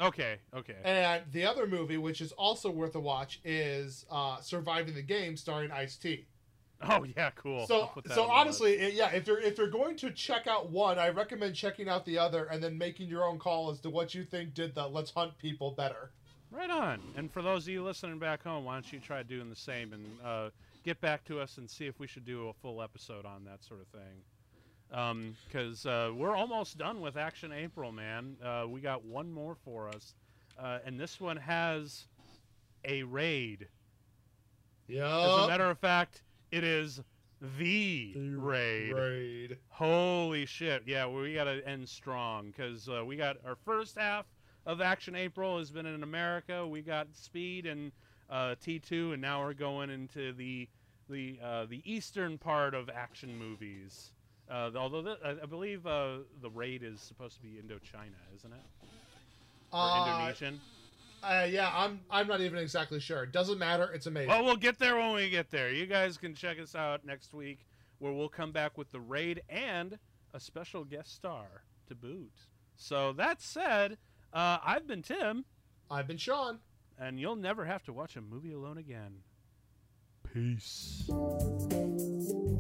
Okay. Okay. And the other movie, which is also worth a watch, is uh, Surviving the Game, starring Ice T. [LAUGHS] Oh yeah, cool. So, so on the list. honestly, it- yeah, if you're if you're going to check out one, I recommend checking out the other and then making your own call as to what you think did the Let's Hunt people better. Right on. And for those of you listening back home, why don't you try doing the same and uh, get back to us and see if we should do a full episode on that sort of thing. Because uh, we're almost done with Action April, man. Uh, we got one more for us. Uh, and this one has a raid. Yeah. As a matter of fact, it is the raid. Raid. Holy shit! Yeah, we gotta end strong because uh, we got our first half of Action April has been in America. We got Speed and uh, T2, and now we're going into the the uh, the eastern part of action movies. Uh, although the, I I believe uh, the raid is supposed to be Indochina, isn't it? Or Uh, Indonesian? Uh, yeah, I'm I'm not even exactly sure. It Doesn't matter. It's amazing. Well, we'll get there when we get there. You guys can check us out next week, where we'll come back with the raid and a special guest star to boot. So that said, uh, I've been Tim, I've been Sean. and you'll never have to watch a movie alone again. Peace. Thank